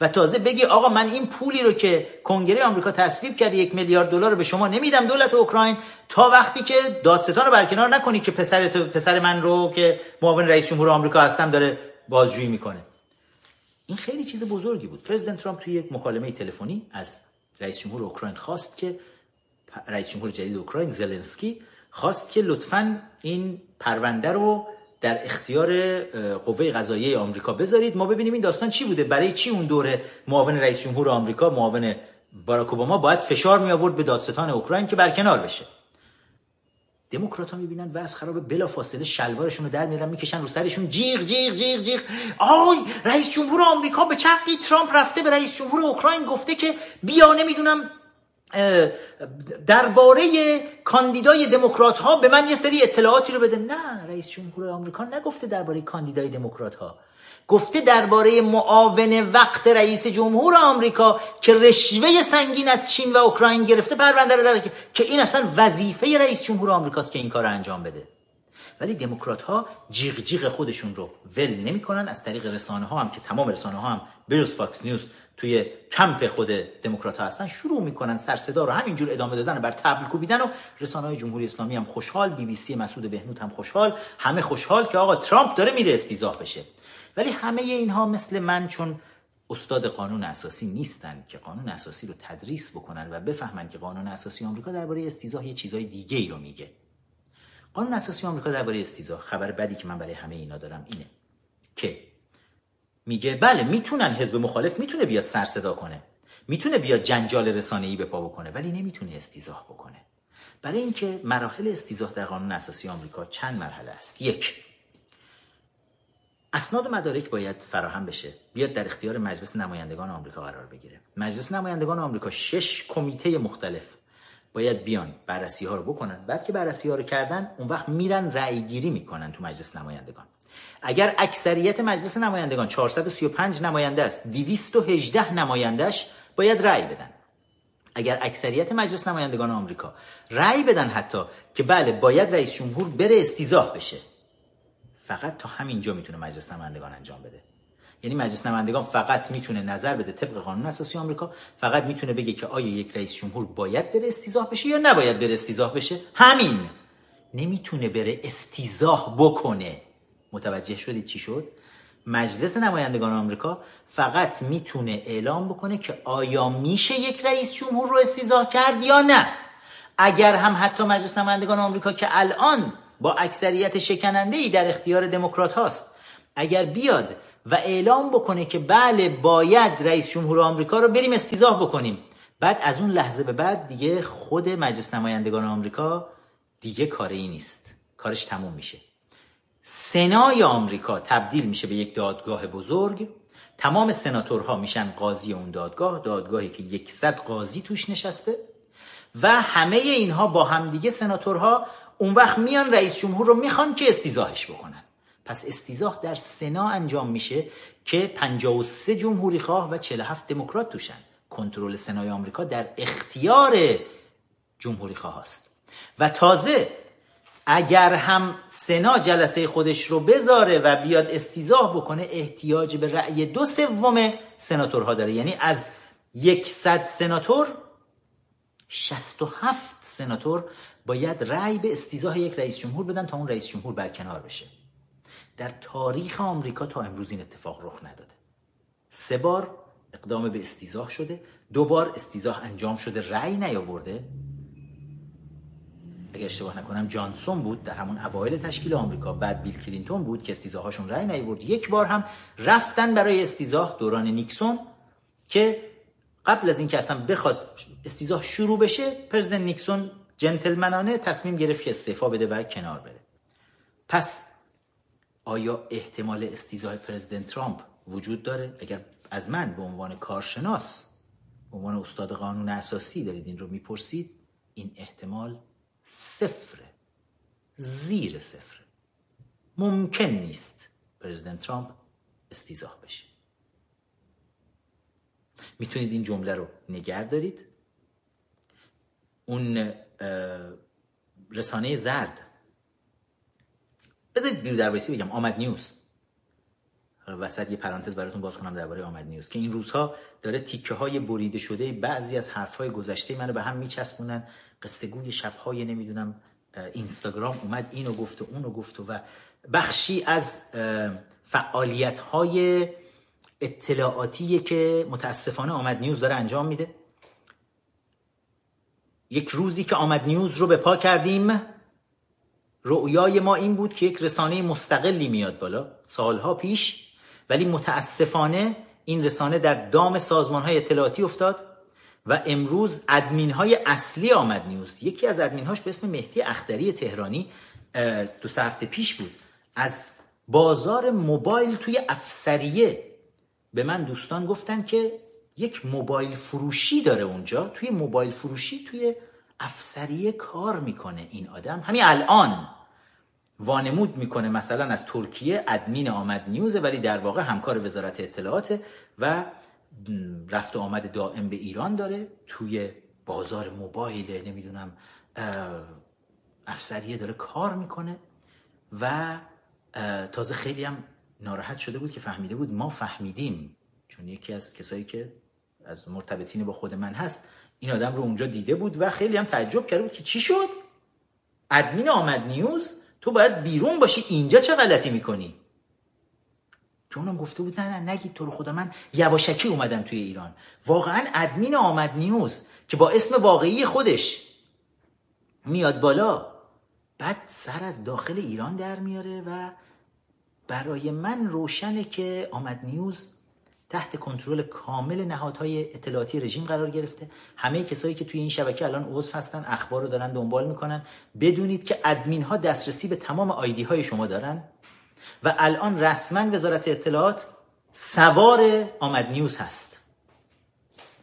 و تازه بگی آقا من این پولی رو که کنگره آمریکا تصویب کرده یک میلیارد دلار رو به شما نمیدم دولت اوکراین تا وقتی که دادستان رو برکنار نکنی که پسر پسر من رو که معاون رئیس جمهور آمریکا هستم داره بازجویی می‌کنه. این خیلی چیز بزرگی بود. پرزیدنت ترامپ توی یک مکالمه تلفنی از رئیس جمهور اوکراین خواست که رئیس جمهور جدید اوکراین زلنسکی خواست که لطفا این پرونده رو در اختیار قوه قضاییه آمریکا بذارید. ما ببینیم این داستان چی بوده. برای چی اون دوره معاون رئیس جمهور آمریکا معاون باراک اوباما باید فشار می آورد به دادستان اوکراین که برکنار بشه؟ دموکرات ها می‌بینن وضع خراب بلا فاصله شلوارشون رو در میرن می‌کشن رو سرشون. جیغ جیغ جیغ جیغ. آی رئیس جمهور آمریکا به چقی ترامپ رفته به رئیس جمهور اوکراین گفته که بیا نمی‌دونم درباره کاندیدای دموکرات ها به من یه سری اطلاعاتی رو بده. نه رئیس جمهور آمریکا نگفته درباره کاندیدای دموکرات ها گفته درباره معاون وقت رئیس جمهور آمریکا که رشوه سنگین از چین و اوکراین گرفته پرونده رو داره که این اصلا وظیفه رئیس جمهور آمریکاست که این کار رو انجام بده. ولی دموکرات ها جیغ جیغ خودشون رو ول نمی‌کنن. از طریق رسانه ها هم که تمام رسانه ها هم بجز فاکس نیوز توی کمپ خود دموکرات هستن. شروع می‌کنن سر صدا رو همینجور ادامه دادن بر طبل کوبیدن و رسانه های جمهوری اسلامی هم خوشحال بی بی سی مسعود بهنود هم خوشحال همه خوشحال که آقا ترامپ داره میره استیضاح بشه. ولی همه اینها مثل من چون استاد قانون اساسی نیستن که قانون اساسی رو تدریس بکنن و بفهمن که قانون اساسی آمریکا درباره استیزاه یه چیزای دیگه ای رو میگه. قانون اساسی آمریکا درباره استیزاه خبر بدی که من برای همه اینا دارم اینه که میگه بله می‌تونن حزب مخالف می‌تونه بیاد سر صدا کنه. می‌تونه بیاد جنجال رسانه‌ای به پا بکنه ولی نمی‌تونه استیزاه بکنه. برای اینکه مراحل استیزاه در قانون اساسی آمریکا چند مرحله است. یک اسناد و مدارک باید فراهم بشه. بیاد در اختیار مجلس نمایندگان آمریکا قرار بگیره. مجلس نمایندگان آمریکا شش کمیته مختلف باید بیان بررسی ها رو بکنن. بعد که بررسی ها رو کردن اون وقت میرن رأی گیری می‌کنن تو مجلس نمایندگان. اگر اکثریت مجلس نمایندگان 435 نماینده است 218 نمایندهش باید رأی بدن. اگر اکثریت مجلس نمایندگان آمریکا رأی بدن حتی که بله باید رئیس جمهور بره استیزاه بشه. فقط تا همینجا می‌تونه مجلس نمایندگان انجام بده. یعنی مجلس نمایندگان فقط می‌تونه نظر بده طبق قانون اساسی آمریکا فقط می‌تونه بگه که آیا یک رئیس جمهور باید بره استیزاه بشه یا نباید بره استیزاه بشه؟ همین. نمی‌تونه بره استیزاه بکنه. متوجه شدید چی شد؟ مجلس نمایندگان آمریکا فقط می‌تونه اعلام بکنه که آیا میشه یک رئیس جمهور رو استیزاه کرد یا نه. اگر هم حتی مجلس نمایندگان آمریکا که الان با اکثریت شکننده ای در اختیار دموکرات هاست اگر بیاد و اعلام بکنه که بله باید رئیس جمهور آمریکا رو بریم استیزاه بکنیم. بعد از اون لحظه به بعد دیگه خود مجلس نمایندگان آمریکا دیگه کاری نیست. کارش تموم میشه. سنای آمریکا تبدیل میشه به یک دادگاه بزرگ. تمام سناتورها میشن قاضی اون دادگاه دادگاهی که یکصد قاضی توش نشسته. و همه اینها با همدیگه سناتورها اون وقت میان رئیس جمهور رو می‌خوان که استیزاهش بکنن. پس استیزاه در سنا انجام میشه که 53 جمهوری خواه و 47 دموکرات توشن. کنترل سنای آمریکا در اختیار جمهوری خواه است و تازه اگر هم سنا جلسه خودش رو بذاره و بیاد استیزاه بکنه احتیاج به رأی دو سوم سناتورها داره. یعنی از یکصد سناتور 67 سناتور باید رأی به استیزاه یک رئیس جمهور بدن تا اون رئیس جمهور برکنار بشه. در تاریخ آمریکا تا امروز این اتفاق رخ نداده. سه بار اقدام به استیزاه شده دو بار استیزاه انجام شده رأی نیاورده. اگر اشتباه نکنم جانسون بود در همون اوایل تشکیل آمریکا. بعد بیل کلینتون بود که استیزاهاشون رأی نیاورد. یک بار هم رفتن برای استیزاه دوران نیکسون که قبل از اینکه اصلا بخواد استیزاه شروع بشه پرزیدنت نیکسون جنتلمنانه تصمیم گرفت که استعفا بده و کنار بره. پس آیا احتمال استیزاه پرزیدنت ترامپ وجود داره؟ اگر از من به عنوان کارشناس به عنوان استاد قانون اساسی دارید این رو می‌پرسید این احتمال صفر. زیر صفر. ممکن نیست پرزیدنت ترامپ استیزاه بشه. می‌تونید این جمله رو نگر دارید؟ اون رسانه زرد. بذارید بیرو در بگم آمد نیوز. وسط یه پرانتز براتون باز کنم درباره آمد نیوز که این روزها داره تیکه های بریده شده بعضی از حرف های گذشته منو به هم میچسبونن. قصه گوی شب های نمی‌دونم اینستاگرام اومد اینو گفت و اونو گفت و بخشی از فعالیت های اطلاعاتی که متاسفانه آمد نیوز داره انجام میده. یک روزی که آمد نیوز رو به پا کردیم رؤیای ما این بود که یک رسانه مستقلی میاد بالا سالها پیش ولی متاسفانه این رسانه در دام سازمان های اطلاعاتی افتاد. و امروز ادمین های اصلی آمد نیوز. یکی از ادمین هاش به اسم مهدی اختری تهرانی دو سه هفته پیش بود. از بازار موبایل توی افسریه به من دوستان گفتن که یک موبایل فروشی داره اونجا. توی موبایل فروشی توی افسریه کار می‌کنه این آدم. همین الان وانمود می‌کنه مثلا از ترکیه ادمین آمد نیوزه ولی در واقع همکار وزارت اطلاعات و رفت و آمد دائم به ایران داره توی بازار موبایل نمی‌دونم افسریه داره کار می‌کنه و تازه خیلی هم ناراحت شده بود که فهمیده بود ما فهمیدیم چون یکی از کسایی که از مرتبطین با خود من هست این آدم رو اونجا دیده بود و خیلی هم تعجب کرده بود که چی شد؟ ادمین آمد نیوز تو باید بیرون باشی اینجا چه غلطی می‌کنی؟ که اونم گفته بود نه نه نگید تو رو خدا. من یواشکی اومدم توی ایران. واقعا ادمین آمد نیوز که با اسم واقعی خودش میاد بالا. بعد سر از داخل ایران در میاره و برای من روشنه که آمد نیوز تحت کنترل کامل نهادهای اطلاعاتی رژیم قرار گرفته. همه کسایی که توی این شبکه الان عضو هستن اخبار رو دارن دنبال می‌کنن. بدونید که ادمین ها دسترسی به تمام آیدی های شما دارن. و الان رسما وزارت اطلاعات سوار آمد نیوز هست.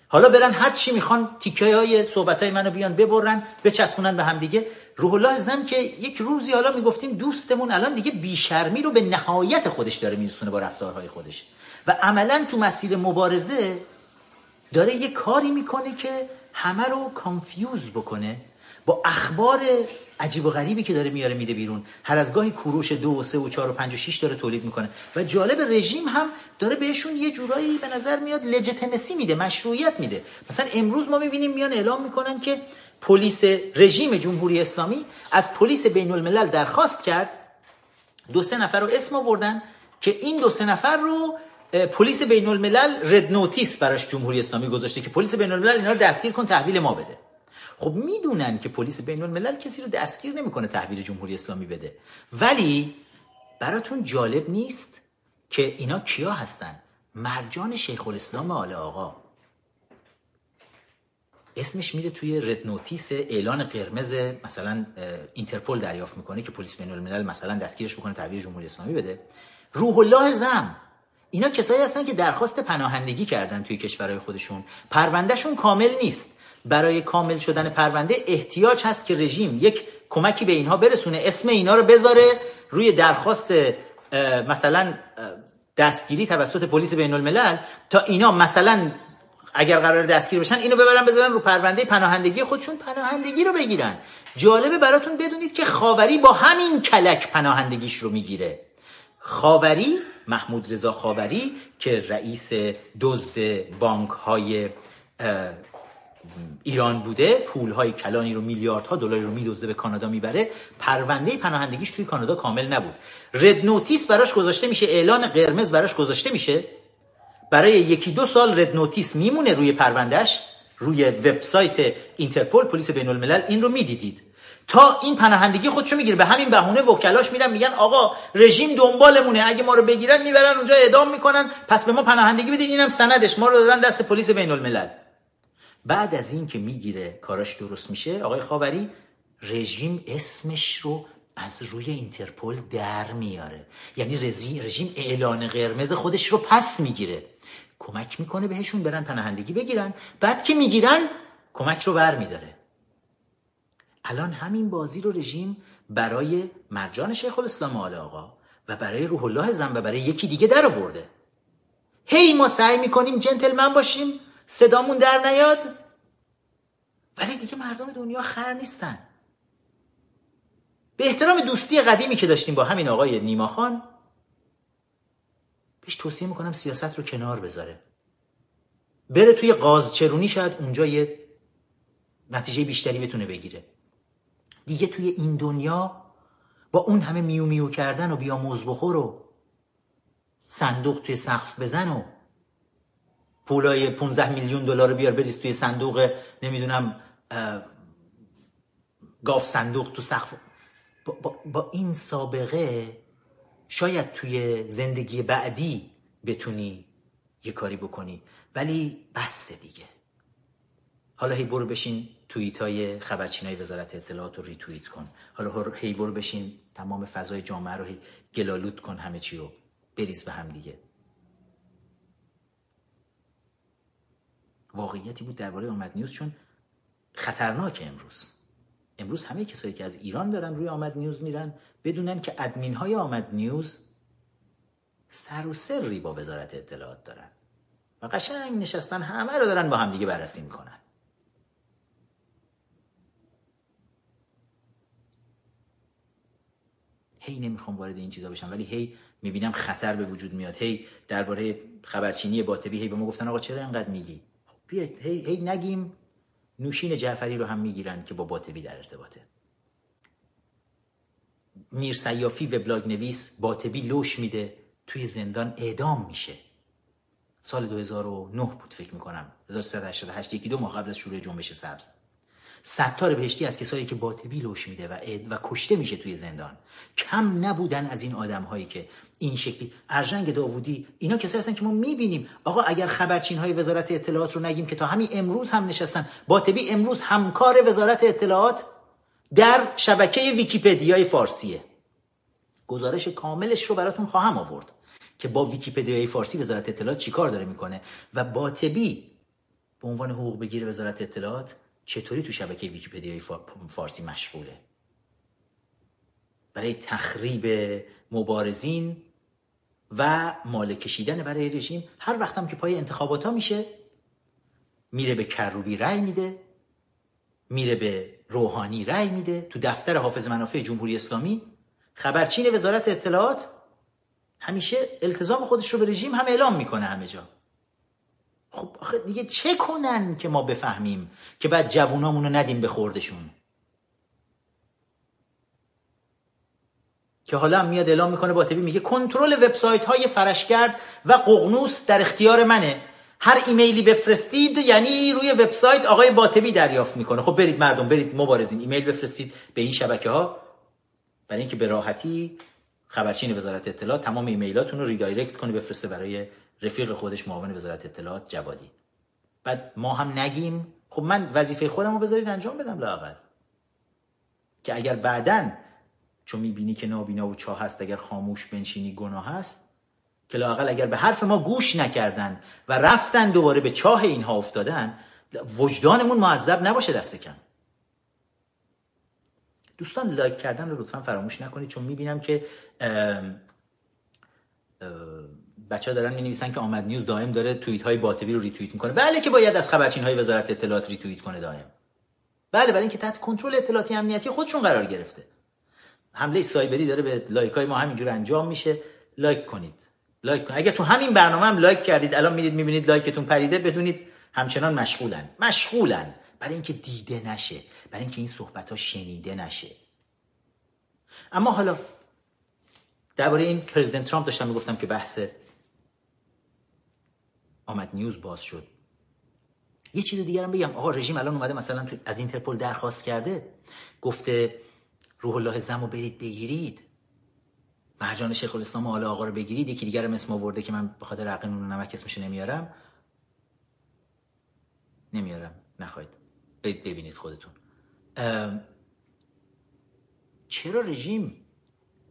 حالا برن هر چی می‌خوان تیکه های صحبت های منو بیان ببرن بچسبونن به هم دیگه. روح الله زم که یک روزی حالا می‌گفتیم دوستمون الان دیگه بیشرمی رو به نهایت خودش داره میرسونه با رفتارهای خودش. و عملا تو مسیر مبارزه داره یه کاری می‌کنه که همه رو کانفیوز بکنه با اخبار عجیب و غریبی که داره میاره میده بیرون. هر از گاهی کوروش دو و سه و چهار و پنج و شیش داره تولید می‌کنه. و جالب رژیم هم داره بهشون یه جورایی به نظر میاد لجتمسی میده مشروعیت میده. مثلا امروز ما می‌بینیم میان اعلام می‌کنن که پلیس رژیم جمهوری اسلامی از پلیس بین الملل درخواست کرد. دو سه نفر رو اسم آوردن که این دو سه نفر رو پلیس بین الملل رد نوتیس براش جمهوری اسلامی گذاشته که پلیس بین الملل اینا رو دستگیر کن تحویل ما بده. خب می‌دونن که پلیس بین الملل کسی رو دستگیر نمی‌کنه تحویل جمهوری اسلامی بده. ولی براتون جالب نیست که اینا کیا هستن؟ مرجان شیخ الاسلام آل آقا. اسمش میره توی red notice اعلان قرمز مثلا اینترپل دریافت می‌کنه که پلیس بین الملل مثلا دستگیرش بکنه تحویل جمهوری اسلامی بده. روح الله زم. اینا کسایی هستن که درخواست پناهندگی کردن توی کشورهای خودشون. پروندهشون کامل نیست. برای کامل شدن پرونده احتیاج هست که رژیم یک کمکی به اینها برسونه اسم اینا رو بذاره روی درخواست مثلا دستگیری توسط پلیس بین الملل تا اینا مثلا اگر قرار دستگیر بشن اینو ببرن بذارن رو پرونده پناهندگی خودشون پناهندگی رو بگیرن. جالبه براتون بدونید که خاوری با همین کلک پناهندگیش رو می‌گیره. خاوری محمود رضا خاوری که رئیس دزد بانک های ایران بوده پول های کلانی رو میلیاردها دلاری رو میدزده به کانادا می‌بره. پرونده پناهندگیش توی کانادا کامل نبود. red notice براش گذاشته میشه اعلان قرمز براش گذاشته میشه. برای یکی دو سال red notice میمونه روی پروندهش روی وبسایت اینترپل پلیس بین الملل این رو می‌دیدید. تا این پناهندگی خودشو می‌گیره. به همین بهونه وکلاش میرن میگن آقا رژیم دنبالمونه. اگه ما رو بگیرن می‌برن اونجا اعدام می‌کنن. پس به ما پناهندگی بدین. اینم سندش. ما رو دادن دست پلیس بین الملل بعد از این که می‌گیره کاراش درست میشه آقای خاوری رژیم اسمش رو از روی اینترپل در میاره. یعنی رژیم اعلان قرمز خودش رو پس می‌گیره. کمک می‌کنه بهشون برن پناهندگی بگیرن. بعد که می‌گیرن کمک رو ور میداره. الان همین بازی رو رژیم برای مرجان شیخ الاسلام آل آقا و برای روح الله زن و برای یکی دیگه در آورده. هی ما سعی می‌کنیم جنتلمن باشیم. صدامون در نیاد. ولی دیگه مردم دنیا خر نیستن. به احترام دوستی قدیمی که داشتیم با همین آقای نیما خان بهش توصیه می‌کنم سیاست رو کنار بذاره. بره توی قازچرونی شاید اونجا یه نتیجه بیشتری بتونه بگیره. دیگه توی این دنیا با اون همه میو میو کردن و بیا موز بخور و صندوق توی سقف بزن و پولای 15 میلیون دلار بیار بریز توی صندوق نمی‌دونم گاف صندوق تو سقف. با, با, با این سابقه شاید توی زندگی بعدی بتونی یه کاری بکنی ولی بس دیگه. حالا هی برو بشین توییت های خبرچین های وزارت اطلاعات رو ریتوییت کن. حالا هی برو بشین تمام فضای جامعه رو هی کن همه چی رو بریز به هم دیگه. واقعیتی بود درباره آمد نیوز چون خطرناک امروز. امروز همه کسایی که از ایران دارن روی آمد نیوز میرن بدونن که ادمین های آمد نیوز سر و سری با وزارت اطلاعات دارن. و قشنگ نشستن همه رو دارن با همدیگه بررسی می‌کنن. هی نمی‌خوام وارد این چیزا بشم ولی هی می‌بینم خطر به وجود میاد. هی درباره خبرچینی باطبی هی به ما گفتن آقا چرا اینقدر میگی؟ بیاید هی, هی نگیم. نوشین جعفری رو هم می‌گیرن که با باطبی در ارتباطه. میر سیافی وبلاگ نویس باطبی لوش میده توی زندان اعدام میشه. سال 2009 بود فکر می‌کنم. 1388 یکی دو ماه قبل از شروع جنبش سبز. ستار بهشتی از کسایی که باطبی لوش میده و و کشته میشه توی زندان. کم نبودن از این آدم هایی که این شکلی. ارژنگ داوودی اینا کسایی هستن که ما می‌بینیم. آقا اگر خبرچین های وزارت اطلاعات رو نگیم که تا همین امروز هم نشستن باطبی امروز همکار وزارت اطلاعات در شبکه ویکیپدیای فارسیه. گزارش کاملش رو براتون خواهم آورد که با ویکیپدیای فارسی وزارت اطلاعات چیکار داره می‌کنه و باطبی به عنوان حقوق بگیر وزارت اطلاعات چطوری تو شبکه ویکیپدیای فارسی مشغوله؟ برای تخریب مبارزین و مال کشیدن برای رژیم هر وقتم که پای انتخابات ها میشه میره به کروبی رأی میده میره به روحانی رأی میده. تو دفتر حافظ منافع جمهوری اسلامی خبرچین وزارت اطلاعات همیشه التزام خودش رو به رژیم هم اعلام می‌کنه همه جا. خب آخه دیگه چه کنن که ما بفهمیم که بعد جوونامون ندیم به خوردشون؟ که حالا هم میاد اعلام می‌کنه باطبی میگه کنترل وبسایت های فرشگرد و ققنوس در اختیار منه. هر ایمیلی بفرستید یعنی روی وبسایت آقای باطبی دریافت می‌کنه. خب برید مردم برید مبارزین ایمیل بفرستید به این شبکه ها برای اینکه به راحتی خبرچین وزارت اطلاعات تمام ایمیلاتون رو ریدایرکت کنه بفرسته برای رفیق خودش معاون وزارت اطلاعات جوادی. بعد ما هم نگیم. خب من وظیفه خودم رو بذارید انجام بدم لاقل که اگر بعدا چون می‌بینی که نابینا و چاه هست اگر خاموش بنشینی گناه هست. که لاقل اگر به حرف ما گوش نکردن و رفتن دوباره به چاه اینها افتادن وجدانمون معذب نباشه دست کم. دوستان لایک کردن رو لطفا فراموش نکنید چون می‌بینم که بچه دارن می نویسن که آمد نیوز دائم داره توییت های باطبی رو ریتوییت می‌کنه. بله که باید از خبرچین های وزارت اطلاعات ریتوییت کنه دائم. بله برای اینکه تحت کنترل اطلاعاتی امنیتی خودشون قرار گرفته. حمله سایبری داره به لایک های ما همینجور انجام میشه. لایک کنید. لایک کنید اگه تو همین برنامه هم لایک کردید الان میرید می‌بینید لایکتون پریده بدونید همچنان مشغولن. مشغولن. برای اینکه دیده نشه. برای اینکه این صحبت ها شنیده نشه. اما حالا درباره این پرزیدنت ترامپ داشتم می‌گفتم که بحث آمد نیوز باز شد. یه چیز دیگه هم بگم. آقا رژیم الان اومده مثلا از اینترپل درخواست کرده. گفته روح الله زم رو برید بگیرید. مرجان شیخ الاسلام آل آقا رو بگیرید. یکی دیگر اسم آورده که من به خاطر حق نمک اسمش نمیارم. نمیارم. نخواهید. برید ببینید خودتون. چرا رژیم؟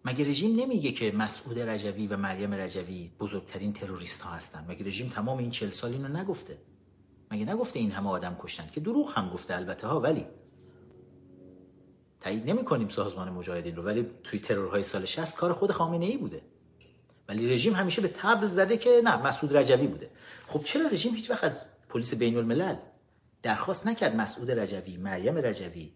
مگه رژیم نمیگه که مسعود رجوی و مریم رجوی بزرگترین تروریست ها هستن؟ مگه رژیم تمام این چل سال اینو نگفته؟ مگه نگفته این همه آدم کشتن؟ که دروغ هم گفته البته ها ولی تایید نمی کنیم سازمان مجاهدین رو ولی توی ترورهای سال 60 کار خود خامنه ای بوده. ولی رژیم همیشه به تبل زده که نه مسعود رجوی بوده. خب چرا رژیم هیچ وقت از پلیس بین الملل درخواست نکرد مسعود رجوی مریم رجوی؟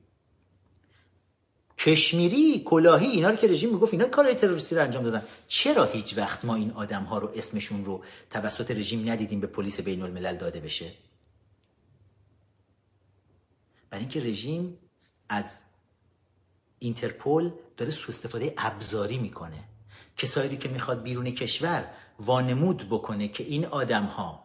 کشمیری کلاهی اینا رو که رژیم می‌گفت اینا کارهای تروریستی رو انجام دادن. چرا هیچ وقت ما این آدم ها رو اسمشون رو توسط رژیم ندیدیم به پلیس بین الملل داده بشه؟ برای اینکه رژیم از اینترپل داره سوء استفاده ابزاری می‌کنه. کسایی که می‌خواد بیرون کشور وانمود بکنه که این آدم ها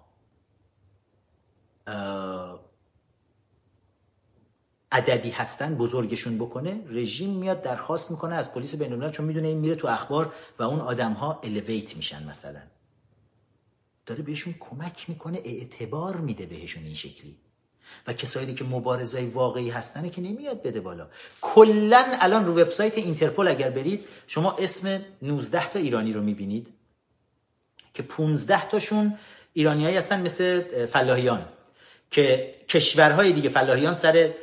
عددی هستن بزرگشون بکنه رژیم میاد درخواست می‌کنه از پلیس بین چون می‌دونه این میره تو اخبار و اون آدم ها الیویت میشن مثلا. داره بهشون کمک می‌کنه اعتبار میده بهشون این شکلی. و کسایی که مبارزای واقعی هستن که نمیاد بده بالا. کلا الان رو وبسایت اینترپل اگر برید شما اسم 19 تا ایرانی رو می‌بینید که 15 تاشون ایرانیایی هستن مثل فلاحیان که کشورهای دیگه فلاحیان سر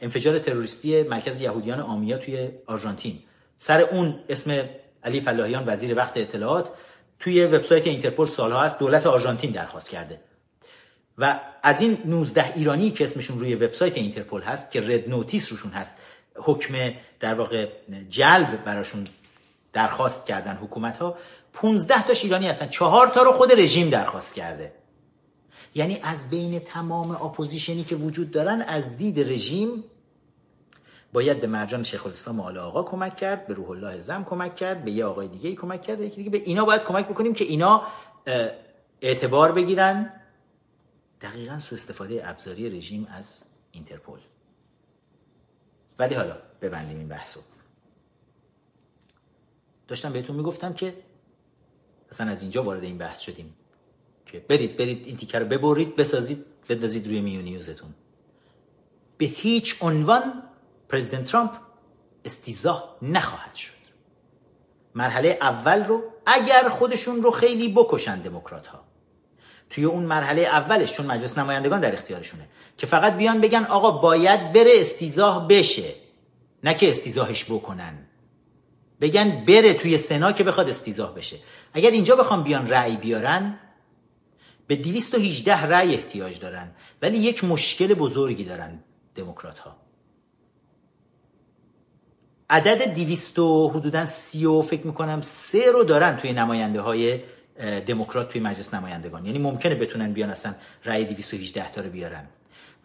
انفجار تروریستی مرکز یهودیان آمیا توی آرژانتین. سر اون اسم علی فلاحیان وزیر وقت اطلاعات توی وبسایت اینترپل سالها هست دولت آرژانتین درخواست کرده. و از این 19 ایرانی که اسمشون روی وبسایت اینترپل هست که Red Notice روشون هست حکم در واقع جلب براشون درخواست کردن حکومت ها 15 تاش ایرانی هستن. چهار تا رو خود رژیم درخواست کرده. یعنی از بین تمام اپوزیشنی که وجود دارن از دید رژیم باید به مرجان شیخ الاسلام آل آقا کمک کرد به روح الله زم کمک کرد به یه آقای دیگه کمک کرد. به یکی دیگه به اینا باید کمک بکنیم که اینا اعتبار بگیرن. دقیقا سو استفاده ابزاری رژیم از اینترپل ولی حالا ببندیم این بحثو. داشتم بهتون می‌گفتم که اصلا از اینجا وارد این بحث شدیم که برید برید این تیکه رو ببرید بسازید بندازید روی میونیوزتون به هیچ عنوان پرزیدنت ترامپ استیضاح نخواهد شد. مرحله اول رو اگر خودشون رو خیلی بکشن دموکرات ها توی اون مرحله اولش چون مجلس نمایندگان در اختیارشونه که فقط بیان بگن آقا باید بره استیزاه بشه نه که استیزاهش بکنن. بگن بره توی سنا که بخواد استیزاه بشه. اگر اینجا بخوام بیان رأی بیارن به 218 رأی احتیاج دارن. ولی یک مشکل بزرگی دارن دموکرات ها عدد 200 حدودا 30 و فکر می‌کنم سه رو دارن توی نماینده های دموکرات توی مجلس نمایندگان. یعنی ممکنه بتونن بیان اصلا رأی 218 تا رو بیارن.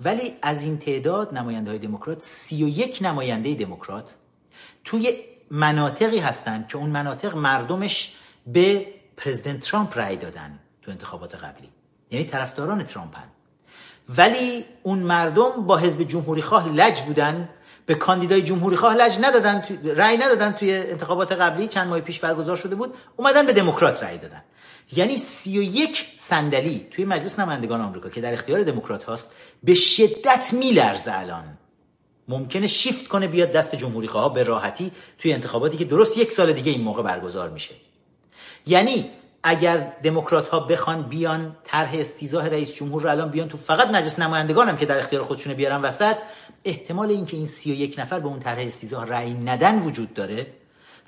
ولی از این تعداد نماینده های دموکرات 31 نماینده دموکرات توی مناطقی هستن که اون مناطق مردمش به پرزیدنت ترامپ رأی دادن تو انتخابات قبلی. یعنی طرفداران ترامپن. ولی اون مردم با حزب جمهوری خواه لج بودن. به کاندیدای جمهوری خواه لج ندادن رأی ندادن توی انتخابات قبلی. چند ماه پیش برگزار شده بود. اومدن به دموکرات رأی دادن. یعنی 31 صندلی توی مجلس نمایندگان آمریکا که در اختیار دموکرات هاست به شدت میلرزه الان. ممکنه شیفت کنه بیاد دست جمهوری خواه به راحتی توی انتخاباتی که درست یک سال دیگه این موقع برگزار میشه. یعنی اگر دموکرات ها بخوان بیان طرح استیزاه رئیس جمهور رو الان بیان تو فقط مجلس نمایندگان هم که در اختیار خودشونه بیارن وسط احتمال اینکه این سی و یک نفر به اون طرح استیزاه رأی ندن وجود داره.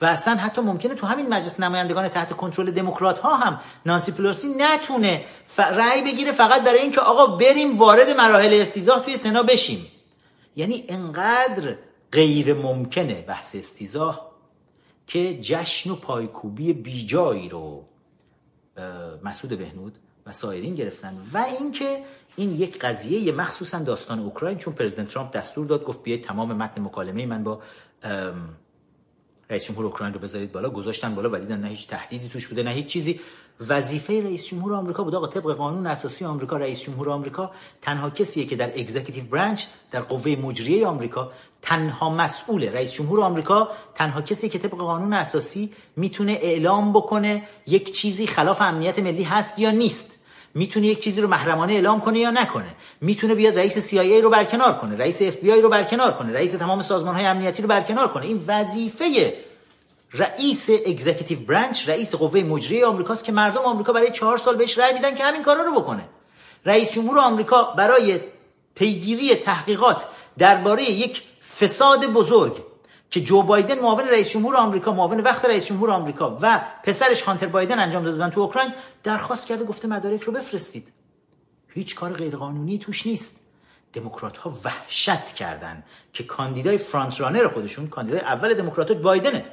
و اصلا حتی ممکنه تو همین مجلس نمایندگان تحت کنترل دموکرات ها هم نانسی پلوسی نتونه ف... رأی بگیره فقط برای اینکه آقا بریم وارد مراحل استیزاه توی سنا بشیم. یعنی انقدر غیر ممکنه بحث استیزاه که جشن و پایکوبی بیجایی رو مسعود بهنود و سایرین گرفتن. و اینکه این یک قضیه مخصوصا داستان اوکراین چون پرزیدنت ترامپ دستور داد گفت بیاید تمام متن مکالمه من با رئیس جمهور اوکراین رو بذارید بالا. گذاشتن بالا و دیدن نه هیچ تهدیدی توش بوده نه هیچ چیزی. وظیفه رئیس جمهور آمریکا بود. آقا طبق قانون اساسی آمریکا رئیس جمهور آمریکا تنها کسیه که در executive branch در قوه مجریه آمریکا تنها مسئول رئیس جمهور آمریکا تنها کسی که طبق قانون اساسی می‌تونه اعلام بکنه یک چیزی خلاف امنیت ملی هست یا نیست. می‌تونه یک چیزی رو محرمانه اعلام کنه یا نکنه. می‌تونه بیاد رئیس CIA رو برکنار کنه رئیس FBI رو برکنار کنه رئیس تمام سازمان های امنیتی رو برکنار کنه. این وظیفه رئیس اگزیکیتیو برانچ رئیس قوه مجریه آمریکاست که مردم آمریکا برای چهار سال بهش رأی میدن که همین کارا رو بکنه. رئیس جمهور آمریکا برای پیگیری تحقیقات درباره یک فساد بزرگ که جو بایدن معاون رئیس جمهور آمریکا معاون وقت رئیس جمهور آمریکا و پسرش هانتر بایدن انجام دادن تو اوکراین درخواست کرده گفته مدارک رو بفرستید. هیچ کار غیرقانونی توش نیست. دموکرات ها وحشت کردن که کاندیدای front runner خودشون کاندیدای اول دموکرات بایدنه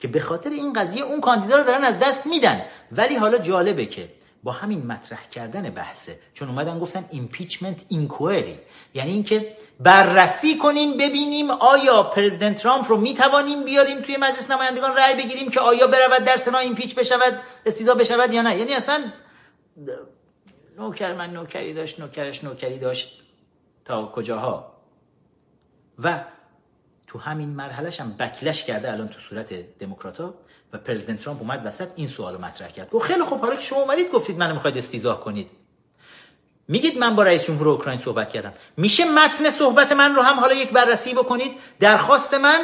که به خاطر این قضیه اون کاندیدا رو دارن از دست میدن. ولی حالا جالبه که با همین مطرح کردن بحثه. چون اومدن گفتن impeachment inquiry یعنی اینکه بررسی کنیم ببینیم آیا پرزیدنت ترامپ رو می‌توانیم بیاریم توی مجلس نمایندگان رأی بگیریم که آیا برود در سنا impeach بشود استیزا بشود یا نه. یعنی اصلا نوکر من نوکری داشت نوکرش نوکری داشت تا کجاها؟ و تو همین مرحلهش هم بکلش کرده الان تو صورت دموکراتا و پرزیدنت ترامپ اومد وسط این سوالو مطرح کرد. گفت خیلی خوب حالا که شما اومدید گفتید منو می‌خواید استیزاه کنید. میگید من با رئیس جمهور اوکراین صحبت کردم. میشه متن صحبت من رو هم حالا یک بررسی بکنید؟ درخواست من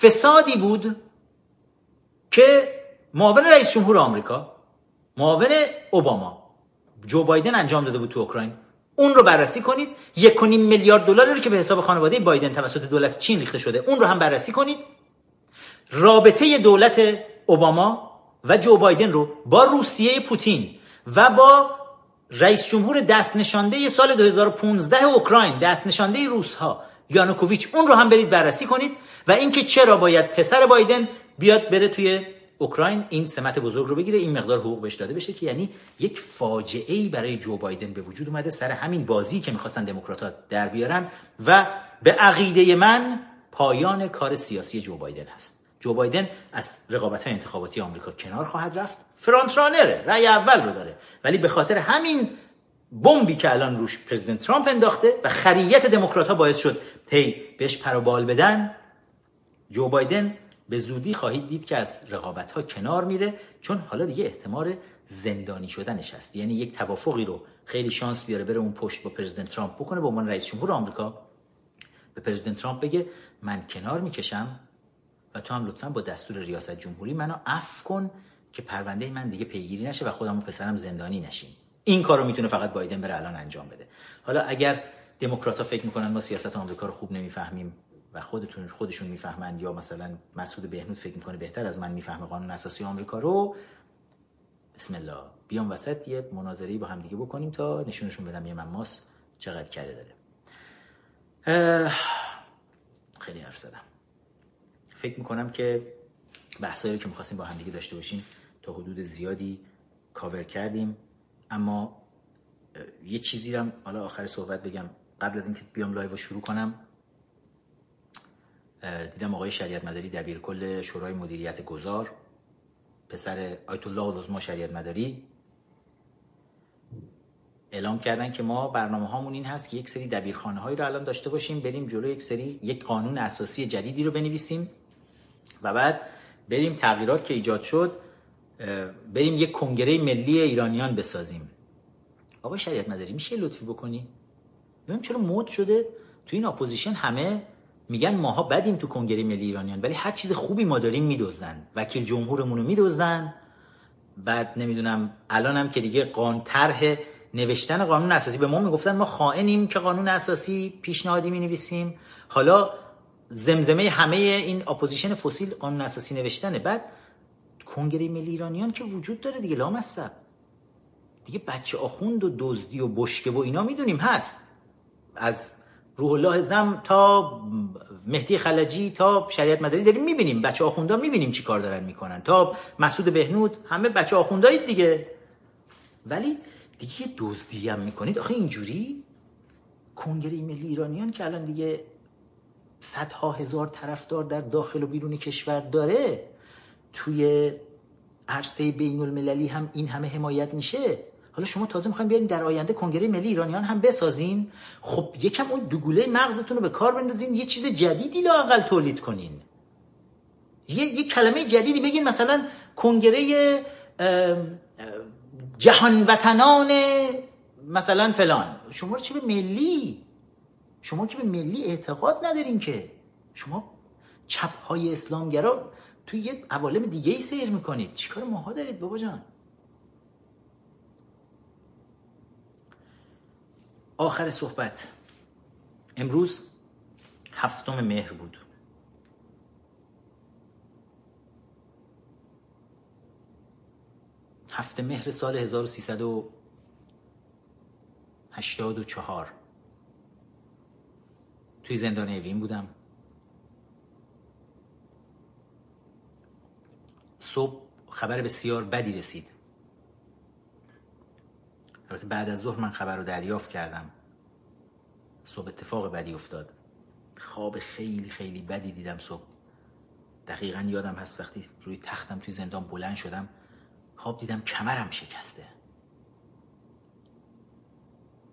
فسادی بود که معاون رئیس جمهور آمریکا معاون اوباما جو بایدن انجام داده بود تو اوکراین اون رو بررسی کنید. یک میلیارد دلاری رو که به حساب خانواده بایدن توسط دولت چین ریخته شده اون رو هم بررسی کنید. رابطه دولت اوباما و جو بایدن رو با روسیه پوتین و با رئیس جمهور دست نشانده سال 2015 اوکراین دست نشانده روس ها یانوکوویچ اون رو هم برید بررسی کنید و اینکه چرا باید پسر بایدن بیاد بره توی اوکراین این سمت بزرگ رو بگیره این مقدار حقوق بهش داده بشه که یعنی یک فاجعه ای برای جو بایدن به وجود اومده سر همین بازی که می‌خواستن دموکرات‌ها در بیارن و به عقیده من پایان کار سیاسی جو بایدن هست. جو بایدن از رقابت های انتخاباتی آمریکا کنار خواهد رفت. فرانت رانره رأی اول رو داره. ولی به خاطر همین بمبی که الان روش پرزیدنت ترامپ انداخته و خریت دموکرات ها باعث شد هی بهش پروبال بدن جو بایدن به زودی خواهید دید که از رقابت ها کنار میره چون حالا دیگه احتمال زندانی شدنش هست. یعنی یک توافقی رو خیلی شانس بیاره بره اون پشت با پرزیدنت ترامپ بکنه. به عنوان رئیس جمهور آمریکا به پرزیدنت ترامپ بگه من کنار می‌کشم. و تو هم لطفا با دستور ریاست جمهوری منو اف کن که پرونده من دیگه پیگیری نشه و خودم و پسرم زندانی نشیم. این کارو می‌تونه فقط بایدن بره الان انجام بده. حالا اگر دموکرات فکر می‌کنن ما سیاست آمریکا رو خوب نمی‌فهمیم و خودتون خودشون می‌فهمند یا مثلا مسعود بهنود فکر می‌کنه بهتر از من می‌فهمه قانون اساسی آمریکا رو بسم الله. بیام وسط یه مناظری با هم دیگه بکنیم تا نشونشون بدم یه مماس چقدر کرده داره. خیلی حرف زدم. فکر می‌کنم که بحثایی که می‌خواستیم با همدیگه داشته باشیم تا حدود زیادی کاور کردیم. اما یه چیزی رو حالا آخر صحبت بگم. قبل از اینکه بیام live رو شروع کنم دیدم آقای شریعت مداری دبیر کل شورای مدیریت گذار پسر آیت الله ما شریعت مداری اعلام کردن که ما برنامه هامون این هست که یک سری دبیرخانه هایی رو الان داشته باشیم بریم جلو یک سری یک قانون اساسی جدیدی رو بنویسیم. و بعد بریم تغییرات که ایجاد شد بریم یک کنگره ملی ایرانیان بسازیم. آقا شریعت مداری میشه لطفی بکنی؟ ببین چرا مد شده؟ تو این اپوزیشن همه میگن ماها بدیم تو کنگره ملی ایرانیان ولی هر چیز خوبی ما داریم میدزدن وکیل جمهورمون رو میدزدن بعد نمی‌دونم الانم که دیگه قانون طرح نوشتن قانون اساسی به ما می‌گفتن ما خائنیم که قانون اساسی پیشنهادی می نویسیم حالا زمزمه همه این اپوزیشن فسیل قانون اساسی نوشتنه بعد کنگره ملی ایرانیان که وجود داره دیگه لامصب. دیگه بچه آخوند و دزدی و بشکه و اینا می‌دونیم هست. از روح الله زم تا مهدی خلجی تا شریعت مداری داریم می‌بینیم. بچه آخوندا می‌بینیم چی کار دارن می‌کنن. تا مسعود بهنود همه بچه آخوندایید دیگه. ولی دیگه دزدی هم می‌کنید. آخه اینجوری کنگره ملی ایرانیان که الان دیگه صدها هزار طرفدار در داخل و بیرون کشور داره. توی عرصه بین المللی هم این همه حمایت میشه. حالا شما تازه می‌خواین بیارین در آینده کنگره ملی ایرانیان هم بسازین. خب یکم اون دوگوله مغزتون رو به کار بندازین یه چیز جدیدی لاقل تولید کنین. یه, یه کلمه جدیدی بگین مثلا کنگره جهان وطنان مثلا فلان. شما رو چه به ملی؟ شما که به ملی اعتقاد ندارین که شما چپ های اسلامگرا توی یه عوالم دیگه ای سیر می‌کنید. چیکار ماها دارید بابا جان؟ آخر صحبت. امروز هفتم مهر بود. هفته مهر سال 1384 توی زندان اوین بودم. صبح خبر بسیار بدی رسید. البته بعد از ظهر من خبر رو دریافت کردم. صبح اتفاق بدی افتاد. خواب خیلی خیلی بدی دیدم صبح. دقیقا یادم هست وقتی روی تختم توی زندان بلند شدم خواب دیدم کمرم شکسته.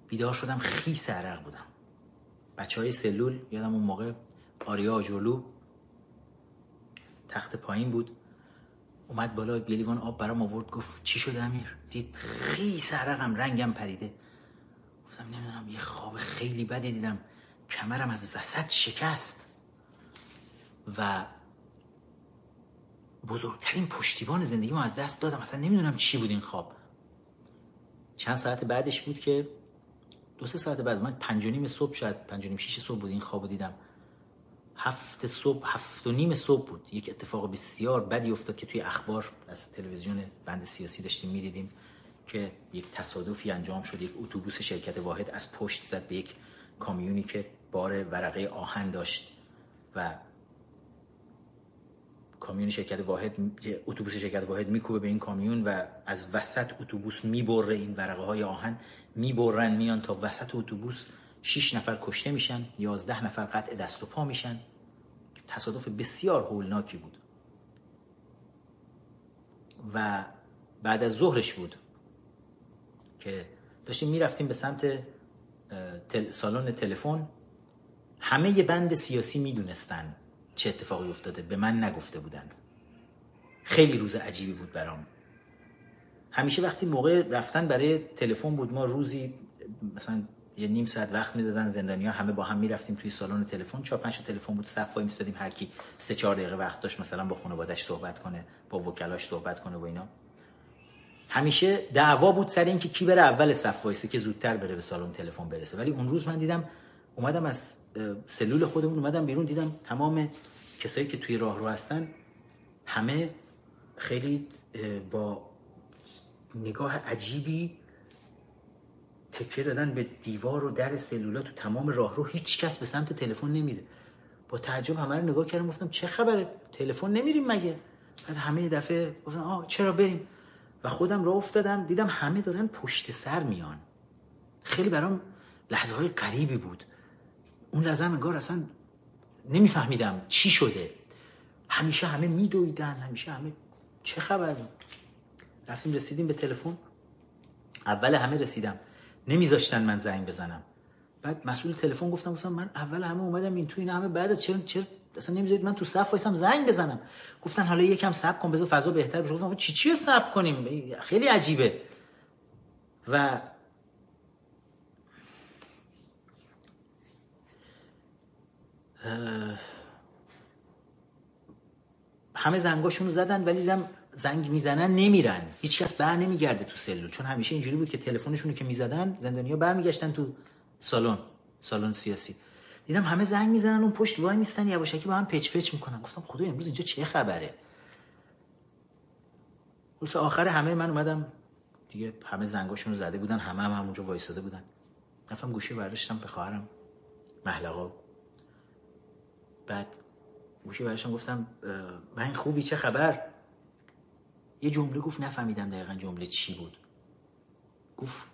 بیدار شدم خیس عرق بودم. بچه های سلول یادم اون موقع آریا جولو تخت پایین بود. اومد بالا یه آب برام آورد گفت چی شده امیر؟ دید خیلی عرقم رنگم پریده. گفتم نمی‌دونم یه خواب خیلی بدی دیدم. کمرم از وسط شکست. و بزرگترین پشتیبان زندگیمو از دست دادم. اصلا نمی‌دونم چی بود این خواب. چند ساعت بعدش بود که دو سه ساعت بعد من پنج و نیم صبح شاید پنج و نیم شیش صبح بود این خواب دیدم. هفت صبح هفت و نیم صبح بود. یک اتفاق بسیار بدی افتاد که توی اخبار از تلویزیون بند سیاسی داشتیم می‌دیدیم که یک تصادفی انجام شد. یک اتوبوس شرکت واحد از پشت زد به یک کامیونی که بار ورقه آهن داشت و کامیون شرکت واحد اتوبوس شرکت واحد میکوبه به این کامیون و از وسط اتوبوس می‌بره این ورقه های آهن. می‌برن میان تا وسط اتوبوس 6 نفر کشته میشن 11 نفر قطع دست و پا میشن. تصادف بسیار هولناکی بود. و بعد از ظهرش بود که داشتیم می‌رفتیم به سمت تل، سالن تلفن. همه بند سیاسی می‌دونستن. چه اتفاقی افتاده؟ به من نگفته بودن. خیلی روز عجیبی بود برام. همیشه وقتی موقع رفتن برای تلفن بود ما روزی مثلا یه نیم ساعت وقت می‌دادن زندانیا همه با هم می‌رفتیم توی سالن تلفن. چهار پنج تلفن بود صف وای میستادیم هر کی سه چهار دقیقه وقت داشت مثلا با خانواده‌اش صحبت کنه با وکلاش صحبت کنه و اینا. همیشه دعوا بود سر اینکه کی بره اول صف وایسه که زودتر بره به سالن تلفن برسه. ولی اون روز من دیدم اومدم از سلول خودمون اومدم بیرون دیدم تمام کسایی که توی راه رو هستن همه خیلی با نگاه عجیبی تکیه دادن به دیوار و در سلولا تو تمام راه رو هیچ کس به سمت تلفن نمیره. با تعجب همه رو نگاه کردم گفتم چه خبره تلفن نمیریم مگه؟ بعد همه دفعه گفتن آه چرا بریم؟ و خودم راه افتادم دیدم همه دارن پشت سر میان. خیلی برام لحظه های قریبی بود. اون لحظه انگار اصلا نمیفهمیدم چی شده. همیشه همه میدویدن همیشه همه چه خبر؟ رفتیم رسیدیم به تلفن. اول همه رسیدم. نمیذاشتن من زنگ بزنم. بعد مسئول تلفن گفتم گفتم من اول همه اومدم این تو این همه بعد چرا چرا اصلا نمی‌ذارید من تو صف وایسم زنگ بزنم؟ گفتن حالا یکم صبر کن بذار فضا بهتر بشه. گفتم چی چی صبر کنیم؟ خیلی عجیبه. و همه زنگاشون رو زدن ولی دیدم زنگ می‌زنن نمیرن. هیچکس بر نمیگرده تو سلول. چون همیشه اینجوری بود که تلفنشون که می‌زدن زندانیا برمیگشتن تو سالن سالن سیاسی. دیدم همه زنگ می‌زنن اون پشت وای نیستن یواشکی با هم پچ پچ می‌کنن. گفتم خدا امروز اینجا چه خبره؟ روز آخر همه من اومدم. دیگه همه زنگاشون رو زده بودن همه هم همونجا وایساده بودن. رفتم گوشی برداشتم به خواهرم محلقا بعد گوشی برداشتم گفتم من خوبی چه خبر؟ یه جمله گفت نفهمیدم دقیقا جمله چی بود. گفت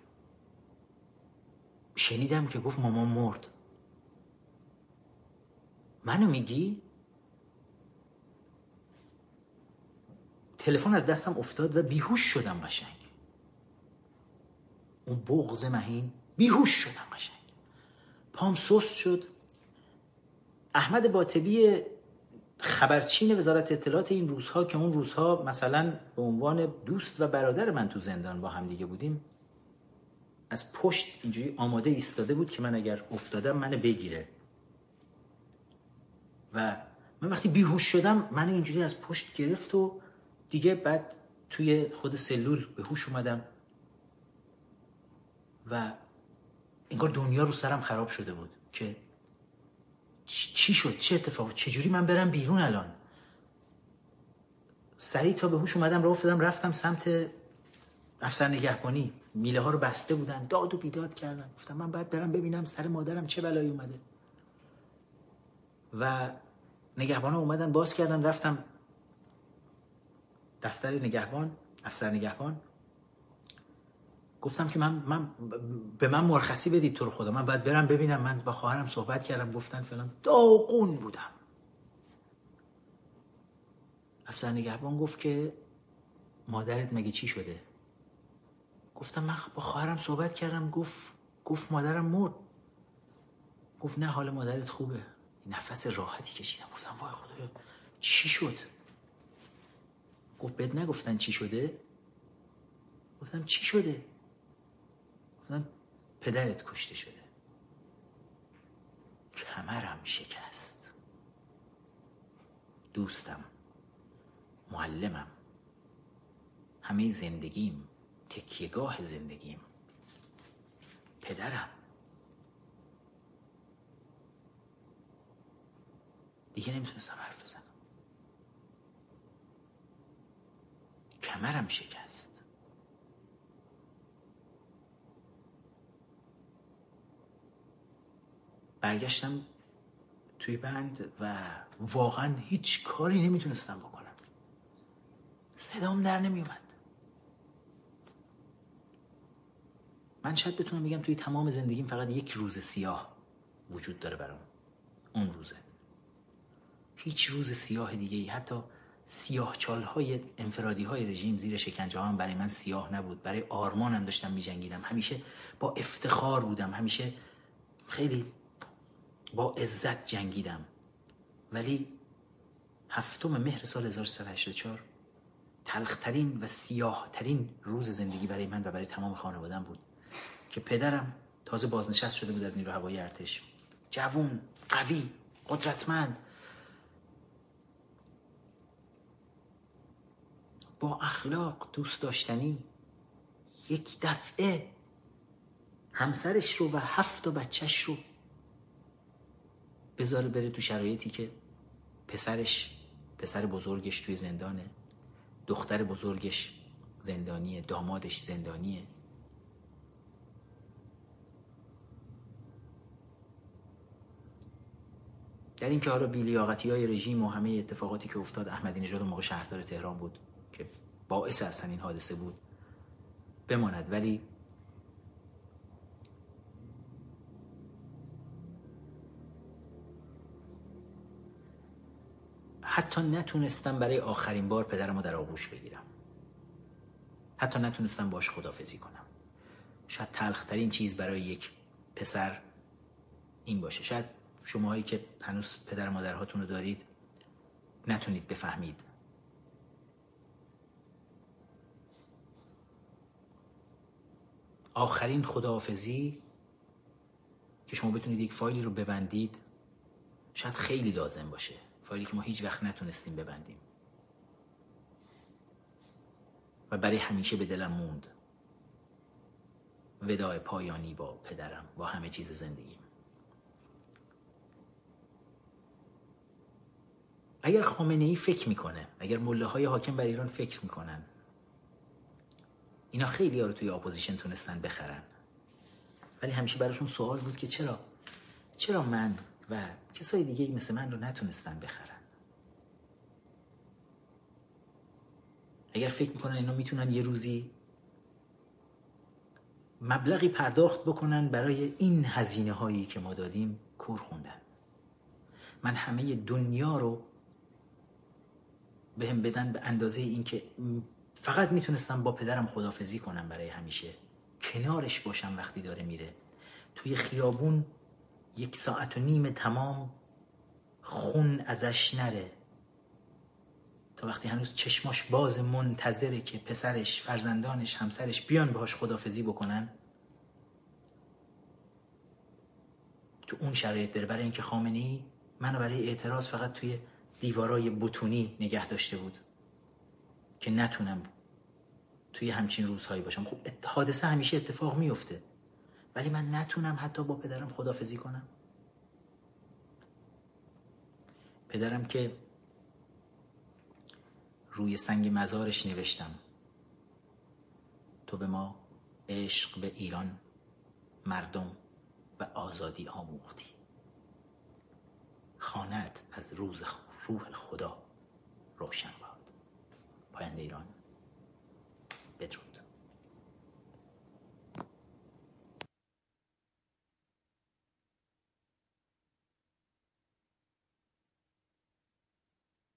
شنیدم که گفت مامان مرد. منو میگی؟ تلفن از دستم افتاد و بیهوش شدم قشنگ. اون بغض مهین بیهوش شدم قشنگ. پام سست شد. احمد باطبی خبرچین وزارت اطلاعات این روزها که اون روزها مثلا به عنوان دوست و برادر من تو زندان با هم دیگه بودیم از پشت اینجوری آماده ایستاده بود که من اگر افتادم منو بگیره. و من وقتی بیهوش شدم من اینجوری از پشت گرفت و دیگه بعد توی خود سلول به هوش اومدم. و انگار دنیا رو سرم خراب شده بود که چی شد؟ چه اتفاق؟ چجوری من برم بیرون الان؟ سریع تا به هوش اومدم راه افتادم رفتم سمت افسر نگهبانی. میله ها رو بسته بودن داد و بیداد کردم گفتم من باید برم ببینم سر مادرم چه بلایی اومده. و نگهبان ها اومدن باز کردن رفتم دفتر نگهبان افسر نگهبان. گفتم که من, من به من مرخصی بدید تو رو خدا. من باید برم ببینم. من با خواهرم صحبت کردم. گفتن فلان. داغون بودم. افسر نگهبان گفت که مادرت مگه چی شده؟ گفتم من با خواهرم صحبت کردم. گفت گفت مادرم مرد. گفت نه حال مادرت خوبه. نفس راحتی کشیدم. گفتم وای خدایا چی شد؟ گفت بهت نگفتن چی شده؟ گفتم چی شده؟ پدرت کشته شده. کمرم شکست. دوستم معلمم. همه زندگیم تکیهگاه زندگیم. پدرم. دیگه نمی‌تونستم حرف بزنم. کمرم شکست. برگشتم توی بند و واقعا هیچ کاری نمی‌تونستم بکنم. صدام در نمیومد من شاید بتونم بگم توی تمام زندگیم فقط یک روز سیاه وجود داره برام. اون روزه. هیچ روز سیاه دیگه ای حتی سیاه چال های انفرادی های رژیم زیر شکنجه هم برای من سیاه نبود. برای آرمانم داشتم می جنگیدم همیشه با افتخار بودم. همیشه خیلی با عزت جنگیدم. ولی هفتم مهر سال 1384 تلخترین و سیاهترین روز زندگی برای من و برای تمام خانوادم بود که پدرم تازه بازنشست شده بود از نیرو هوایی ارتش. جوون قوی قدرتمند. با اخلاق دوست داشتنی. یک دفعه همسرش رو و هفت و بچهش رو بذاره بره تو شرایطی که پسرش پسر بزرگش توی زندانه. دختر بزرگش زندانیه دامادش زندانیه. در این که حالا بیلیاقتی های رژیم و همه اتفاقاتی که افتاد احمدی نژاد موقع شهردار تهران بود که باعث اصلا این حادثه بود. بماند. ولی حتی نتونستم برای آخرین بار پدرم رو در آغوش بگیرم. حتی نتونستم باش خدافزی کنم. شاید تلخترین چیز برای یک پسر این باشه. شاید شماهایی که هنوز پدر مادرهاتون رو دارید نتونید بفهمید. آخرین خداحافظی که شما بتونید یک فایلی رو ببندید شاید خیلی لازم باشه. فایلی که ما هیچ وقت نتونستیم ببندیم. و برای همیشه به دلم موند. وداع پایانی با پدرم با همه چیز زندگیم. اگر خامنه ای فکر می‌کنه اگر ملاهای حاکم بر ایران فکر می‌کنن اینا خیلی ها رو توی اپوزیشن تونستن بخرن. ولی همیشه براشون سوال بود که چرا؟ چرا من و کسای دیگه مثل من رو نتونستن بخرن. اگر فکر می‌کنن اینا می‌تونن یه روزی مبلغی پرداخت بکنن برای این هزینه هایی که ما دادیم کور خوندن. من همه دنیا رو بهم بدن به اندازه اینکه فقط می‌تونستم با پدرم خدافزی کنم برای همیشه. کنارش باشم وقتی داره میره. توی خیابون یک ساعت و نیم تمام خون ازش نره. تا وقتی هنوز چشماش باز منتظره که پسرش فرزندانش همسرش بیان باهاش خدافزی بکنن. تو اون شرایط بره برای اینکه خامنه ای منو برای اعتراض فقط توی دیوارای بتونی نگه داشته بود. که نتونم توی همچین روزهایی باشم. خب حادثه همیشه اتفاق میفته ولی من نتونم حتی با پدرم خدافزی کنم. پدرم که روی سنگ مزارش نوشتم. تو به ما عشق به ایران مردم و آزادی آموختی. خانت از روز روح خدا روشن باد. پاینده ایران.